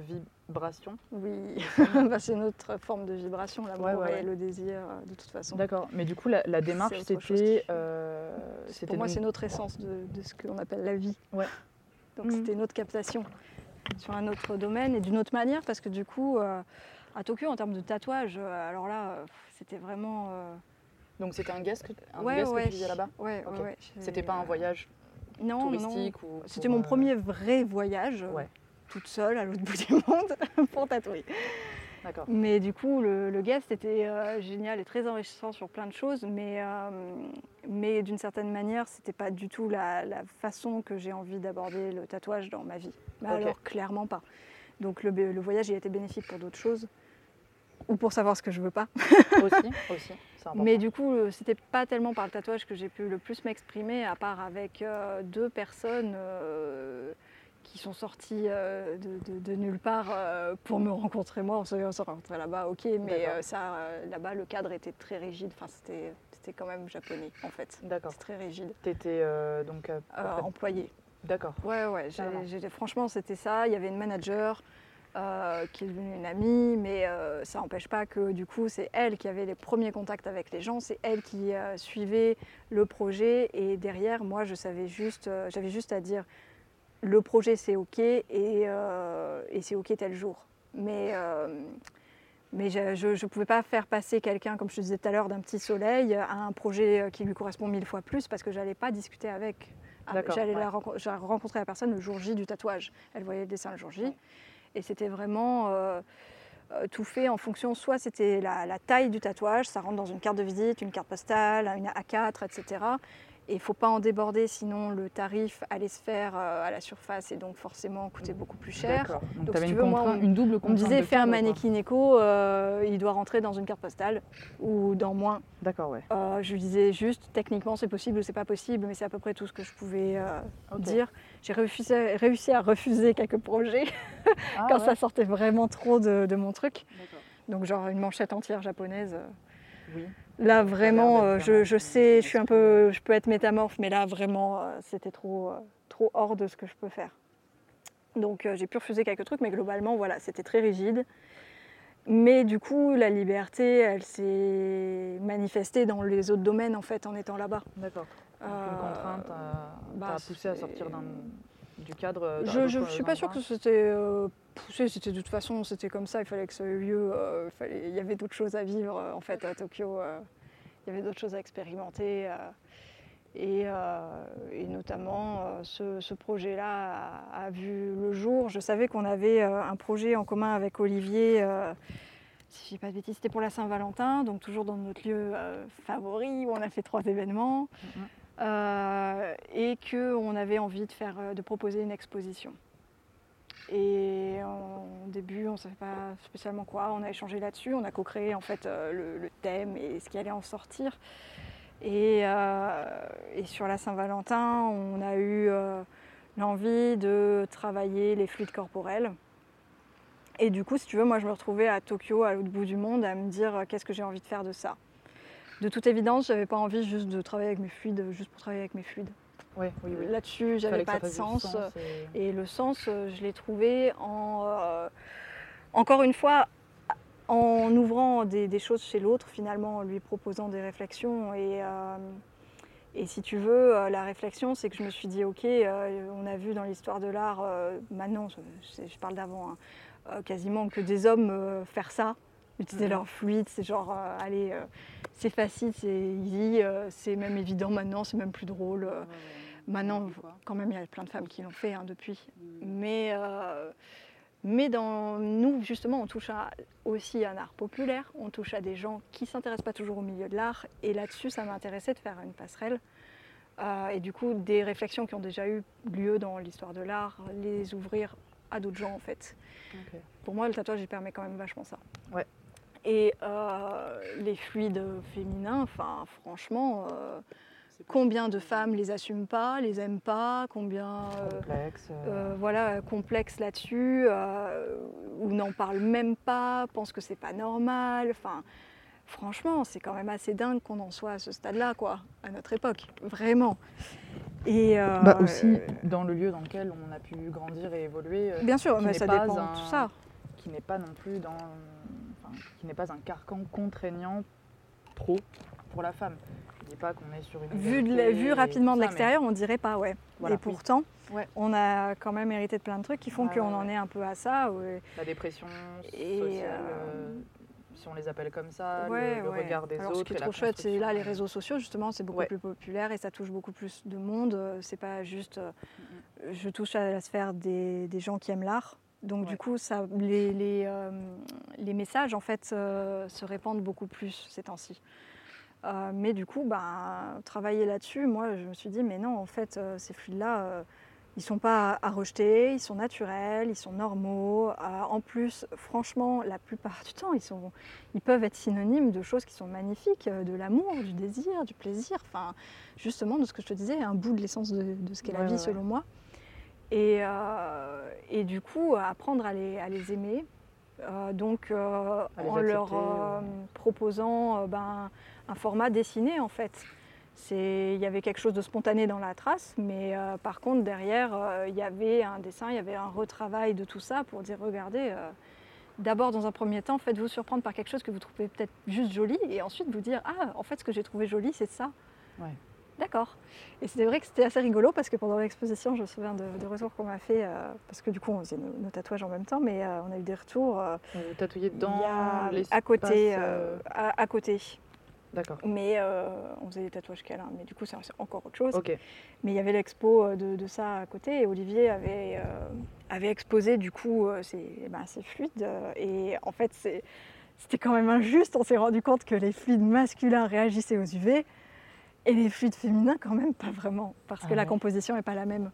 vibration. oui. bah, c'est une autre forme de vibration, l'amour Ouais, ouais, et le désir, euh, de toute façon. D'accord. Mais du coup, la, la démarche, chose c'était. euh, Pour moi, c'est notre essence de, de ce qu'on appelle la vie. Ouais. Donc Mhm. c'était une autre captation sur un autre domaine et d'une autre manière, parce que du coup, euh, à Tokyo, en termes de tatouage, euh, alors là, euh, c'était vraiment... Donc c'était un guest que, un ouais, guest que ouais, tu faisais là-bas Ouais, ouais. C'était pas un euh, voyage non, non. touristique ou C'était mon euh, premier vrai voyage, euh, toute seule à l'autre bout du monde, pour tatouer. D'accord. Mais du coup, le, le guest était euh, génial et très enrichissant sur plein de choses, mais, euh, mais d'une certaine manière, c'était pas du tout la, la façon que j'ai envie d'aborder le tatouage dans ma vie. Alors, clairement pas. Donc le, le voyage, il a été bénéfique pour d'autres choses, ou pour savoir ce que je veux pas. aussi, aussi. Mais du coup, euh, c'était pas tellement par le tatouage que j'ai pu le plus m'exprimer, à part avec euh, deux personnes euh, qui sont sorties euh, de, de- de nulle part pour me rencontrer moi. On s'est on s'est rencontrés là-bas, ok, mais ça, là-bas, le cadre était très rigide. Enfin, c'était c'était quand même japonais, en fait. D'accord. C'est très rigide. T'étais donc. euh, Euh, en fait- employé. D'accord. Ouais, ouais. franchement, c'était ça. Il y avait une manager euh, qui est devenue une amie, mais euh, ça n'empêche pas que du coup, c'est elle qui avait les premiers contacts avec les gens. C'est elle qui euh, suivait le projet. Et derrière, moi, je savais juste, euh, j'avais juste à dire le projet, c'est OK et, et c'est OK tel jour. Mais. mais je ne pouvais pas faire passer quelqu'un, comme je te disais tout à l'heure, d'un petit soleil à un projet qui lui correspond mille fois plus parce que je n'allais pas discuter avec. Ah, J'allais ouais. la renco- j'ai rencontré la personne le jour J du tatouage. Elle voyait le dessin le jour J. Ouais. Et c'était vraiment euh, euh, tout fait en fonction, soit c'était la, la taille du tatouage, ça rentre dans une carte de visite, une carte postale, une A4, etc. Et il ne faut pas en déborder, sinon le tarif allait se faire euh, à la surface et donc forcément coûter beaucoup plus cher. D'accord. Donc, Donc, si tu veux, moi, on- une double On me disait fais un mannequin éco, euh, il doit rentrer dans une carte postale ou dans moins. D'accord, ouais. Euh, je lui disais juste techniquement c'est possible ou c'est pas possible, mais c'est à peu près tout ce que je pouvais euh, dire. J'ai réussi à refuser quelques projets Ah, quand ouais. ça sortait vraiment trop de, de mon truc. D'accord. Donc genre une manchette entière japonaise. Oui. Là vraiment, euh, je, je sais, je suis un peu, je peux être métamorphe, mais là vraiment, euh, c'était trop, euh, trop hors de ce que je peux faire. Donc j'ai pu refuser quelques trucs, mais globalement voilà, c'était très rigide. mais du coup, la liberté, elle s'est manifestée dans les autres domaines en fait en étant là-bas. D'accord. Contrainte t'a bah, t'a poussé à c'est- sortir d'un- du cadre. euh, Je, d'autres suis pas sûre que c'était euh, poussé, c'était de toute façon, c'était comme ça, il fallait que ce lieu, euh, il fallait- il y avait d'autres choses à vivre en fait à Tokyo, il y avait d'autres choses à expérimenter. et, euh, et notamment, euh, ce, ce projet-là a, a vu le jour. Je savais qu'on avait euh, un projet en commun avec Olivier, si je dis pas de bêtises, c'était pour la Saint-Valentin, donc toujours dans notre lieu favori où on a fait trois événements. Mhm. Euh, et qu'on avait envie de, faire, euh, de proposer une exposition. Et en début, on ne savait pas spécialement quoi, on a échangé là-dessus, on a co-créé en fait euh, le, thème et ce qui allait en sortir. Et, sur la Saint-Valentin, on a eu l'envie de travailler les fluides corporels. Et du coup, si tu veux, moi je me retrouvais à Tokyo, à l'autre bout du monde, à me dire qu'est-ce que j'ai envie de faire de ça. De toute évidence, j'avais pas envie juste de travailler avec mes fluides, juste pour travailler avec mes fluides. Ouais, oui, oui. Là-dessus, j'avais pas de sens. et- Et le sens, euh, je l'ai trouvé en, euh, encore une fois, en ouvrant des, des choses chez l'autre, finalement, en lui proposant des réflexions. Et, euh, et si tu veux, euh, la réflexion, c'est que je me suis dit, ok, euh, on a vu dans l'histoire de l'art, euh, maintenant, je, je parle d'avant, hein, euh, quasiment que des hommes euh, faire ça, utiliser leur fluide, c'est genre, euh, allez, euh, c'est facile, c'est easy, euh, c'est même évident maintenant, c'est même plus drôle. Maintenant, quand même, il y a plein de femmes qui l'ont fait hein, depuis. Mais, euh, mais dans nous, justement, on touche à- aussi à un art populaire, on touche à des gens qui ne s'intéressent pas toujours au milieu de l'art. Et là-dessus, ça m'intéressait de faire une passerelle. Et du coup, des réflexions qui ont déjà eu lieu dans l'histoire de l'art, les ouvrir à d'autres gens, en fait. Pour moi, le tatouage, il permet quand même vachement ça. Ouais. Et euh, les fluides féminins, enfin, franchement, euh, combien de femmes les assument pas, les aiment pas, combien euh, Complexe. euh, euh, voilà, complexes là-dessus, euh, ou n'en parlent même pas, pensent que c'est pas normal. Enfin, franchement, c'est quand même assez dingue qu'on en soit à ce stade-là, quoi, à notre époque, vraiment. Et euh, Bah aussi dans le lieu dans lequel on a pu grandir et évoluer, bien sûr, mais ça dépend un- de tout ça. qui n'est pas non plus dans, qui n'est pas un carcan contraignant trop pour la femme. Je dis pas qu'on est sur une Vu, de la- rapidement de ça, mais l'extérieur, on dirait pas, ouais. Voilà, et pourtant, on a quand même hérité de plein de trucs qui font Ouais, qu'on ouais, en est un peu à ça. ouais. la dépression Et, sociale, euh, euh, si on les appelle comme ça, Ouais, le, regard des Alors, autres. ce qui est trop chouette, c'est là les réseaux sociaux, justement, c'est beaucoup plus populaire et ça touche beaucoup plus de monde. Euh, C'est pas juste euh, je touche à la sphère des, des gens qui aiment l'art. Donc, Ouais. du coup, ça, les, les, euh, les messages, en fait, euh, se répandent beaucoup plus ces temps-ci. Euh, mais du coup, ben, travailler là-dessus, moi, je me suis dit, mais non, en fait, ces fluides-là, ils sont pas à rejeter, ils sont naturels, ils sont normaux. En plus, franchement, la plupart du temps, ils, sont, ils peuvent être synonymes de choses qui sont magnifiques, de l'amour, du désir, du plaisir, enfin, justement, de ce que je te disais, un bout de l'essence de, de ce qu'est la vie, ouais. selon moi. Et, euh, et du coup, apprendre à les, à les aimer. Euh, donc, euh, en leur accepter, ouais. proposant ben, un format dessiné, en fait. Il y avait quelque chose de spontané dans la trace, mais euh, par contre, derrière, euh, il y avait un dessin, il y avait un retravail de tout ça pour dire regardez, euh, d'abord, dans un premier temps, faites-vous surprendre par quelque chose que vous trouvez peut-être juste joli, et ensuite vous dire ah, en fait, ce que j'ai trouvé joli, c'est ça. Ouais. D'accord. Et c'était vrai que c'était assez rigolo parce que pendant l'exposition, je me souviens de, de retours qu'on m'a fait, euh, parce que du coup, on faisait nos, nos tatouages en même temps, mais euh, on a eu des retours. euh, Vous tatouillez dans l'espace, à côté, euh, à, à côté. D'accord. Mais on faisait des tatouages câlins, mais du coup, c'est encore autre chose. Ok. Mais il y avait l'expo de, de ça à côté et Olivier avait, avait exposé du coup euh, ses, ben, ses fluides. et en fait, c'était quand même injuste. On s'est rendu compte que les fluides masculins réagissaient aux UV et les fluides féminins, quand même, pas vraiment. Parce Ah que la ouais. composition n'est pas la même.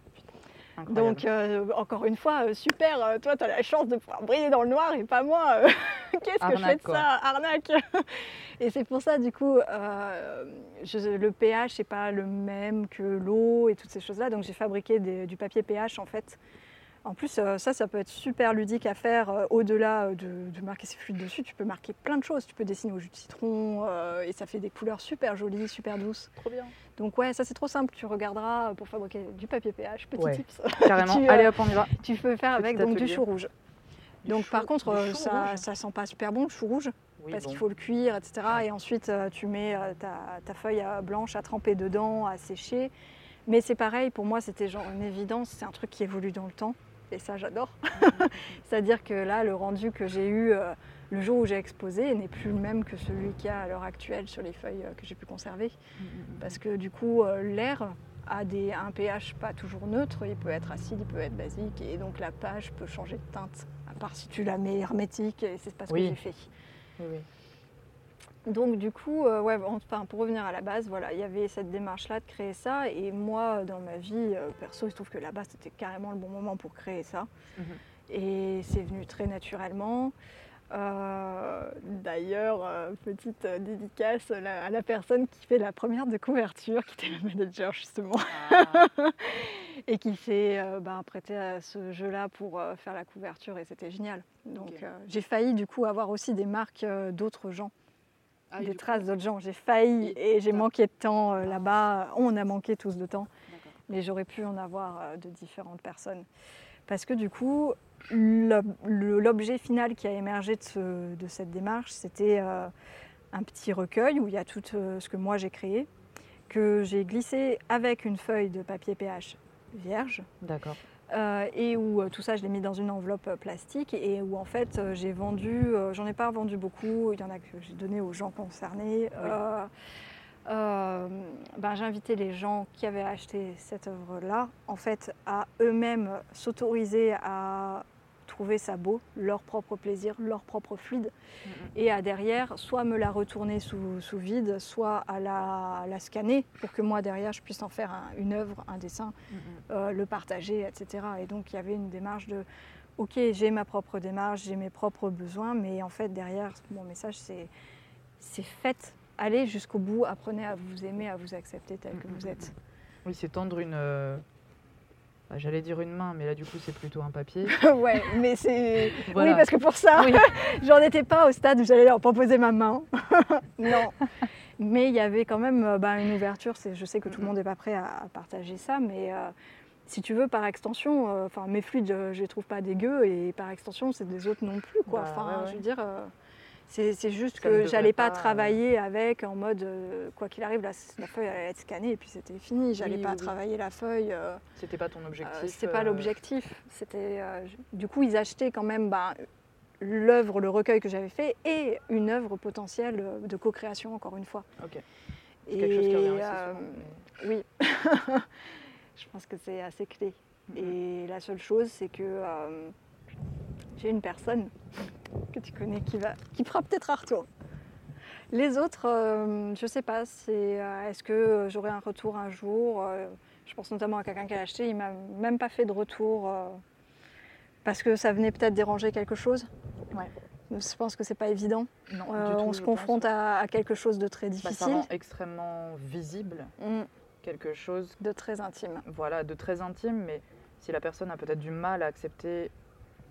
Incroyable. Donc, euh, encore une fois, euh, super, euh, toi, tu as la chance de pouvoir briller dans le noir et pas moi. Qu'est-ce que je fais de quoi. ça Arnaque Et c'est pour ça, du coup, euh, je- le pH n'est pas le même que l'eau et toutes ces choses-là. Donc, j'ai fabriqué des- du papier pH, en fait. En plus, euh, ça, ça peut être super ludique à faire euh, au-delà euh, de, de marquer ses fluides dessus. Tu peux marquer plein de choses. Tu peux dessiner au jus de citron euh, et ça fait des couleurs super jolies, super douces. trop bien. Donc, ouais, ça, c'est trop simple. Tu regarderas pour fabriquer du papier pH. Petit Ouais. tips. Carrément. Tu, euh, Allez hop, on y va. Tu peux faire avec donc, du chou rouge. Donc chou- par contre, ça, ça sent pas super bon le chou rouge Oui, parce bon. qu'il faut le cuire, etc. Et ensuite tu mets ta, ta feuille blanche à tremper dedans, à sécher. Mais c'est pareil, pour moi c'était genre une évidence, c'est un truc qui évolue dans le temps. Et ça j'adore. C'est-à-dire que là, le rendu que j'ai eu euh, le jour où j'ai exposé n'est plus le même que celui qu'il y a à l'heure actuelle sur les feuilles euh, que j'ai pu conserver. Mm, mm, mm. Parce que du coup, euh, l'air a des, un pH pas toujours neutre, il peut être acide, il peut être basique, et donc la page peut changer de teinte, à part si tu la mets hermétique, et c'est pas ce Oui. que j'ai fait. Oui, oui. Donc du coup, euh, ouais, enfin, pour revenir à la base, voilà, il y avait cette démarche-là de créer ça, et moi, dans ma vie, euh, perso, il se trouve que là-bas, c'était carrément le bon moment pour créer ça. Mhm. Et c'est venu très naturellement. Euh, D'ailleurs, petite dédicace à la, à la personne qui fait la première de couverture, qui était le manager justement, Ah, et qui s'est ben, prêté à ce jeu-là pour faire la couverture, et c'était génial. Donc j'ai failli du coup avoir aussi des marques d'autres gens, ah, des traces d'autres gens. J'ai failli Et- et j'ai manqué de temps euh, là-bas. On a manqué tous de temps mais j'aurais pu en avoir euh, de différentes personnes. Parce que du coup, l'objet final qui a émergé de, ce- de cette démarche, c'était euh, un petit recueil où il y a tout euh, ce que moi j'ai créé, que j'ai glissé avec une feuille de papier PH vierge, D'accord. Euh, et où euh, tout ça je l'ai mis dans une enveloppe euh, plastique, et où en fait j'ai vendu, euh, j'en ai pas vendu beaucoup, il y en a que j'ai donné aux gens concernés. Euh, ben, j'ai invité les gens qui avaient acheté cette œuvre-là, en fait, à eux-mêmes s'autoriser à trouver ça beau, leur propre plaisir, leur propre fluide, Mm, mm. et à derrière, soit me la retourner sous, sous vide, soit à la, à la scanner pour que moi derrière je puisse en faire un- une œuvre, un dessin, Mm, euh, le partager, etc. Et donc il y avait une démarche de, ok, j'ai ma propre démarche, j'ai mes propres besoins, mais en fait derrière, mon message c'est, c'est faites, allez jusqu'au bout, apprenez à vous aimer, à vous accepter tel que vous êtes. Oui, c'est tendre une. Bah, J'allais dire une main, mais là, du coup, c'est plutôt un papier. ouais, mais c'est... Voilà. Oui, parce que pour ça, Oui. j'en étais pas au stade où j'allais leur proposer ma main. non. Mais il y avait quand même euh, bah, une ouverture. Je sais que tout le Mhm. monde n'est pas prêt à, partager ça, mais euh, si tu veux, par extension, euh, enfin mes fluides, je, les trouve pas dégueux et par extension, c'est des autres non plus. Quoi. Bah, Enfin, ouais, ouais. je veux dire, euh, c'est juste Ça que j'allais pas, pas, euh, travailler avec en mode euh, quoi qu'il arrive, la, la feuille allait être scannée et puis c'était fini. J'allais Oui, pas oui, travailler la feuille. euh, C'était pas ton euh, objectif. C'était pas euh, l'objectif. C'était euh, du coup ils achetaient quand même bah, l'œuvre, le recueil que j'avais fait et une œuvre potentielle euh, de co-création encore une fois. Ok. C'est quelque chose qui revient aussi euh, souvent, mais- oui, je pense que c'est assez clé. Mhm. Et la seule chose, c'est que euh, j'ai une personne que tu connais qui va, qui fera peut-être un retour. Les autres, euh, je sais pas. C'est euh, est-ce que j'aurai un retour un jour euh, Je pense notamment à quelqu'un qui a acheté. Il m'a même pas fait de retour parce que ça venait peut-être déranger quelque chose. Ouais. Je pense que c'est pas évident. Non, du tout, on se confronte à, à quelque chose de très Bah, ça difficile, rend extrêmement visible Mm, quelque chose de très intime. voilà, de très intime, mais si la personne a peut-être du mal à accepter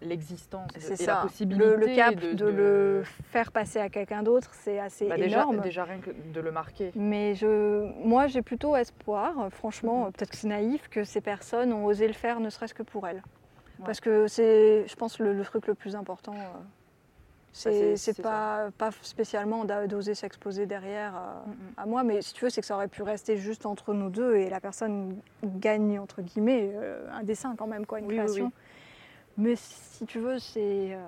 l'existence et ça. la possibilité le, le cap de, de, le faire passer à quelqu'un d'autre, c'est assez bah, déjà, énorme. déjà rien que de le marquer. Mais je, moi, j'ai plutôt espoir, franchement, Mhm. peut-être que c'est naïf, que ces personnes ont osé le faire, ne serait-ce que pour elles. Ouais. Parce que c'est, je pense, le, le truc le plus important. euh, c'est- c'est c'est pas, pas spécialement d'oser s'exposer derrière euh, Mm, mm. à moi, mais si tu veux, c'est que ça aurait pu rester juste entre nous deux et la personne gagne, entre guillemets, euh, un dessin quand même, quoi, une Oui, oui, création. oui. Mais si tu veux, c'est euh,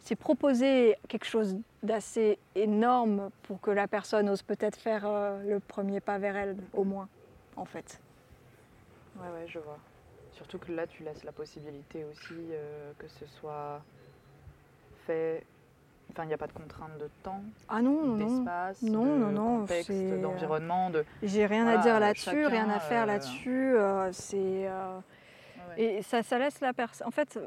c'est proposer quelque chose d'assez énorme pour que la personne ose peut-être faire euh, le premier pas vers elle, au moins, en fait. Ouais, ouais, je vois. Surtout que là, tu laisses la possibilité aussi euh, que ce soit fait. Enfin, il n'y a pas de contrainte de temps, Ah non, d'espace, Non, de non, contexte, d'environnement, de. J'ai rien Voilà, à dire là-dessus, rien à faire euh, là-dessus. euh, c'est. Euh, Ouais. Et ça, ça laisse la personne. En fait,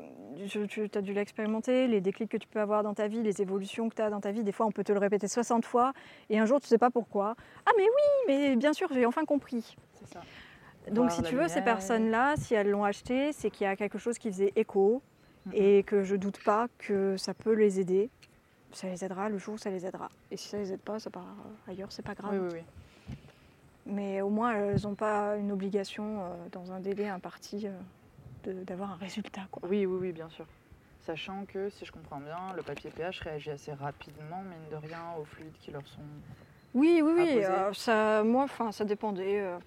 tu as dû l'expérimenter, les déclics que tu peux avoir dans ta vie, les évolutions que tu as dans ta vie. Des fois, on peut te le répéter 60 fois et un jour, tu ne sais pas pourquoi. Ah, mais oui, mais bien sûr, j'ai enfin compris. C'est ça. Donc, Voir si tu veux, ces personnes-là, si elles l'ont acheté, c'est qu'il y a quelque chose qui faisait écho et que je doute pas que ça peut les aider. Ça les aidera le jour où ça les aidera. Et si ça les aide pas, ça part ailleurs, c'est pas grave. Oui, oui, oui. Mais au moins, elles n'ont pas une obligation euh, dans un délai imparti euh, d'avoir un résultat. Quoi. Oui, oui, oui, bien sûr. Sachant que, si je comprends bien, le papier pH réagit assez rapidement, mine de rien, aux fluides qui leur sont. Oui, oui, oui. euh, ça, moi, enfin, ça dépendait. euh,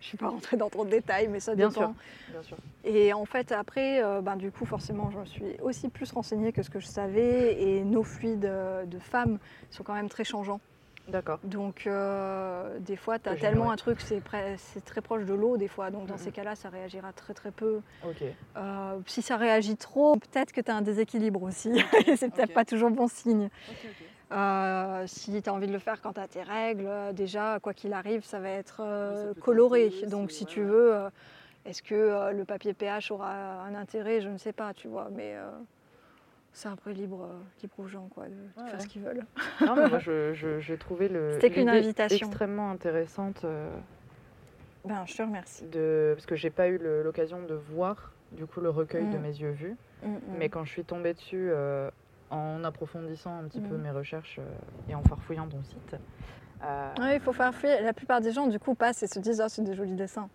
je ne suis pas rentrée dans trop de détails, mais ça Bien dépend. sûr. Bien sûr. Et en fait, après, euh, ben, du coup, forcément, je me suis aussi plus renseignée que ce que je savais. Et nos fluides de femmes sont quand même très changeants. D'accord. Donc, euh, des fois, tu as tellement un truc, c'est très proche de l'eau, des fois. Donc, dans ces cas-là, ça réagira très, très peu. Ok. Euh, si ça réagit trop, peut-être que tu as un déséquilibre aussi. C'est peut-être pas toujours bon signe. Euh, si tu as envie de le faire quand tu as tes règles, déjà, quoi qu'il arrive, ça va être euh, coloré. Donc, si tu veux, est-ce que le papier pH aura un intérêt? Je ne sais pas, tu vois. Mais c'est après libre, euh, libre aux gens quoi, de, de Ouais, faire ouais. ce qu'ils veulent. Non, mais moi, je- je- j'ai trouvé le. C'était qu'une l'idée invitation. extrêmement intéressante euh, Ben, je te remercie. de parce que j'ai pas eu l'occasion de voir du coup le recueil de Mm. mes yeux vus, Mm, mm. mais quand je suis tombée dessus euh, en approfondissant un petit peu mes recherches euh, et en farfouillant ton site. euh, Ouais, il faut fuir. La plupart des gens, du coup, passent et se disent Ah, c'est des jolis dessins.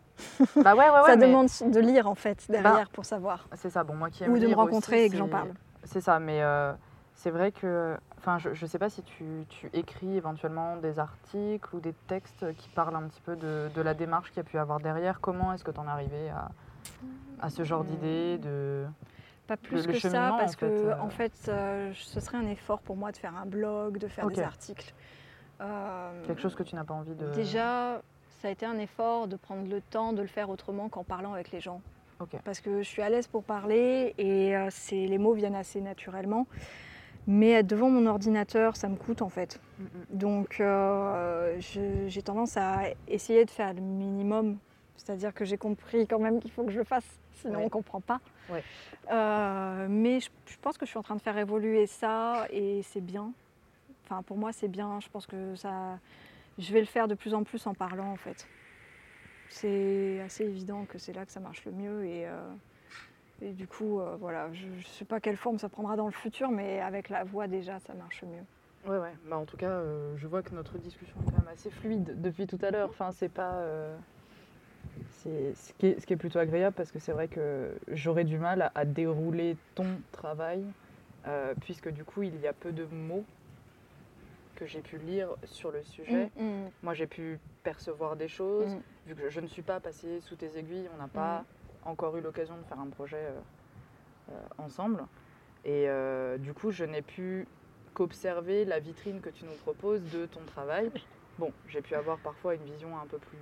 Bah ouais, ouais, ouais. ça mais demande de lire, en fait, derrière pour savoir. C'est ça. Bon, moi qui aime Ou de me rencontrer aussi, et que j'en parle. C'est ça, mais euh, c'est vrai que. Enfin, je, je sais pas si tu, tu écris éventuellement des articles ou des textes qui parlent un petit peu de, de la démarche qu'il y a pu avoir derrière. Comment est-ce que tu en es arrivé à, à ce genre d'idée de... Pas plus le que ça, parce en fait, que euh. en fait, euh, ce serait un effort pour moi de faire un blog, de faire des articles. Euh, Quelque chose que tu n'as pas envie de... Déjà, ça a été un effort de prendre le temps de le faire autrement qu'en parlant avec les gens. Parce que je suis à l'aise pour parler et euh, c'est- les mots viennent assez naturellement. Mais être devant mon ordinateur, ça me coûte en fait. Mm. Donc euh, je- j'ai tendance à essayer de faire le minimum. C'est-à-dire que j'ai compris quand même qu'il faut que je le fasse, sinon Ouais. on ne comprend pas. Ouais. Euh, mais je, je pense que je suis en train de faire évoluer ça et c'est bien. Enfin pour moi c'est bien, je pense que ça... Je vais le faire de plus en plus en parlant en fait. C'est assez évident que c'est là que ça marche le mieux et, euh, du coup euh, voilà, je ne sais pas quelle forme ça prendra dans le futur mais avec la voix déjà ça marche mieux. Ouais, ouais. Bah, en tout cas, euh, je vois que notre discussion est quand même assez fluide depuis tout à l'heure. Enfin, c'est pas. ce qui, est, plutôt agréable parce que c'est vrai que j'aurais du mal à, dérouler ton travail puisque du coup, il y a peu de mots que j'ai pu lire sur le sujet. Mm, mm, Moi, j'ai pu percevoir des choses. mm. Vu que je ne suis pas passée sous tes aiguilles, on n'a pas encore eu l'occasion de faire un projet euh, euh, ensemble. Et euh, du coup, je n'ai pu qu'observer la vitrine que tu nous proposes de ton travail. Bon, j'ai pu avoir parfois une vision un peu plus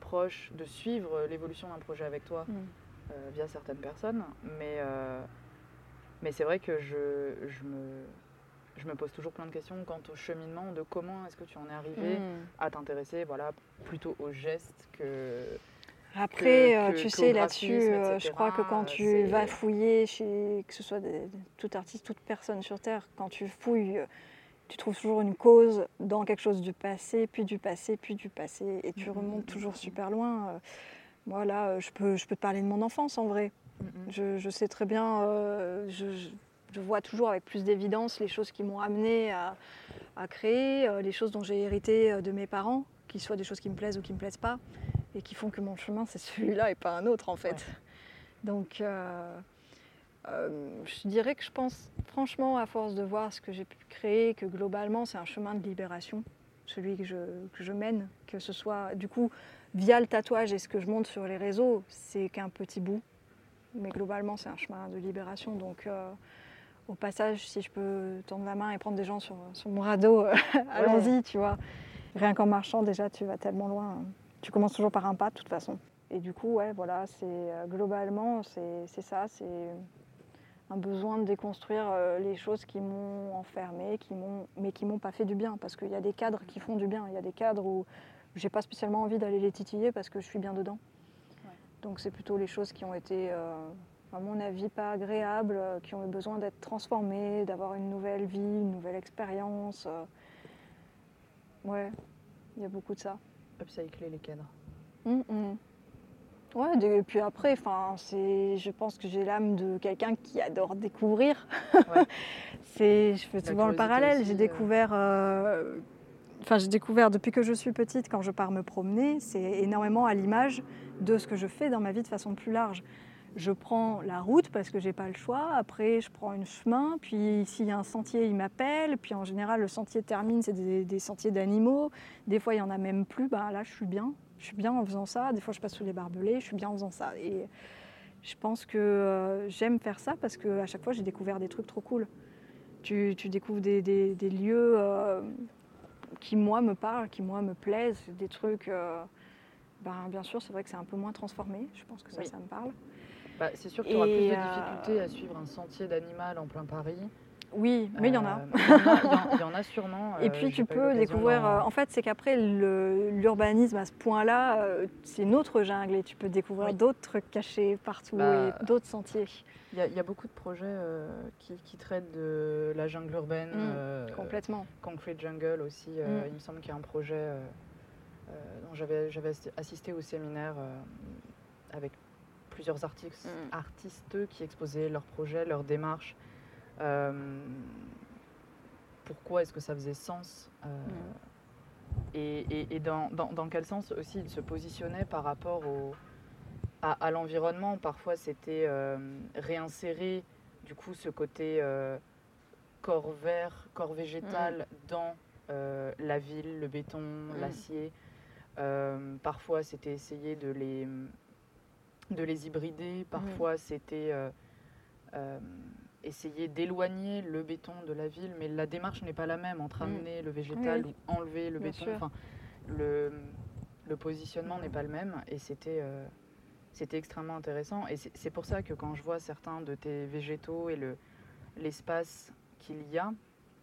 proche de suivre l'évolution d'un projet avec toi via certaines personnes, mais, mais c'est vrai que je, je, me, je me pose toujours plein de questions quant au cheminement de comment est-ce que tu en es arrivé Mm. à t'intéresser voilà, plutôt aux gestes que... Après, que- euh, que- tu sais, là-dessus, euh, je crois que quand tu vas fouiller, chez, que ce soit des- tout artiste, toute personne sur Terre, quand tu fouilles, tu trouves toujours une cause dans quelque chose du passé, puis du passé, puis du passé, et tu Mhm, remontes toujours mhm. super loin. euh. Moi, là, je peux, je peux te parler de mon enfance, en vrai. Mhm. Je, je sais très bien, euh, je, je- je vois toujours avec plus d'évidence les choses qui m'ont amené à, à créer, euh, les choses dont j'ai hérité euh, de mes parents, qu'ils soient des choses qui me plaisent ou qui ne me plaisent pas, et qui font que mon chemin, c'est celui-là et pas un autre, en fait. Ouais. Donc, euh, euh, je dirais que je pense, franchement, à force de voir ce que j'ai pu créer, que globalement, c'est un chemin de libération, celui que je, que je mène, que ce soit, du coup, via le tatouage et ce que je montre sur les réseaux, c'est qu'un petit bout. Mais globalement, c'est un chemin de libération. Donc, euh, au passage, si je peux tendre la main et prendre des gens sur, sur mon radeau, euh, allons-y, tu vois. Rien qu'en marchant, déjà, tu vas tellement loin. Tu commences toujours par un pas, de toute façon. Et du coup, ouais, voilà, c'est euh, globalement, c'est ça, c'est un besoin de déconstruire euh, les choses qui m'ont enfermé, qui m'ont, mais qui m'ont pas fait du bien. Parce qu'il y a des cadres qui font du bien. Il y a des cadres où j'ai pas spécialement envie d'aller les titiller parce que je suis bien dedans. Ouais. Donc c'est plutôt les choses qui ont été, euh, à mon avis, pas agréables, euh, qui ont eu besoin d'être transformées, d'avoir une nouvelle vie, une nouvelle expérience. euh. Ouais, il y a beaucoup de ça. Upcycler les cadres. Mm, mm. Ouais, et puis après, c'est, je pense que j'ai l'âme de quelqu'un qui adore découvrir. Ouais. c'est, je fais La souvent le parallèle. J'ai euh. découvert, euh, enfin, j'ai découvert depuis que je suis petite, quand je pars me promener, c'est énormément à l'image de ce que je fais dans ma vie de façon plus large. Je prends la route parce que j'ai pas le choix. Après, je prends un chemin. Puis, s'il y a un sentier, il m'appelle. Puis, en général, le sentier termine, c'est des, sentiers d'animaux. Des fois, il y en a même plus. Bah, là, je suis bien. Je suis bien en faisant ça. Des fois, je passe sous les barbelés. Je suis bien en faisant ça. Et je pense que euh, j'aime faire ça parce qu'à chaque fois, j'ai découvert des trucs trop cool. Tu, découvres des, lieux euh, qui, moi, me parlent, qui, moi, me plaisent. Des trucs. Euh, ben, bien sûr, c'est vrai que c'est un peu moins transformé. Je pense que ça, ça me parle. Bah, c'est sûr que tu auras plus de difficultés à suivre un sentier d'animal en plein Paris. Oui, mais il y en a. Il y, en a sûrement. Et puis tu peux découvrir. En fait, c'est qu'après l'urbanisme à ce point-là, c'est une autre jungle et tu peux découvrir d'autres trucs cachés partout bah, et d'autres sentiers. Il y, a beaucoup de projets qui, traitent de la jungle urbaine. Mmh, complètement. Concrete Jungle aussi. Mmh. Il me semble qu'il y a un projet dont j'avais assisté au séminaire avec plusieurs artistes, mmh. artistes qui exposaient leurs projets, leurs démarches. Euh, pourquoi est-ce que ça faisait sens euh, mm. Et, dans, quel sens aussi il se positionnait par rapport au, à, l'environnement? Parfois, c'était euh, réinsérer du coup ce côté corps vert, corps végétal mm. dans la ville, le béton, mm. l'acier. parfois, c'était essayer de les, de les hybrider. Parfois, c'était essayer d'éloigner le béton de la ville, mais la démarche n'est pas la même entre mm. amener le végétal ou enlever le béton. Enfin, le, le, positionnement n'est pas le même et c'était euh, c'était extrêmement intéressant. Et c'est pour ça que quand je vois certains de tes végétaux et l'espace qu'il y a,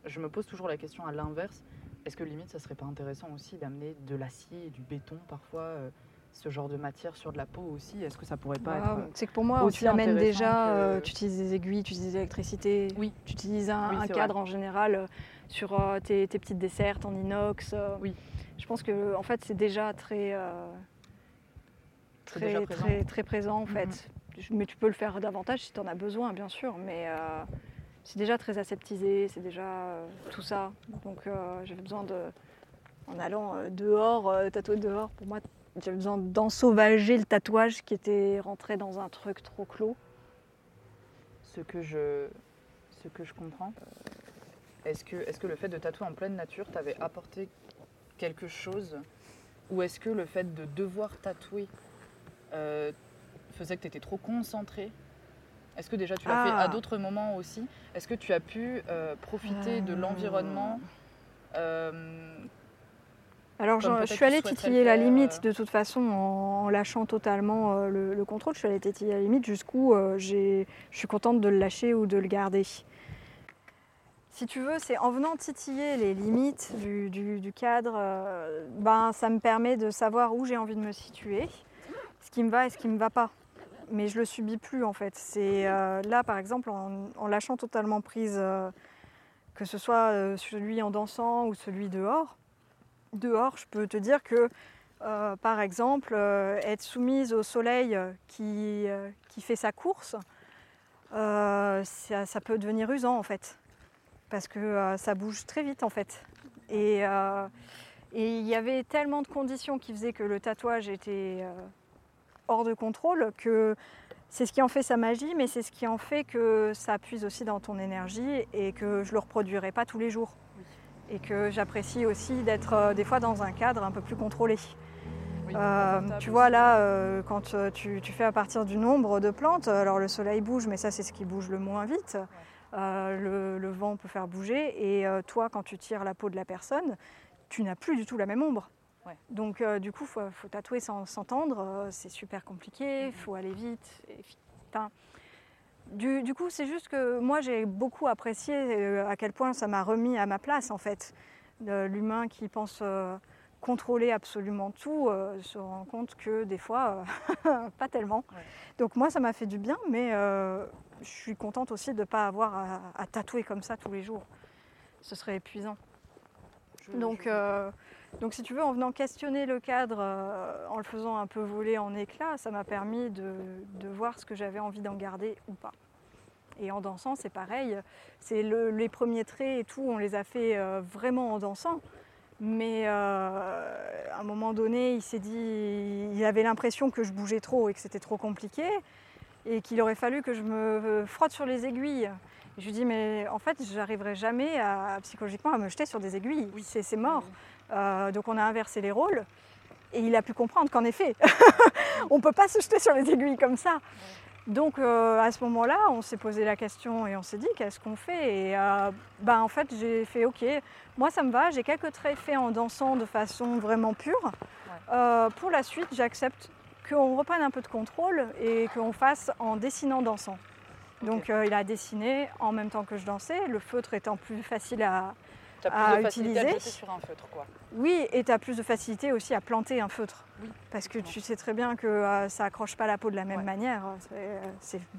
je me pose toujours la question à l'inverse. Est-ce que limite, ça serait pas intéressant aussi d'amener de l'acier et du béton parfois euh, ce genre de matière sur de la peau aussi Est-ce que ça pourrait pas être C'est que pour moi, tu amènes déjà, euh, tu utilises des aiguilles, tu utilises l'électricité, oui. tu utilises un, cadre en général euh, sur euh, tes, petites dessertes en inox. oui. Je pense que en fait, c'est déjà très, très, présent. très, très, présent en fait. Mhm. Mais tu peux le faire davantage si tu en as besoin, bien sûr. Mais c'est déjà très aseptisé, c'est déjà tout ça. Donc j'avais besoin de, en allant dehors, tatouer dehors, pour moi, j'avais besoin d'ensauvager le tatouage qui était rentré dans un truc trop clos. Ce que je, ce que je comprends. Est-ce que, est que le fait de tatouer en pleine nature t'avait apporté quelque chose? Ou est-ce que le fait de devoir tatouer euh, faisait que tu étais trop concentré Est-ce que déjà tu l'as fait à ah. d'autres moments aussi? Est-ce que tu as pu euh, profiter de l'environnement euh, alors je, suis allée titiller la limite euh. de toute façon en, lâchant totalement euh, le, contrôle. Je suis allée titiller la limite jusqu'où euh, je suis contente de le lâcher ou de le garder. Si tu veux, c'est en venant titiller les limites du, cadre, ben, ça me permet de savoir où j'ai envie de me situer, ce qui me va et ce qui ne me va pas. Mais je le subis plus en fait. C'est là par exemple en lâchant totalement prise, que ce soit celui en dansant ou celui dehors, dehors, je peux te dire que, euh, par exemple, euh, être soumise au soleil qui, euh, qui fait sa course, ça, peut devenir usant en fait, parce que ça bouge très vite en fait. Et il y avait tellement de conditions qui faisaient que le tatouage était hors de contrôle que c'est ce qui en fait sa magie, mais c'est ce qui en fait que ça puise aussi dans ton énergie et que je le reproduirai pas tous les jours et que j'apprécie aussi d'être euh, des fois dans un cadre un peu plus contrôlé. Euh, tu vois là, euh, quand tu, fais à partir du nombre de plantes, alors le soleil bouge, mais ça c'est ce qui bouge le moins vite. le, vent peut faire bouger et toi quand tu tires la peau de la personne, tu n'as plus du tout la même ombre. Donc du coup, il faut, tatouer sans s'entendre, c'est super compliqué, il mm-hmm. faut aller vite. Et, du, coup, c'est juste que moi, j'ai beaucoup apprécié euh, à quel point ça m'a remis à ma place, en fait. L'humain qui pense euh, contrôler absolument tout euh, se rend compte que des fois, pas tellement. Donc moi, ça m'a fait du bien, mais je suis contente aussi de ne pas avoir à, tatouer comme ça tous les jours. Ce serait épuisant. donc, donc si tu veux, en venant questionner le cadre, en le faisant un peu voler en éclats, ça m'a permis de, de voir ce que j'avais envie d'en garder ou pas. Et en dansant, c'est pareil. C'est les premiers traits et tout, on les a fait euh, vraiment en dansant. Mais euh, à un moment donné, il s'est dit, il avait l'impression que je bougeais trop et que c'était trop compliqué. et qu'il aurait fallu que je me frotte sur les aiguilles. Et je lui dis mais en fait j'arriverai jamais à, psychologiquement à me jeter sur des aiguilles, oui. c'est mort. Euh, donc on a inversé les rôles et il a pu comprendre qu'en effet on ne peut pas se jeter sur les aiguilles comme ça. Donc euh, à ce moment-là, on s'est posé la question et on s'est dit qu'est-ce qu'on fait? Et euh, bah, en fait, j'ai fait OK, moi ça me va, j'ai quelques traits faits en dansant de façon vraiment pure. Euh, pour la suite, j'accepte qu'on reprenne un peu de contrôle et qu'on fasse en dessinant dansant. Donc il a dessiné en même temps que je dansais, le feutre étant plus facile à, as plus de utiliser. sur un feutre, quoi. Oui, et tu as plus de facilité aussi à planter un feutre. Oui. Parce que tu sais très bien que euh, ça accroche pas la peau de la même manière.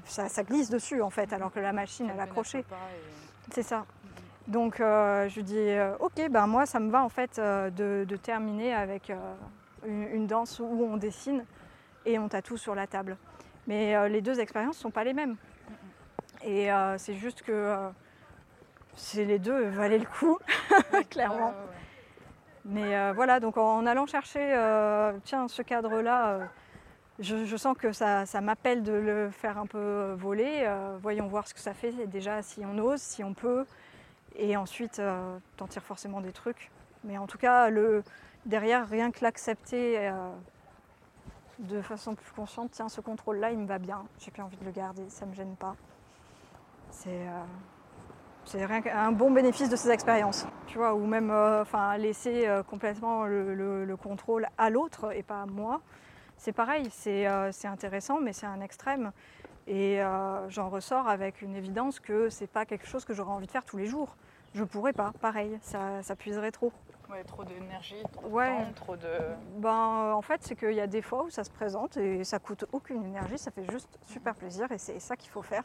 ça, glisse dessus, en fait, alors que la machine, elle accrochée. C'est ça. Donc euh, je dis, euh, ok, ben moi, ça me va, en fait, de, terminer avec une, danse où on dessine et on tatoue sur la table. Mais les deux expériences ne sont pas les mêmes. Et c'est juste que c'est les deux valaient le coup, clairement. Mais euh, voilà, donc en, allant chercher euh, tiens, ce cadre-là, euh, je, sens que ça, m'appelle de le faire un peu voler. voyons voir ce que ça fait déjà, si on ose, si on peut. Et ensuite, t'en tires forcément des trucs. Mais en tout cas, le, derrière, rien que l'accepter de façon plus consciente, tiens, ce contrôle-là, il me va bien. J'ai plus envie de le garder, ça ne me gêne pas. C'est c'est un bon bénéfice de ces expériences, tu vois, ou même euh, enfin, laisser euh, complètement le, contrôle à l'autre et pas à moi. C'est pareil, c'est euh, intéressant, mais c'est un extrême. Et j'en ressors avec une évidence que c'est pas quelque chose que j'aurais envie de faire tous les jours. Je pourrais pas, pareil, ça, ça puiserait trop. Ouais, trop d'énergie, trop de temps, trop de. Ben, en fait, c'est qu'il y a des fois où ça se présente et ça coûte aucune énergie, ça fait juste super plaisir et c'est ça qu'il faut faire.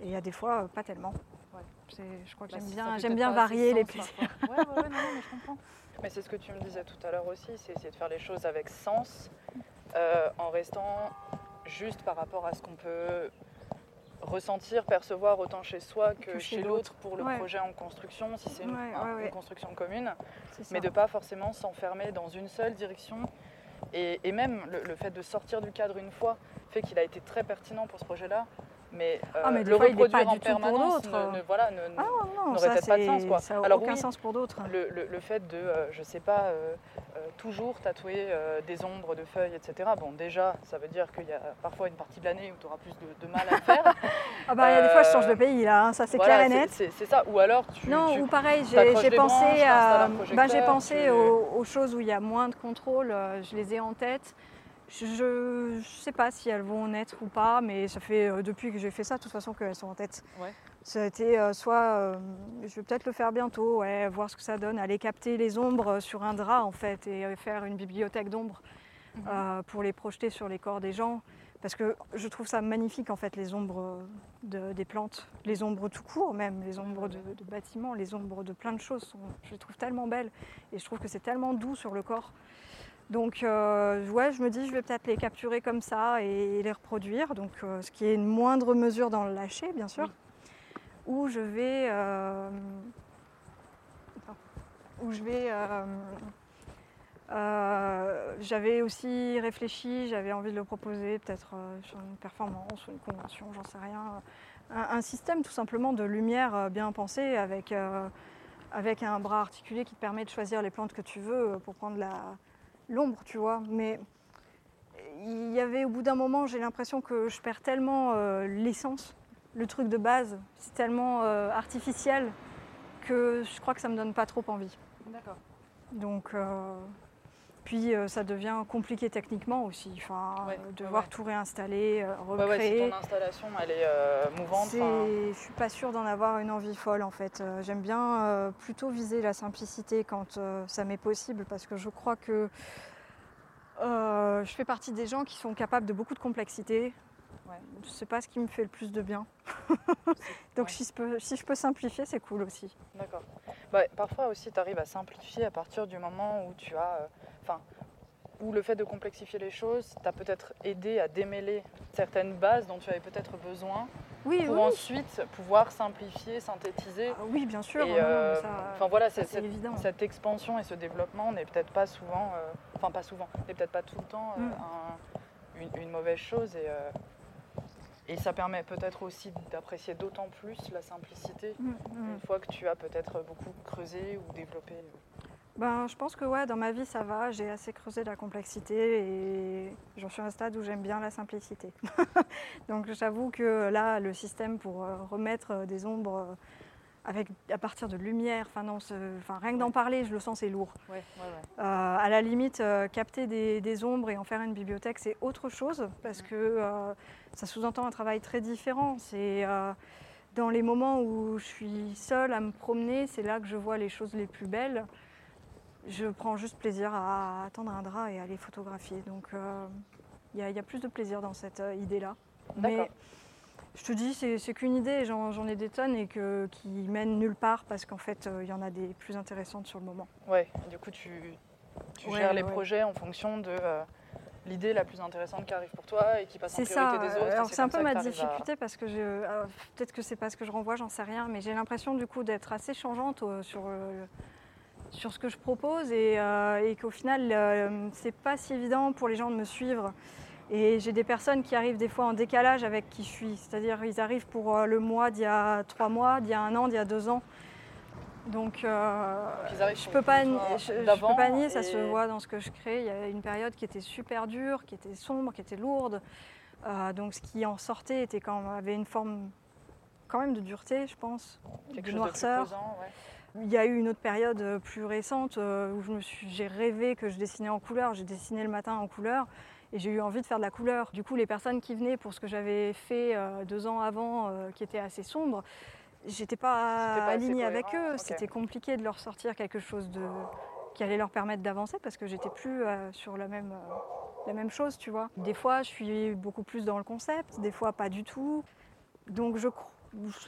Et il y a des fois, pas tellement. Je crois que bah, j'aime bien, j'aime bien varier les plaisirs. Ouais, ouais, non, non, mais je comprends. Mais c'est ce que tu me disais tout à l'heure aussi, c'est essayer de faire les choses avec sens, euh, en restant juste par rapport à ce qu'on peut ressentir, percevoir autant chez soi que, chez l'autre. pour le projet en construction, si c'est une, construction commune, mais de pas forcément s'enfermer dans une seule direction. Et, même le, fait de sortir du cadre une fois fait qu'il a été très pertinent pour ce projet-là, mais, euh, ah, mais le reproduire en permanence ne, voilà, ah, n'aurait peut-être pas de sens. Quoi. Ça Alors, aucun sens pour d'autres. Le, le, fait de, euh, je sais pas, euh, toujours tatouer des ombres de feuilles, etc. Bon, déjà, ça veut dire qu'il y a parfois une partie de l'année où tu auras plus de, mal à le faire. ah bah, il y a des fois, je change de pays, là, hein, ça c'est clair et net. C'est ça, ou alors tu. Non, ou pareil, j'ai pensé, à, bah, pensé aux, aux, choses où il y a moins de contrôle, je les ai en tête. Je ne sais pas si elles vont naître ou pas, mais ça fait euh, depuis que j'ai fait ça, de toute façon, qu'elles sont en tête. Ça a été euh, soit, euh, je vais peut-être le faire bientôt, ouais, voir ce que ça donne, aller capter les ombres sur un drap en fait et faire une bibliothèque d'ombres mhm. pour les projeter sur les corps des gens. Parce que je trouve ça magnifique en fait les ombres des plantes, les ombres tout court même, les ombres de, de, bâtiments, les ombres de plein de choses. je les trouve tellement belles et je trouve que c'est tellement doux sur le corps. Donc euh, ouais, je me dis je vais peut-être les capturer comme ça et les reproduire, donc euh, ce qui est une moindre mesure dans le lâcher bien sûr, où je vais euh, où je vais j'avais aussi réfléchi, j'avais envie de le proposer peut-être sur une performance ou une convention, j'en sais rien, un, un, système tout simplement de lumière bien pensé avec avec un bras articulé qui te permet de choisir les plantes que tu veux pour prendre la l'ombre, tu vois. Mais il y avait au bout d'un moment, j'ai l'impression que je perds tellement euh, l'essence, le truc de base, c'est tellement euh, artificiel que je crois que ça me donne pas trop envie. D'accord. Donc, euh, puis ça devient compliqué techniquement aussi, enfin, devoir tout réinstaller, recréer. si ton installation elle est mouvante. Je suis pas sûre d'en avoir une envie folle en fait. J'aime bien plutôt viser la simplicité quand ça m'est possible parce que je crois que euh, je fais partie des gens qui sont capables de beaucoup de complexité. Ouais. Je ne sais pas ce qui me fait le plus de bien. Donc si, je peux, si, je peux, simplifier, c'est cool aussi. D'accord. Bah, parfois aussi, tu arrives à simplifier à partir du moment où tu as... Enfin, où le fait de complexifier les choses t'a peut-être aidé à démêler certaines bases dont tu avais peut-être besoin oui, pour ensuite pouvoir simplifier, synthétiser. Ah oui, bien sûr. Euh, enfin voilà, cette, cette, expansion et ce développement n'est peut-être pas souvent, euh, enfin pas souvent, n'est peut-être pas tout le temps euh, mm. une, mauvaise chose et Et ça permet peut-être aussi d'apprécier d'autant plus la simplicité Mm, mm. une fois que tu as peut-être beaucoup creusé ou développé. Ben, je pense que ouais, dans ma vie ça va, j'ai assez creusé la complexité et j'en suis à un stade où j'aime bien la simplicité. Donc j'avoue que là, le système pour euh, remettre euh, des ombres euh, avec, à partir de lumière, enfin non, ce- enfin, rien que d'en parler, je le sens, c'est lourd. Ouais, ouais, ouais. Euh, à la limite, euh, capter des, des ombres et en faire une bibliothèque, c'est autre chose parce que euh, ça sous-entend un travail très différent. C'est dans les moments où je suis seule à me promener, c'est là que je vois les choses les plus belles. Je prends juste plaisir à attendre un drap et à les photographier. Donc euh, il y, a- il y a plus de plaisir dans cette euh, idée-là. Mais je te dis, c'est c'est qu'une idée, j'en j'en ai des tonnes et que, qui mènent nulle part parce qu'en fait, euh, il y en a des plus intéressantes sur le moment. Ouais, du coup, tu, tu Ouais, gères les ouais. projets en fonction de euh, l'idée la plus intéressante qui arrive pour toi et qui passe en C'est priorité ça. des autres. Alors c'est un comme peu ma à- difficulté parce que je, peut-être que c'est pas ce que je renvoie, j'en sais rien, mais j'ai l'impression du coup d'être assez changeante sur, sur ce que je propose et, euh, et qu'au final euh, c'est pas si évident pour les gens de me suivre. Et j'ai des personnes qui arrivent des fois en décalage avec qui je suis, c'est-à-dire ils arrivent pour euh, le mois d'il y a trois mois, d'il y a un an, d'il y a deux ans. Donc euh, je sur peux pas, je, je peux pas nier, ça et- se voit dans ce que je crée. Il y a une période qui était super dure, qui était sombre, qui était lourde. Euh, donc ce qui en sortait était quand avait une forme quand même de dureté, je pense, Quelque de chose noirceur. de plus pesant, ouais. Il y a eu une autre période euh, plus récente euh, où je me suis- j'ai rêvé que je dessinais en couleur. J'ai dessiné le matin en couleur et j'ai eu envie de faire de la couleur. Du coup, les personnes qui venaient pour ce que j'avais fait euh, deux ans avant, qui était assez sombre, j'étais pas, pas alignée avec eux. C'était compliqué de leur sortir quelque chose de qui allait leur permettre d'avancer parce que j'étais plus sur la même, la même chose, tu vois. Des fois, je suis beaucoup plus dans le concept, des fois pas du tout. Donc je cro-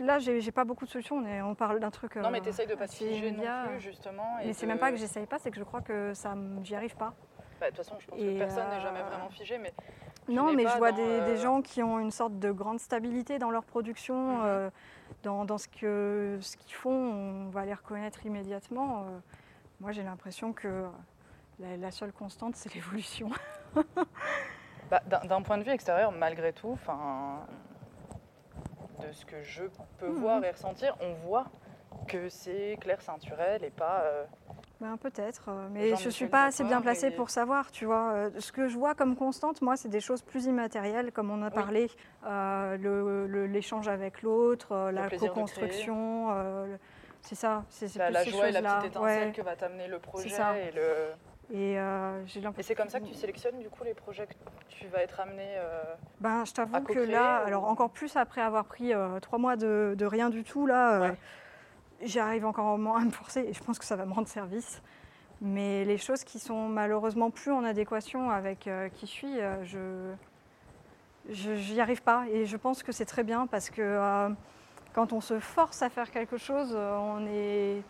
là, j'ai pas beaucoup de solutions. On, est- on parle d'un truc. Non, mais euh, t'essayes de pas te figer non plus, justement. et Mais c'est de- même pas que j'essaye pas, c'est que je crois que ça, j'y arrive pas. Bah, De toute façon, je pense Et, que personne n'est jamais euh, vraiment figé, mais Non, mais je vois des, des euh, gens qui ont une sorte de grande stabilité dans leur production, Mhm. euh, dans, dans ce que ce qu'ils font, on va les reconnaître immédiatement. Euh, moi, j'ai l'impression que la, la seule constante, c'est l'évolution. Bah, d'un- D'un point de vue extérieur, malgré tout, enfin, de ce que je peux Mhm. voir et ressentir, on voit que c'est Claire Ceinturel et pas. euh, Ben, peut-être, euh, mais je Jean-Michel suis pas assez bien placée et- pour savoir, tu vois. Euh, ce que je vois comme constante, moi, c'est des choses plus immatérielles, comme on a parlé, euh, le- le- l'échange avec l'autre, euh, la co-construction, euh, c'est ça, c'est c'est la, joie et la petite étincelle Ouais. que va t'amener le projet. ça. Et, le... Et euh, et c'est comme ça que tu sélectionnes du coup les projets que tu vas être amené. euh, Ben, je t'avoue que là, ou- alors encore plus après avoir pris euh, trois mois de, de rien du tout, là, euh, Ouais. j'arrive encore moins à me forcer et je pense que ça va me rendre service. Mais les choses qui sont malheureusement plus en adéquation avec qui je suis, je j'y arrive pas. Et je pense que c'est très bien parce que quand on se force à faire quelque chose, on est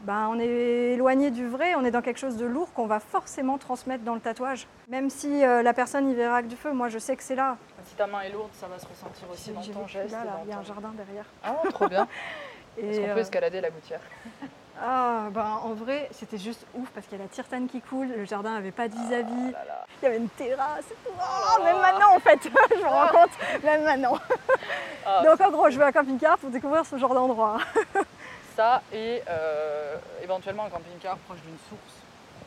ben, on est éloigné du vrai, on est dans quelque chose de lourd qu'on va forcément transmettre dans le tatouage. Même si euh, la personne y verra que du feu, moi je sais que c'est là. Si ta main est lourde, ça va se ressentir aussi dans ton geste. là, et là, dans il y a un jardin derrière. Ah, trop bien. Est-ce qu'on peut euh, escalader la gouttière? Ah, ben, en vrai, c'était juste ouf parce qu'il y a la tirtane qui coule, le jardin n'avait pas de vis-à-vis, Ah il y avait une terrasse. tout. Ah, même maintenant en fait, je me rends compte, même maintenant. Ah, Donc en gros, je vais à camping-car pour découvrir ce genre d'endroit. Ça et euh, éventuellement un camping-car proche d'une source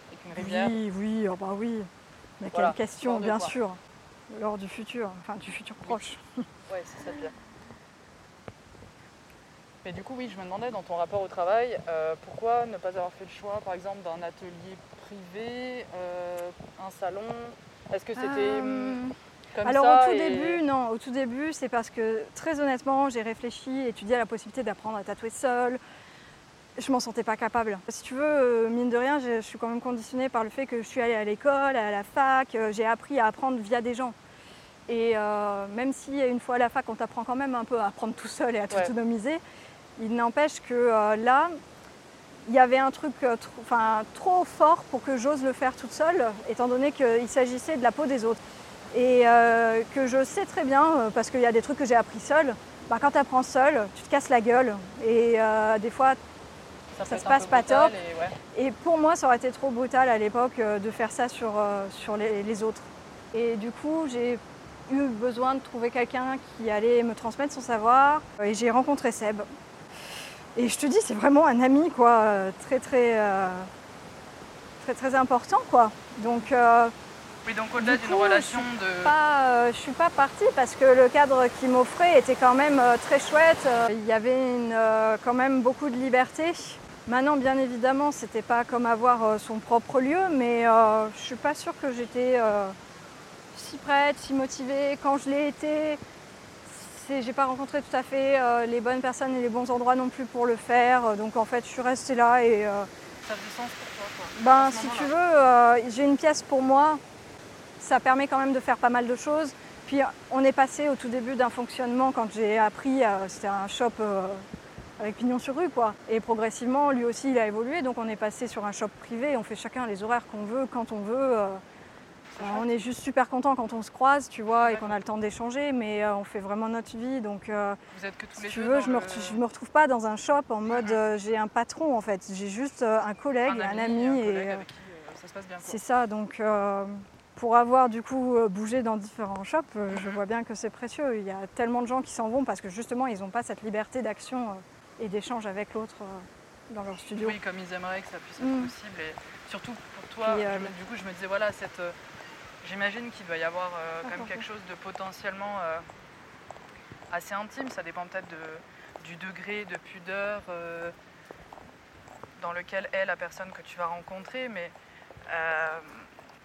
avec une rivière. Oui, oui, oh bah oui. Mais Voilà, quelle question, bien quoi. sûr. Lors du futur, enfin du futur proche. Ouais, c'est ça le pire. Mais du coup, oui, je me demandais dans ton rapport au travail, euh, pourquoi ne pas avoir fait le choix, par exemple, d'un atelier privé, euh, un salon? Est-ce que c'était Euh, hum, comme Alors ça au tout et- début, non, au tout début, c'est parce que très honnêtement, j'ai réfléchi, étudié la possibilité d'apprendre à tatouer seule. Je m'en sentais pas capable. Si tu veux, euh, mine de rien, je suis quand même conditionnée par le fait que je suis allée à l'école, à la fac, euh, j'ai appris à apprendre via des gens. Et euh, même si une fois à la fac, on t'apprend quand même un peu à apprendre tout seul et à Ouais. t'autonomiser, il n'empêche que euh, là, il y avait un truc euh, tr- trop fort pour que j'ose le faire toute seule, étant donné qu'il s'agissait de la peau des autres. Et que je sais très bien, parce qu'il y a des trucs que j'ai appris seule, bah, quand tu apprends seule, tu te casses la gueule. Et des fois, ça, se passe pas top. et ouais. et pour moi, ça aurait été trop brutal à l'époque euh, de faire ça sur, euh, sur les, les autres. Et du coup, j'ai eu besoin de trouver quelqu'un qui allait me transmettre son savoir. Et j'ai rencontré Seb. Et je te dis, c'est vraiment un ami, quoi, très très euh, très très important, quoi. Donc euh, Oui, donc au-delà Du d'une relation je de. pas, euh, je suis pas partie parce que le cadre qu'il m'offrait était quand même euh, très chouette. Euh, Il y avait une, euh, quand même beaucoup de liberté. Maintenant, bien évidemment, c'était pas comme avoir euh, son propre lieu, mais euh, je suis pas sûre que j'étais euh, si prête, si motivée. Quand je l'ai été, j'ai pas rencontré tout à fait euh, les bonnes personnes et les bons endroits non plus pour le faire. Donc en fait, je suis restée là et Ça faisait sens pour toi, quoi. ben, si tu veux, j'ai une pièce pour moi. Ça permet quand même de faire pas mal de choses. Puis on est passé au tout début d'un fonctionnement quand j'ai appris, c'était un shop avec pignon sur rue quoi. Et progressivement, lui aussi, il a évolué. Donc on est passé sur un shop privé. On fait chacun les horaires qu'on veut, quand on veut. euh. On est juste super content quand on se croise, tu vois, et qu'on a le temps d'échanger. Mais euh, on fait vraiment notre vie. Donc euh, Vous êtes que tous si les tu veux, je me, le- me retrouve pas dans un shop en mode j'ai un patron en fait. J'ai juste un collègue, un ami. un et, c'est ça, donc euh, pour avoir du coup bougé dans différents shops, je vois bien que c'est précieux. Il y a tellement de gens qui s'en vont parce que justement ils n'ont pas cette liberté d'action et d'échange avec l'autre euh, dans leur studio. Oui, comme ils aimeraient que ça puisse être Mm. possible. Et surtout pour toi, Puis, euh, me- du coup, je me disais, voilà, cette, euh, j'imagine qu'il doit y avoir euh, quand même quelque chose de potentiellement assez intime. Ça dépend peut-être de- du degré de pudeur dans lequel est la personne que tu vas rencontrer, mais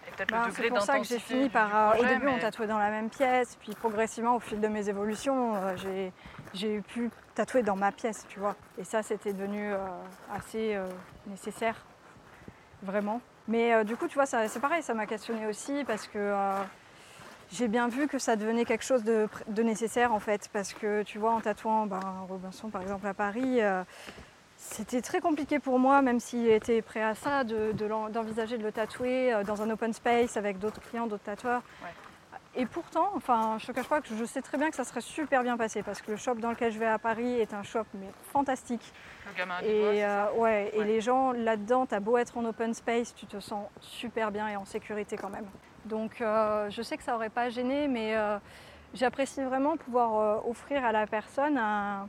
et peut-être Ben, le degré c'est pour ça que j'ai fini par. euh, au projet, début, on mais- tatouait dans la même pièce, puis progressivement, au fil de mes évolutions, j'ai- j'ai pu tatouer dans ma pièce, tu vois. Et ça, c'était devenu euh, assez euh, nécessaire, vraiment. Mais euh, du coup, tu vois, c'est pareil, ça m'a questionné aussi parce que j'ai bien vu que ça devenait quelque chose de, nécessaire en fait. Parce que tu vois, en tatouant ben, Robinson par exemple à Paris, c'était très compliqué pour moi, même s'il était prêt à ça, d'envisager de, le tatouer dans un open space avec d'autres clients, d'autres tatoueurs. Et pourtant, enfin, je te cache pas que je sais très bien que ça serait super bien passé parce que le shop dans lequel je vais à Paris est un shop mais fantastique. Le gamin du Et, bois, euh, ouais, et les gens là-dedans, t'as beau être en open space, tu te sens super bien et en sécurité quand même. Donc euh, je sais que ça aurait pas gêné, mais euh, j'apprécie vraiment pouvoir offrir à la personne un,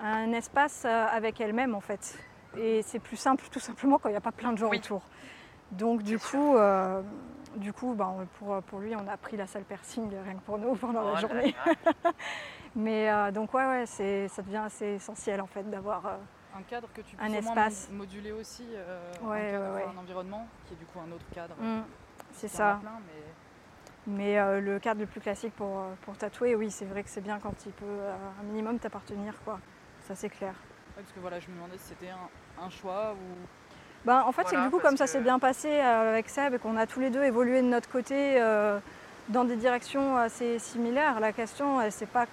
un espace avec elle-même en fait. Et c'est plus simple tout simplement quand il n'y a pas plein de gens Oui. autour. Donc du coup, du coup ben, pour, pour lui, on a pris la salle piercing rien que pour nous pendant Oh la là journée. Mais euh, donc ouais, ouais c'est, ça devient assez essentiel en fait d'avoir... euh, Un cadre que tu peux Un espace. mo- moduler aussi, euh, Ouais, un, cadre, ouais, ouais. un environnement qui est du coup un autre cadre. mm, c'est ça. plein, mais Mais euh, le cadre le plus classique pour, pour tatouer, oui, c'est vrai que c'est bien quand il peut euh, un minimum t'appartenir, quoi. Ça, c'est clair. Ouais, parce que voilà, je me demandais si c'était un, un choix ou. Ben, en fait, c'est que du coup, comme ça que- s'est bien passé euh, avec Seb et qu'on a tous les deux évolué de notre côté euh, dans des directions assez similaires, la question, elle s'est pas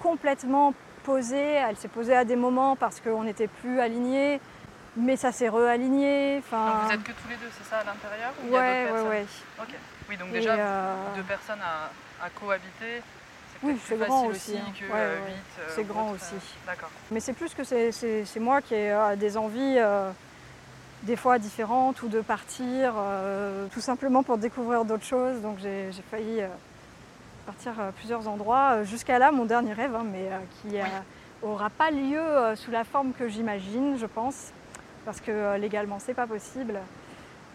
complètement posée. Elle s'est posée à des moments parce qu'on n'était plus alignés, mais ça s'est réaligné. Donc vous êtes que tous les deux, c'est ça à l'intérieur ou ouais, ouais, ouais. Ok. Oui, donc déjà euh, deux personnes à, à cohabiter. C'est Oui, c'est grand aussi, hein. Ouais, euh, ouais. C'est grand autre, aussi. euh, D'accord. Mais c'est plus que c'est- moi qui ai euh, des envies des fois différentes ou de partir euh, tout simplement pour découvrir d'autres choses. Donc j'ai failli euh, partir à plusieurs endroits euh, jusqu'à là mon dernier rêve, hein, mais euh, qui n'aura pas lieu euh, sous la forme que j'imagine, je pense, parce que euh, légalement c'est pas possible.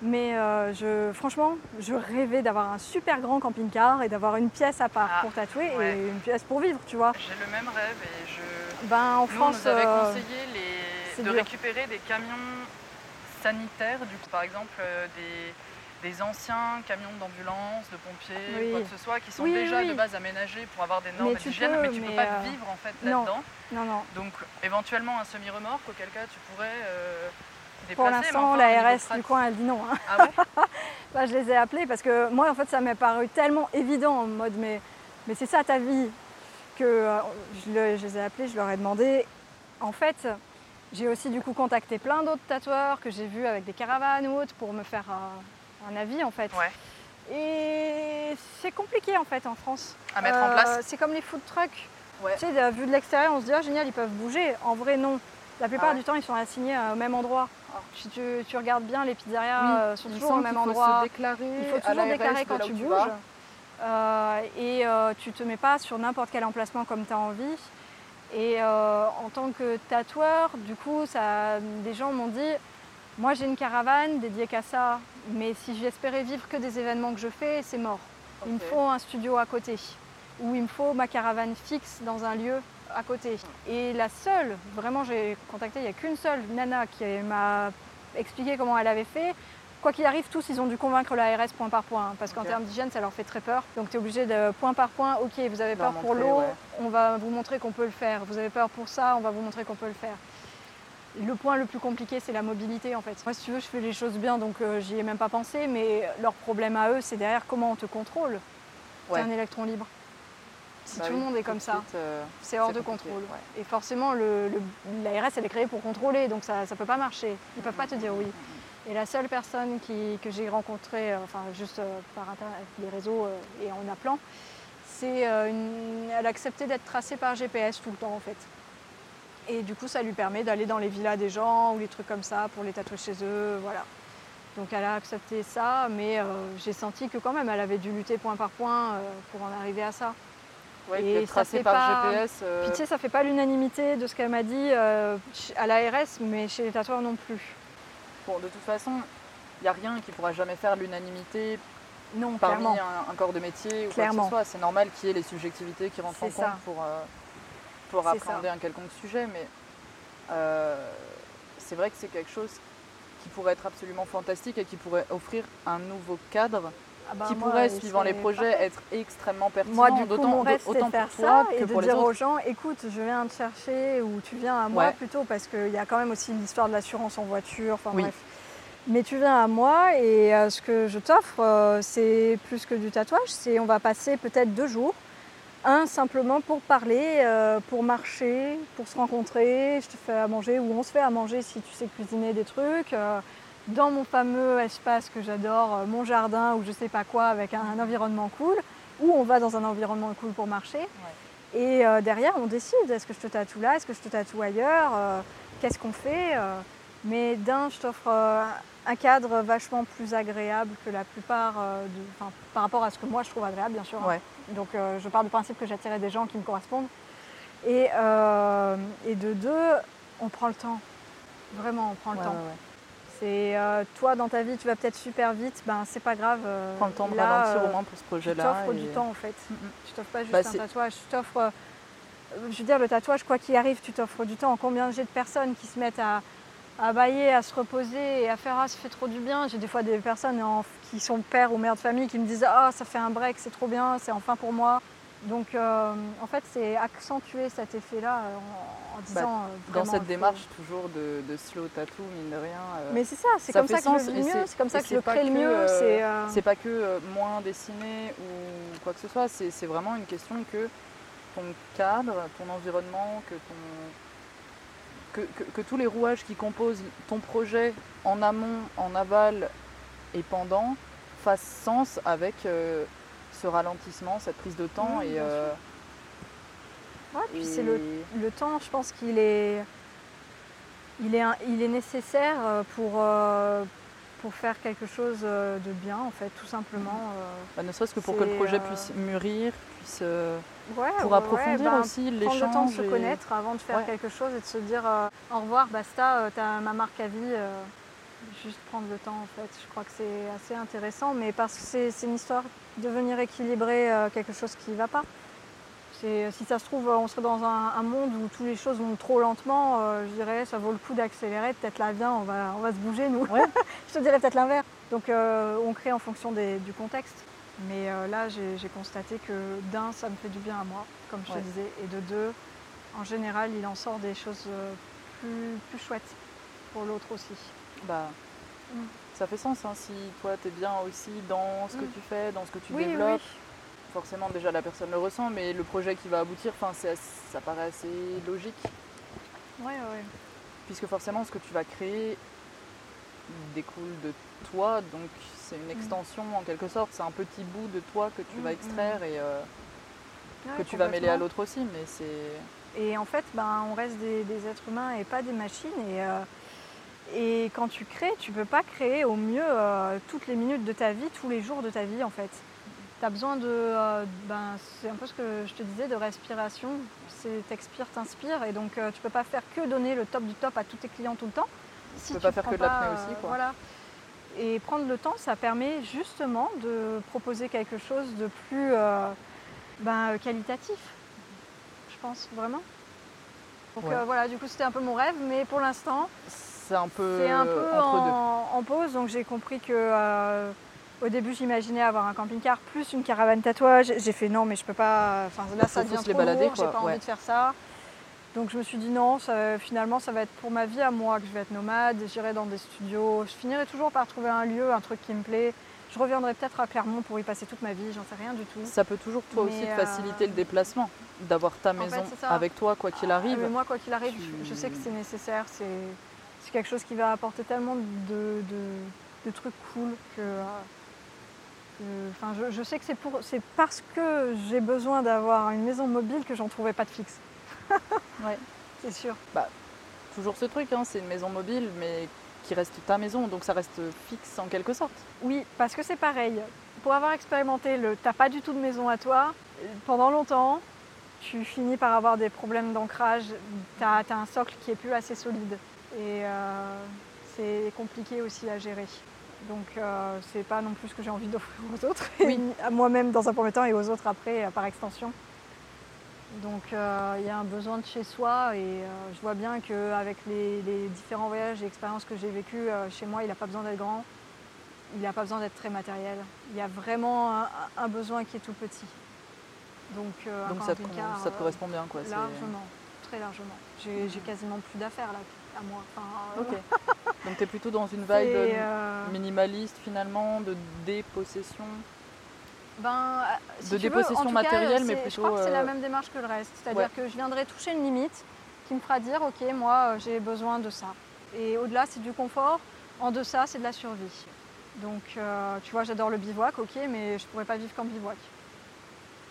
Mais euh, je, franchement, je rêvais d'avoir un super grand camping-car et d'avoir une pièce à part Ah, pour tatouer ouais. et une pièce pour vivre, tu vois. J'ai le même rêve et je. Ben, en Nous, on France, nous avait euh, conseillé les- de dur. récupérer des camions sanitaires, du coup, par exemple euh, des, des anciens camions d'ambulance, de pompiers, Oui. quoi que ce soit, qui sont Oui, déjà oui. de base aménagés pour avoir des normes d'hygiène, peux, mais tu peux mais, pas euh, vivre en fait là-dedans. non, non. Donc éventuellement un semi-remorque, auquel cas tu pourrais euh, déplacer. Pour l'instant, enfin, la RS du coin, elle dit non. hein. Ah ouais Bah, je les ai appelés parce que moi, en fait, ça m'est paru tellement évident en mode mais, mais c'est ça ta vie que euh, je, le- je les ai appelés, je leur ai demandé. En fait, j'ai aussi du coup contacté plein d'autres tatoueurs que j'ai vus avec des caravanes ou autres pour me faire euh, un avis en fait. Ouais. Et c'est compliqué en fait en France. À mettre en Euh, place C'est comme les food trucks. Ouais. Tu sais, vu de l'extérieur, on se dit ah génial, ils peuvent bouger. En vrai, non. La plupart Ah ouais. du temps, ils sont assignés euh, au même endroit. Si tu, tu regardes bien, les pizzerias Oui, euh, sont il toujours au même faut endroit. se déclarer Il faut toujours déclarer quand tu bouges. et tu te mets pas sur n'importe quel emplacement comme tu as envie. Et en tant que tatoueur, du coup, ça, des gens m'ont dit moi j'ai une caravane dédiée qu'à ça, mais si j'espérais vivre que des événements que je fais, c'est mort. Il me faut un studio à côté, ou il me faut ma caravane fixe dans un lieu à côté. Et la seule, vraiment j'ai contacté, il n'y a qu'une seule nana qui m'a expliqué comment elle avait fait. Quoi qu'il arrive, tous, ils ont dû convaincre l'ARS point par point, parce qu'en termes d'hygiène, ça leur fait très peur. Donc tu es obligé de point par point, ok, vous avez peur pour l'eau, on va vous montrer qu'on peut le faire. Vous avez peur pour ça, on va vous montrer qu'on peut le faire. Le point le plus compliqué, c'est la mobilité en fait. Moi, si tu veux, je fais les choses bien, donc euh, j'y ai même pas pensé, mais leur problème à eux, c'est derrière comment on te contrôle. C'est un électron libre. Si bah tout le monde est comme ça, euh, c'est hors de contrôle. Et forcément, l'ARS, elle est créée pour contrôler, donc ça ne peut pas marcher. Ils ne peuvent pas te dire oui. Et la seule personne que j'ai rencontrée, euh, enfin juste euh, par internet, les réseaux et en appelant, c'est elle a accepté d'être tracée par GPS tout le temps en fait. Et du coup, ça lui permet d'aller dans les villas des gens ou les trucs comme ça pour les tatouer chez eux, voilà. Donc elle a accepté ça, mais j'ai senti que quand même elle avait dû lutter point par point pour en arriver à ça et ça fait par GPS. Euh... Puis tu sais, ça fait pas l'unanimité de ce qu'elle m'a dit euh, à l'ARS, mais chez les tatoueurs non plus. Bon, de toute façon, il n'y a rien qui pourra jamais faire l'unanimité non, parmi un, corps de métier ou quoi que ce soit. C'est normal qu'il y ait les subjectivités qui rentrent en compte pour, euh, pour appréhender un quelconque sujet, mais euh, c'est vrai que c'est quelque chose qui pourrait être absolument fantastique et qui pourrait offrir un nouveau cadre ah bah qui pourrait, suivant les projets, être extrêmement pertinent. Moi, du coup, mon rêve, de faire ça et de dire aux gens, écoute, je viens te chercher ou tu viens à moi plutôt, parce qu'il y a quand même aussi l'histoire de l'assurance en voiture, enfin bref. Mais tu viens à moi et euh, ce que je t'offre, euh, c'est plus que du tatouage, c'est on va passer peut-être deux jours. Un, simplement pour parler, euh, pour marcher, pour se rencontrer, je te fais à manger ou on se fait à manger si tu sais cuisiner des trucs dans mon fameux espace que j'adore, euh, mon jardin ou je sais pas quoi, avec un, environnement cool, ou on va dans un environnement cool pour marcher. Et euh, derrière, on décide, est-ce que je te tatoue là, est-ce que je te tatoue ailleurs, euh, qu'est-ce qu'on fait Mais d'un, je t'offre un cadre vachement plus agréable que la plupart, par rapport à ce que moi je trouve agréable, bien sûr. Hein. Donc je pars du principe que j'attirerai des gens qui me correspondent. Et, et de deux, on prend le temps. Vraiment, on prend le temps. C'est euh, toi dans ta vie, tu vas peut-être super vite, ben c'est pas grave. Euh, Prends le temps de ralentir au euh, moins pour ce projet-là. Tu t'offres du temps en fait. Mm, mm. Tu t'offres pas juste bah, un tatouage, tu t'offres. je veux dire, le tatouage, quoi qu'il arrive, tu t'offres du temps. Combien j'ai de personnes qui se mettent à, à bailler, à se reposer et à faire Ah, ça fait trop du bien. J'ai des fois des personnes qui sont pères ou mères de famille qui me disent Ah, ça fait un break, c'est trop bien, c'est enfin pour moi. Donc euh, en fait, c'est accentuer cet effet-là euh, en, disant. Bah, euh, dans cette démarche toujours de, slow tattoo, mine de rien. Mais c'est ça, c'est comme, ça que je le mieux, c'est comme ça que je le crée le mieux. c'est pas que moins dessiné ou quoi que ce soit, c'est vraiment une question que ton cadre, ton environnement, que ton. Que, tous les rouages qui composent ton projet en amont, en aval et pendant fassent sens avec ce ralentissement, cette prise de temps. et, euh, puis c'est le, temps, je pense qu'il est, il est, il est nécessaire euh, pour, euh, pour faire quelque chose de bien, en fait, tout simplement. Bah, ne serait-ce que pour que le projet puisse mûrir, puisse. pour approfondir bah, aussi l'échange. Prendre le temps de se connaître avant de faire quelque chose et de se dire au revoir, basta, tu as ma marque à vie juste prendre le temps en fait. Je crois que c'est assez intéressant, mais parce que c'est une histoire de venir équilibrer euh, quelque chose qui ne va pas. Si ça se trouve, on serait dans un, monde où toutes les choses vont trop lentement, euh, je dirais ça vaut le coup d'accélérer, peut-être là viens, on va, on va se bouger nous. je te dirais peut-être l'inverse. Donc euh, on crée en fonction du contexte. Mais là j'ai constaté que d'un, ça me fait du bien à moi, comme je te disais, et de deux, en général, il en sort des choses plus, plus chouettes pour l'autre aussi. Bah, mm. Ça fait sens hein, si toi tu es bien aussi dans ce que mm. tu fais, dans ce que tu développes. Forcément déjà la personne le ressent, mais le projet qui va aboutir, ça paraît assez logique. Ouais, ouais. Puisque forcément ce que tu vas créer découle de toi, donc c'est une mm. extension en quelque sorte, c'est un petit bout de toi que tu vas extraire et euh, que tu vas mêler à l'autre aussi, mais c'est... Et en fait, ben, on reste des, êtres humains et pas des machines. Et, euh, et quand tu crées, tu ne peux pas créer au mieux euh, toutes les minutes de ta vie, tous les jours de ta vie en fait. tu as besoin de. euh, ben, c'est un peu ce que je te disais, de respiration. C'est t'expires, t'inspires. Et donc, euh, tu peux pas faire que donner le top du top à tous tes clients tout le temps. Si peux pas faire que de l'apnée aussi, quoi. Voilà. Et prendre le temps, ça permet justement de proposer quelque chose de plus ben, qualitatif. Je pense, vraiment. Donc Ouais. voilà, du coup, c'était un peu mon rêve. Mais pour l'instant, C'est un peu, c'est un peu entre deux. en, en pause, donc j'ai compris que euh, au début j'imaginais avoir un camping-car plus une caravane tatouage. J'ai fait non, mais je peux pas. Enfin là, ça devient se les trop balader, lourd, j'ai pas ouais. envie de faire ça. Donc je me suis dit non, ça- finalement ça va être pour ma vie à moi que je vais être nomade. J'irai dans des studios. Je finirai toujours par trouver un lieu, un truc qui me plaît. Je reviendrai peut-être à Clermont pour y passer toute ma vie. J'en sais rien du tout. Ça peut toujours toi aussi te euh, faciliter le déplacement, d'avoir ta maison avec toi quoi qu'il Ah, arrive. mais moi, quoi qu'il arrive, tu- je sais que c'est nécessaire. C'est c'est quelque chose qui va apporter tellement de, de- de trucs cool que. euh, Enfin, je, je sais que c'est pour, c'est parce que j'ai besoin d'avoir une maison mobile que j'en trouvais pas de fixe. Ouais. C'est sûr. Toujours ce truc, hein, c'est une maison mobile, mais qui reste ta maison, donc ça reste fixe en quelque sorte. Oui, parce que c'est pareil. Pour avoir expérimenté le t'as pas du tout de maison à toi, pendant longtemps, tu finis par avoir des problèmes d'ancrage. Tu as, un socle qui est plus assez solide. Et euh, c'est compliqué aussi à gérer. Donc euh, c'est pas non plus ce que j'ai envie d'offrir aux autres, Oui. et à moi-même dans un premier temps et aux autres après euh, par extension. Donc euh, il y a un besoin de chez soi et euh, je vois bien qu'avec les, les différents voyages et expériences que j'ai vécues, chez moi il n'a pas besoin d'être grand, il n'a pas besoin d'être très matériel. Il y a vraiment un, un besoin qui est tout petit. Donc, ça te, ça te correspond bien quoi. Largement, très largement. J'ai j'ai quasiment plus d'affaires là à moi. Enfin, euh, Ok. Donc tu es plutôt dans une vibe euh, euh, minimaliste finalement, de dépossession. Ben, euh, si De veux, dépossession matérielle, cas, mais plutôt, Je crois que c'est la même démarche que le reste. C'est-à-dire ouais. que je viendrai toucher une limite qui me fera dire ok, moi j'ai besoin de ça. Et au-delà, c'est du confort. En deçà, c'est de la survie. Donc, euh, tu vois, j'adore le bivouac, ok, mais je pourrais pas vivre qu'en bivouac.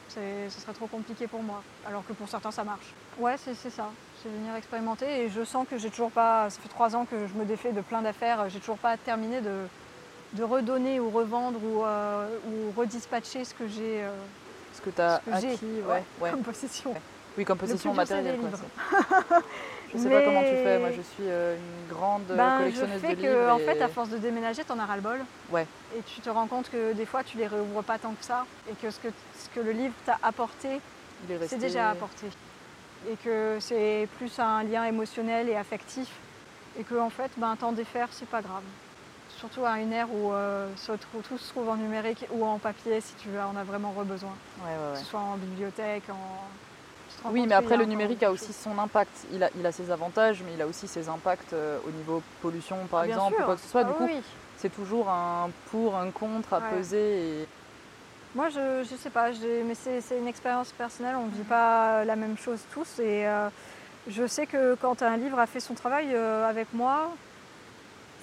Ce serait trop compliqué pour moi. Alors que pour certains, ça marche. Ouais, c'est ça. C'est venir expérimenter. Et je sens que j'ai toujours pas. Ça fait trois ans que je me défais de plein d'affaires. J'ai toujours pas terminé de, de redonner ou revendre ou, euh, ou redispatcher ce que j'ai euh, Ce que tu as acquis, ouais, ouais. comme possession. Ouais. Oui, comme possession matérielle. Je sais pas comment tu fais, moi je suis euh, une grande Ben, je collectionneuse fais de que, livres. en et- fait, à force de déménager, t'en as ras-le-bol. Ouais. Et tu te rends compte que des fois, tu les réouvres pas tant que ça. Et que ce que, ce que le livre t'a apporté, c'est déjà apporté. Et que c'est plus un lien émotionnel et affectif. Et que, en fait, ben, t'en défaire, c'est pas grave. Surtout à une ère où euh, tout se trouve en numérique ou en papier, si tu veux, on a vraiment besoin. Ouais, ouais, Que ouais. ce soit en bibliothèque, en. Oui, mais après, le numérique a aussi son impact. Il a, il a ses avantages, mais il a aussi ses impacts euh, au niveau pollution, par Bien exemple, sûr. ou quoi que ce soit. Ah du coup, oui. c'est toujours un pour, un contre à peser. Et... Moi, je, je sais pas, mais c'est une expérience personnelle. On ne vit pas la même chose tous. Et euh, je sais que quand un livre a fait son travail euh, avec moi,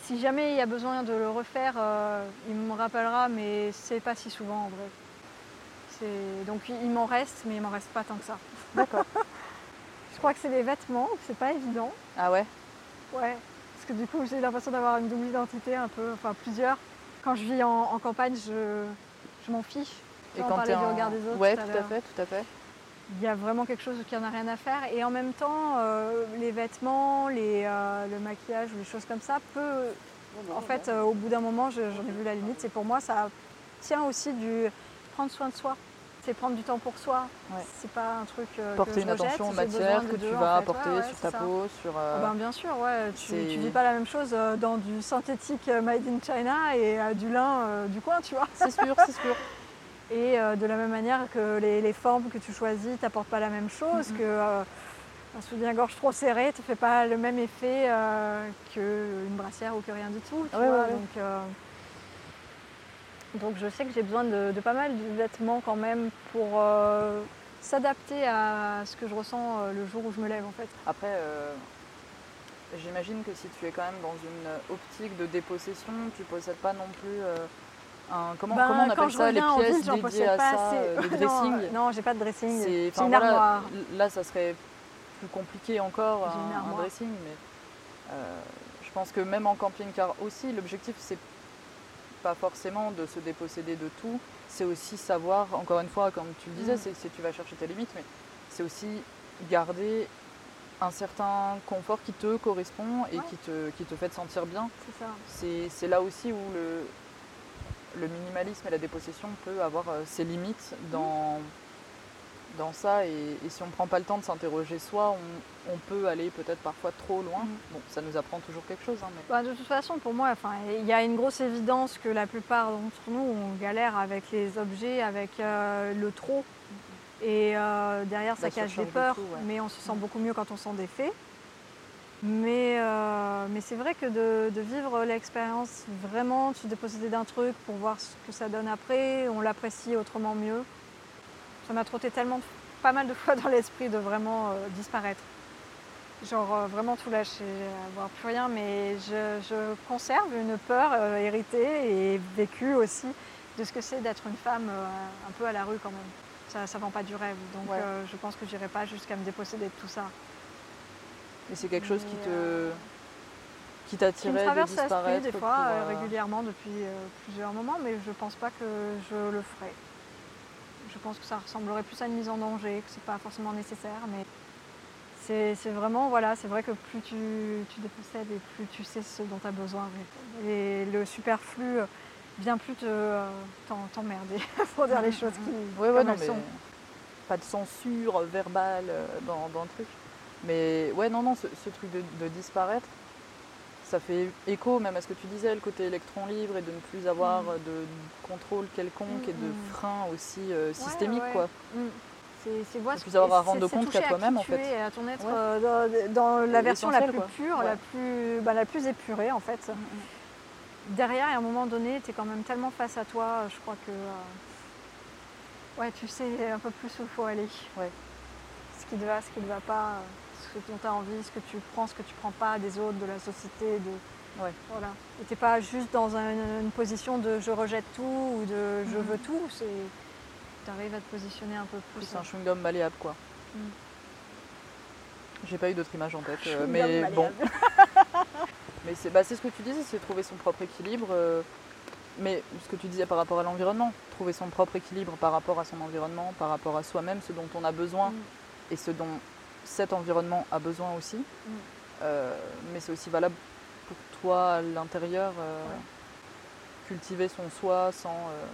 si jamais il y a besoin de le refaire, euh, il me rappellera, mais c'est pas si souvent en vrai. Donc il m'en reste, mais il m'en reste pas tant que ça. D'accord. Je crois que c'est les vêtements, c'est pas évident. Ah ouais? Ouais, parce que du coup j'ai l'impression d'avoir une double identité un peu, enfin plusieurs. Quand je vis en, en campagne, je, je m'en fiche. Et On quand parlait t'es du regard des autres Ouais, tout à tout à l'heure. fait, tout à fait. Il y a vraiment quelque chose qui en a rien à faire. Et en même temps, euh, les vêtements, les, euh, le maquillage ou les choses comme ça peut. En fait, euh, au bout d'un moment, je- j'en ai vu la limite. C'est pour moi, ça tient aussi du prendre soin de soi. C'est prendre du temps pour soi. Ouais. C'est pas un truc. euh, que Porter je une rejette, attention aux matières que deux, tu en vas fait. apporter Ouais, ouais, sur ta ça. peau, sur... euh, ben, bien sûr, ouais. Tu, tu vis pas la même chose euh, dans du synthétique made in China et du lin du coin, tu vois. C'est sûr, c'est sûr. Et de la même manière que les, les formes que tu choisis t'apportent pas la même chose, Mhm. que euh, un soutien-gorge trop serré te fait pas le même effet qu'une brassière ou que rien du tout. tu vois. Donc, donc je sais que j'ai besoin de, de pas mal de vêtements quand même pour euh, s'adapter à ce que je ressens euh, le jour où je me lève en fait. Après, euh, j'imagine que si tu es quand même dans une optique de dépossession, tu possèdes pas non plus euh, un... Comment, Ben, comment on appelle ça Les ville, pièces dédiées à ça, assez. euh, le Non, dressing non, j'ai pas de dressing. C'est- une voilà, armoire. Là, ça serait plus compliqué encore, un, un dressing, mais je pense que même en camping-car aussi, l'objectif, c'est pas forcément de se déposséder de tout. C'est aussi savoir, encore une fois, comme tu le disais, Mm. c'est tu vas chercher tes limites, mais c'est aussi garder un certain confort qui te correspond et Ouais. qui, te, qui te fait te sentir bien. C'est ça. C'est là aussi où le, le minimalisme et la dépossession peut avoir euh, ses limites dans, dans ça. Et, et si on ne prend pas le temps de s'interroger soi, on, on peut aller peut-être parfois trop loin. Mhm. Bon, ça nous apprend toujours quelque chose. hein, mais... Bah, de toute façon, pour moi, enfin, il y a une grosse évidence que la plupart d'entre nous, on galère avec les objets, avec euh, le trop. Et euh, derrière, ça La cache des de peurs, tout, ouais. mais on se sent Mm. beaucoup mieux quand on s'en défait. Mais, euh, mais c'est vrai que de, de vivre l'expérience vraiment, de se déposséder d'un truc pour voir ce que ça donne après, on l'apprécie autrement mieux. Ça m'a trotté tellement, pas mal de fois dans l'esprit de vraiment euh, disparaître. Genre euh, vraiment tout lâcher, avoir plus rien, mais je, je conserve une peur euh, héritée et vécue aussi de ce que c'est d'être une femme euh, un peu à la rue quand même. Ça ne vend pas du rêve, donc Ouais. euh, je pense que j'irai pas jusqu'à me déposséder de tout ça. Et c'est quelque chose qui Mais, te euh, qui t'attirait de traverse l'esprit disparaître des fois euh, euh, régulièrement depuis euh, plusieurs moments, mais je pense pas que je le ferai. Je pense que ça ressemblerait plus à une mise en danger, que c'est pas forcément nécessaire, mais c'est vraiment, voilà, c'est vrai que plus tu, tu dépossèdes et plus tu sais ce dont tu as besoin. Et le superflu euh, vient plus te, euh, t'emmerder pour dire les choses qui ouais, non, elles mais sont. pas de censure verbale euh, dans, dans le truc. Mais ouais, non, non, ce, ce truc de, de disparaître, ça fait écho même à ce que tu disais, le côté électron libre et de ne plus avoir Mm. euh, de contrôle quelconque Mm, et de mm. frein aussi euh, systémique, ouais. quoi. Mm. C'est c'est voir Et ce- puis savoir à rendre compte qu'à toi-même, en fait. es, à ton être Ouais. euh, dans, dans la version la plus quoi. pure, la, plus, bah, la plus épurée en fait. Derrière, à un moment donné, tu es quand même tellement face à toi, je crois que euh, ouais, tu sais un peu plus où il faut aller. Ce qui te va, ce qui ne va pas, ce dont tu as envie, ce que tu prends, ce que tu prends pas des autres, de la société. De, Ouais. voilà. Et t'es pas juste dans un- une position de je rejette tout ou de je Mhm. veux tout. Tu arrives à te positionner un peu plus. C'est un chewing-gum malléable, quoi. Mm. J'ai pas eu d'autre image en tête, euh, mais bon. Mais c'est bah, c'est ce que tu disais, c'est trouver son propre équilibre. euh, mais ce que tu disais par rapport à l'environnement, trouver son propre équilibre par rapport à son environnement, par rapport à soi-même, ce dont on a besoin Mm. et ce dont cet environnement a besoin aussi. Mm. Euh, mais c'est aussi valable pour toi à l'intérieur. euh, Ouais. Cultiver son soi sans euh,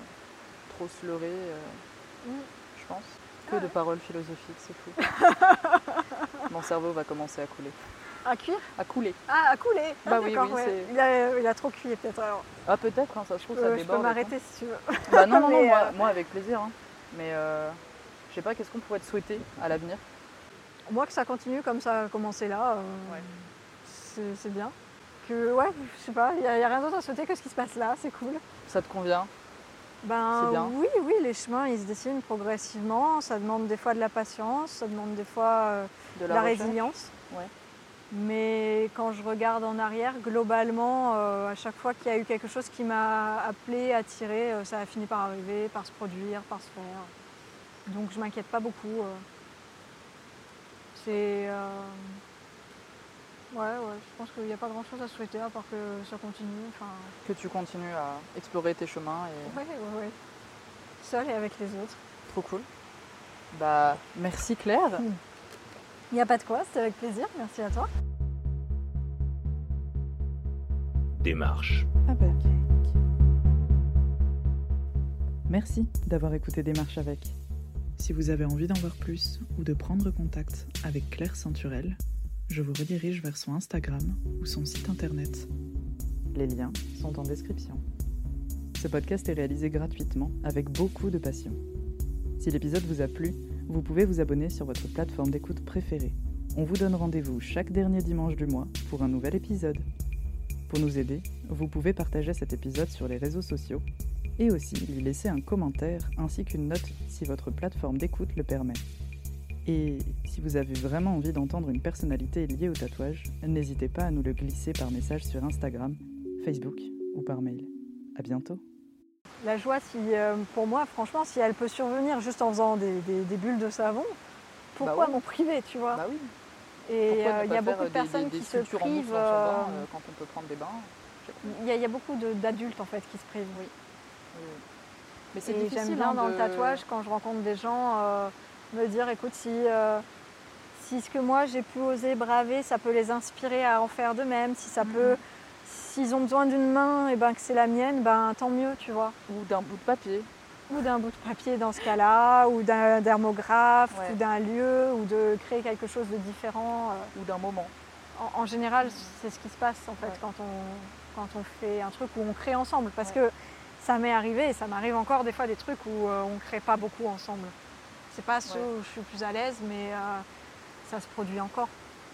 trop se leurrer, Mm. je pense. Que Ah de ouais. paroles philosophiques, c'est fou. Mon cerveau va commencer à couler. À cuire? À couler. Ah, à couler Ah, Bah oui, d'accord, oui, ouais. c'est- il, a, il a trop cuit peut-être alors. Ah peut-être, hein, ça se trouve, ça je peux m'arrêter si tu veux. Bah non, non, non, moi, moi, avec plaisir. hein. Mais euh, je sais pas, qu'est-ce qu'on pourrait te souhaiter à l'avenir? Moi que ça continue comme ça a commencé là, euh, Ouais. c'est bien. Que ouais, je sais pas, il n'y a, rien d'autre à souhaiter que ce qui se passe là, c'est cool. Ça te convient? Ben bien. oui, oui, les chemins ils se dessinent progressivement, ça demande des fois de la patience, ça demande des fois euh, De de la, résilience. Ouais. Mais quand je regarde en arrière, globalement, euh, à chaque fois qu'il y a eu quelque chose qui m'a appelé, attiré, euh, ça a fini par arriver, par se produire, par se faire. Donc je m'inquiète pas beaucoup. euh. C'est. euh, Ouais, ouais, je pense qu'il n'y a pas grand chose à souhaiter à part que ça continue. Enfin, Que tu continues à explorer tes chemins et ouais, ouais, ouais. Seul et avec les autres. trop cool. Bah merci Claire. Il n'y a pas de quoi, c'était avec plaisir. Merci à toi. Démarche. avec. Merci d'avoir écouté Démarche avec. Si vous avez envie d'en voir plus ou de prendre contact avec Claire Centurel, je vous redirige vers son Instagram ou son site internet. Les liens sont en description. Ce podcast est réalisé gratuitement avec beaucoup de passion. Si l'épisode vous a plu, vous pouvez vous abonner sur votre plateforme d'écoute préférée. On vous donne rendez-vous chaque dernier dimanche du mois pour un nouvel épisode. Pour nous aider, vous pouvez partager cet épisode sur les réseaux sociaux et aussi lui laisser un commentaire ainsi qu'une note si votre plateforme d'écoute le permet. Et si vous avez vraiment envie d'entendre une personnalité liée au tatouage, n'hésitez pas à nous le glisser par message sur Instagram, Facebook ou par mail. À bientôt. La joie, si, euh, pour moi, franchement, si elle peut survenir juste en faisant des, des- des bulles de savon, pourquoi ouais. m'en priver, tu vois? Bah oui. Et euh, il y a beaucoup de personnes des, des qui se en privent. bain, euh, quand on peut prendre des bains Il y, y a beaucoup d'adultes en fait qui se privent. Oui. Mais c'est difficile. j'aime bien hein, dans de- le tatouage quand je rencontre des gens euh, me dire écoute si, euh, si ce que moi j'ai pu oser braver ça peut les inspirer à en faire de même, si ça peut s'ils ont besoin d'une main et ben que c'est la mienne, ben tant mieux tu vois. Ou d'un bout de papier. Ou d'un bout de papier dans ce cas-là, ou d'un dermographe, Ouais. ou d'un lieu, ou de créer quelque chose de différent. euh. Ou d'un moment. En, en général, c'est ce qui se passe en fait Ouais. quand, on, quand on fait un truc où on crée ensemble. Parce Ouais. que ça m'est arrivé et ça m'arrive encore des fois des trucs où euh, on ne crée pas beaucoup ensemble. C'est pas ceux Ouais. où je suis plus à l'aise, mais euh, ça se produit encore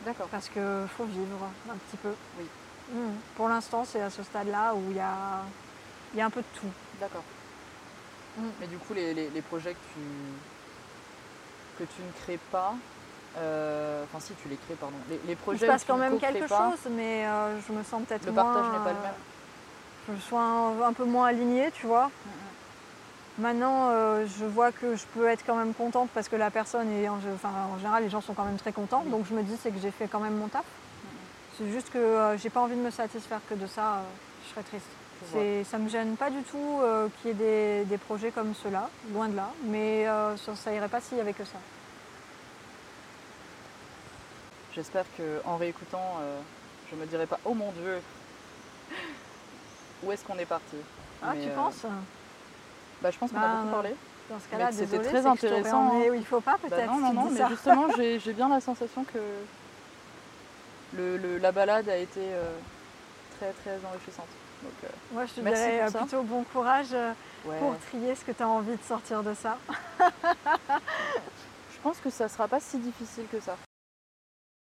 D'accord. parce qu'il faut vivre un petit peu. Oui. Mm. Pour l'instant, c'est à ce stade-là où il y a, il y a un peu de tout. D'accord. Mm. Mais du coup, les, les- les projets que tu, que tu ne crées pas, euh, enfin si tu les crées, pardon, les, les Il projets se où passe quand même quelque pas, chose, mais je me sens peut-être Le moins, partage n'est pas le euh, Je sens un, un peu moins alignée, tu vois. Maintenant, euh, je vois que je peux être quand même contente parce que la personne est, en, enfin, en général, les gens sont quand même très contents. Donc je me dis c'est que j'ai fait quand même mon taf. C'est juste que euh, j'ai pas envie de me satisfaire que de ça. euh, je serais triste. Je ça me gêne pas du tout euh, qu'il y ait des, des projets comme ceux-là, loin de là. Mais ça, ça irait pas s'il y avait que ça. J'espère qu'en réécoutant, je me dirai pas, oh mon Dieu, où est-ce qu'on est parti Ah, Mais, tu euh, penses? Bah, Je pense qu'on Bah, a beaucoup parlé. Dans ce cas-là, c'était très intéressant, où il faut pas Bah peut-être. non, non, non, mais ça. justement, j'ai bien la sensation que le, le- la balade a été euh, très très enrichissante. Donc, euh, Moi, je te dirais euh, plutôt bon courage ouais. pour trier ce que tu as envie de sortir de ça. Je pense que ça sera pas si difficile que ça.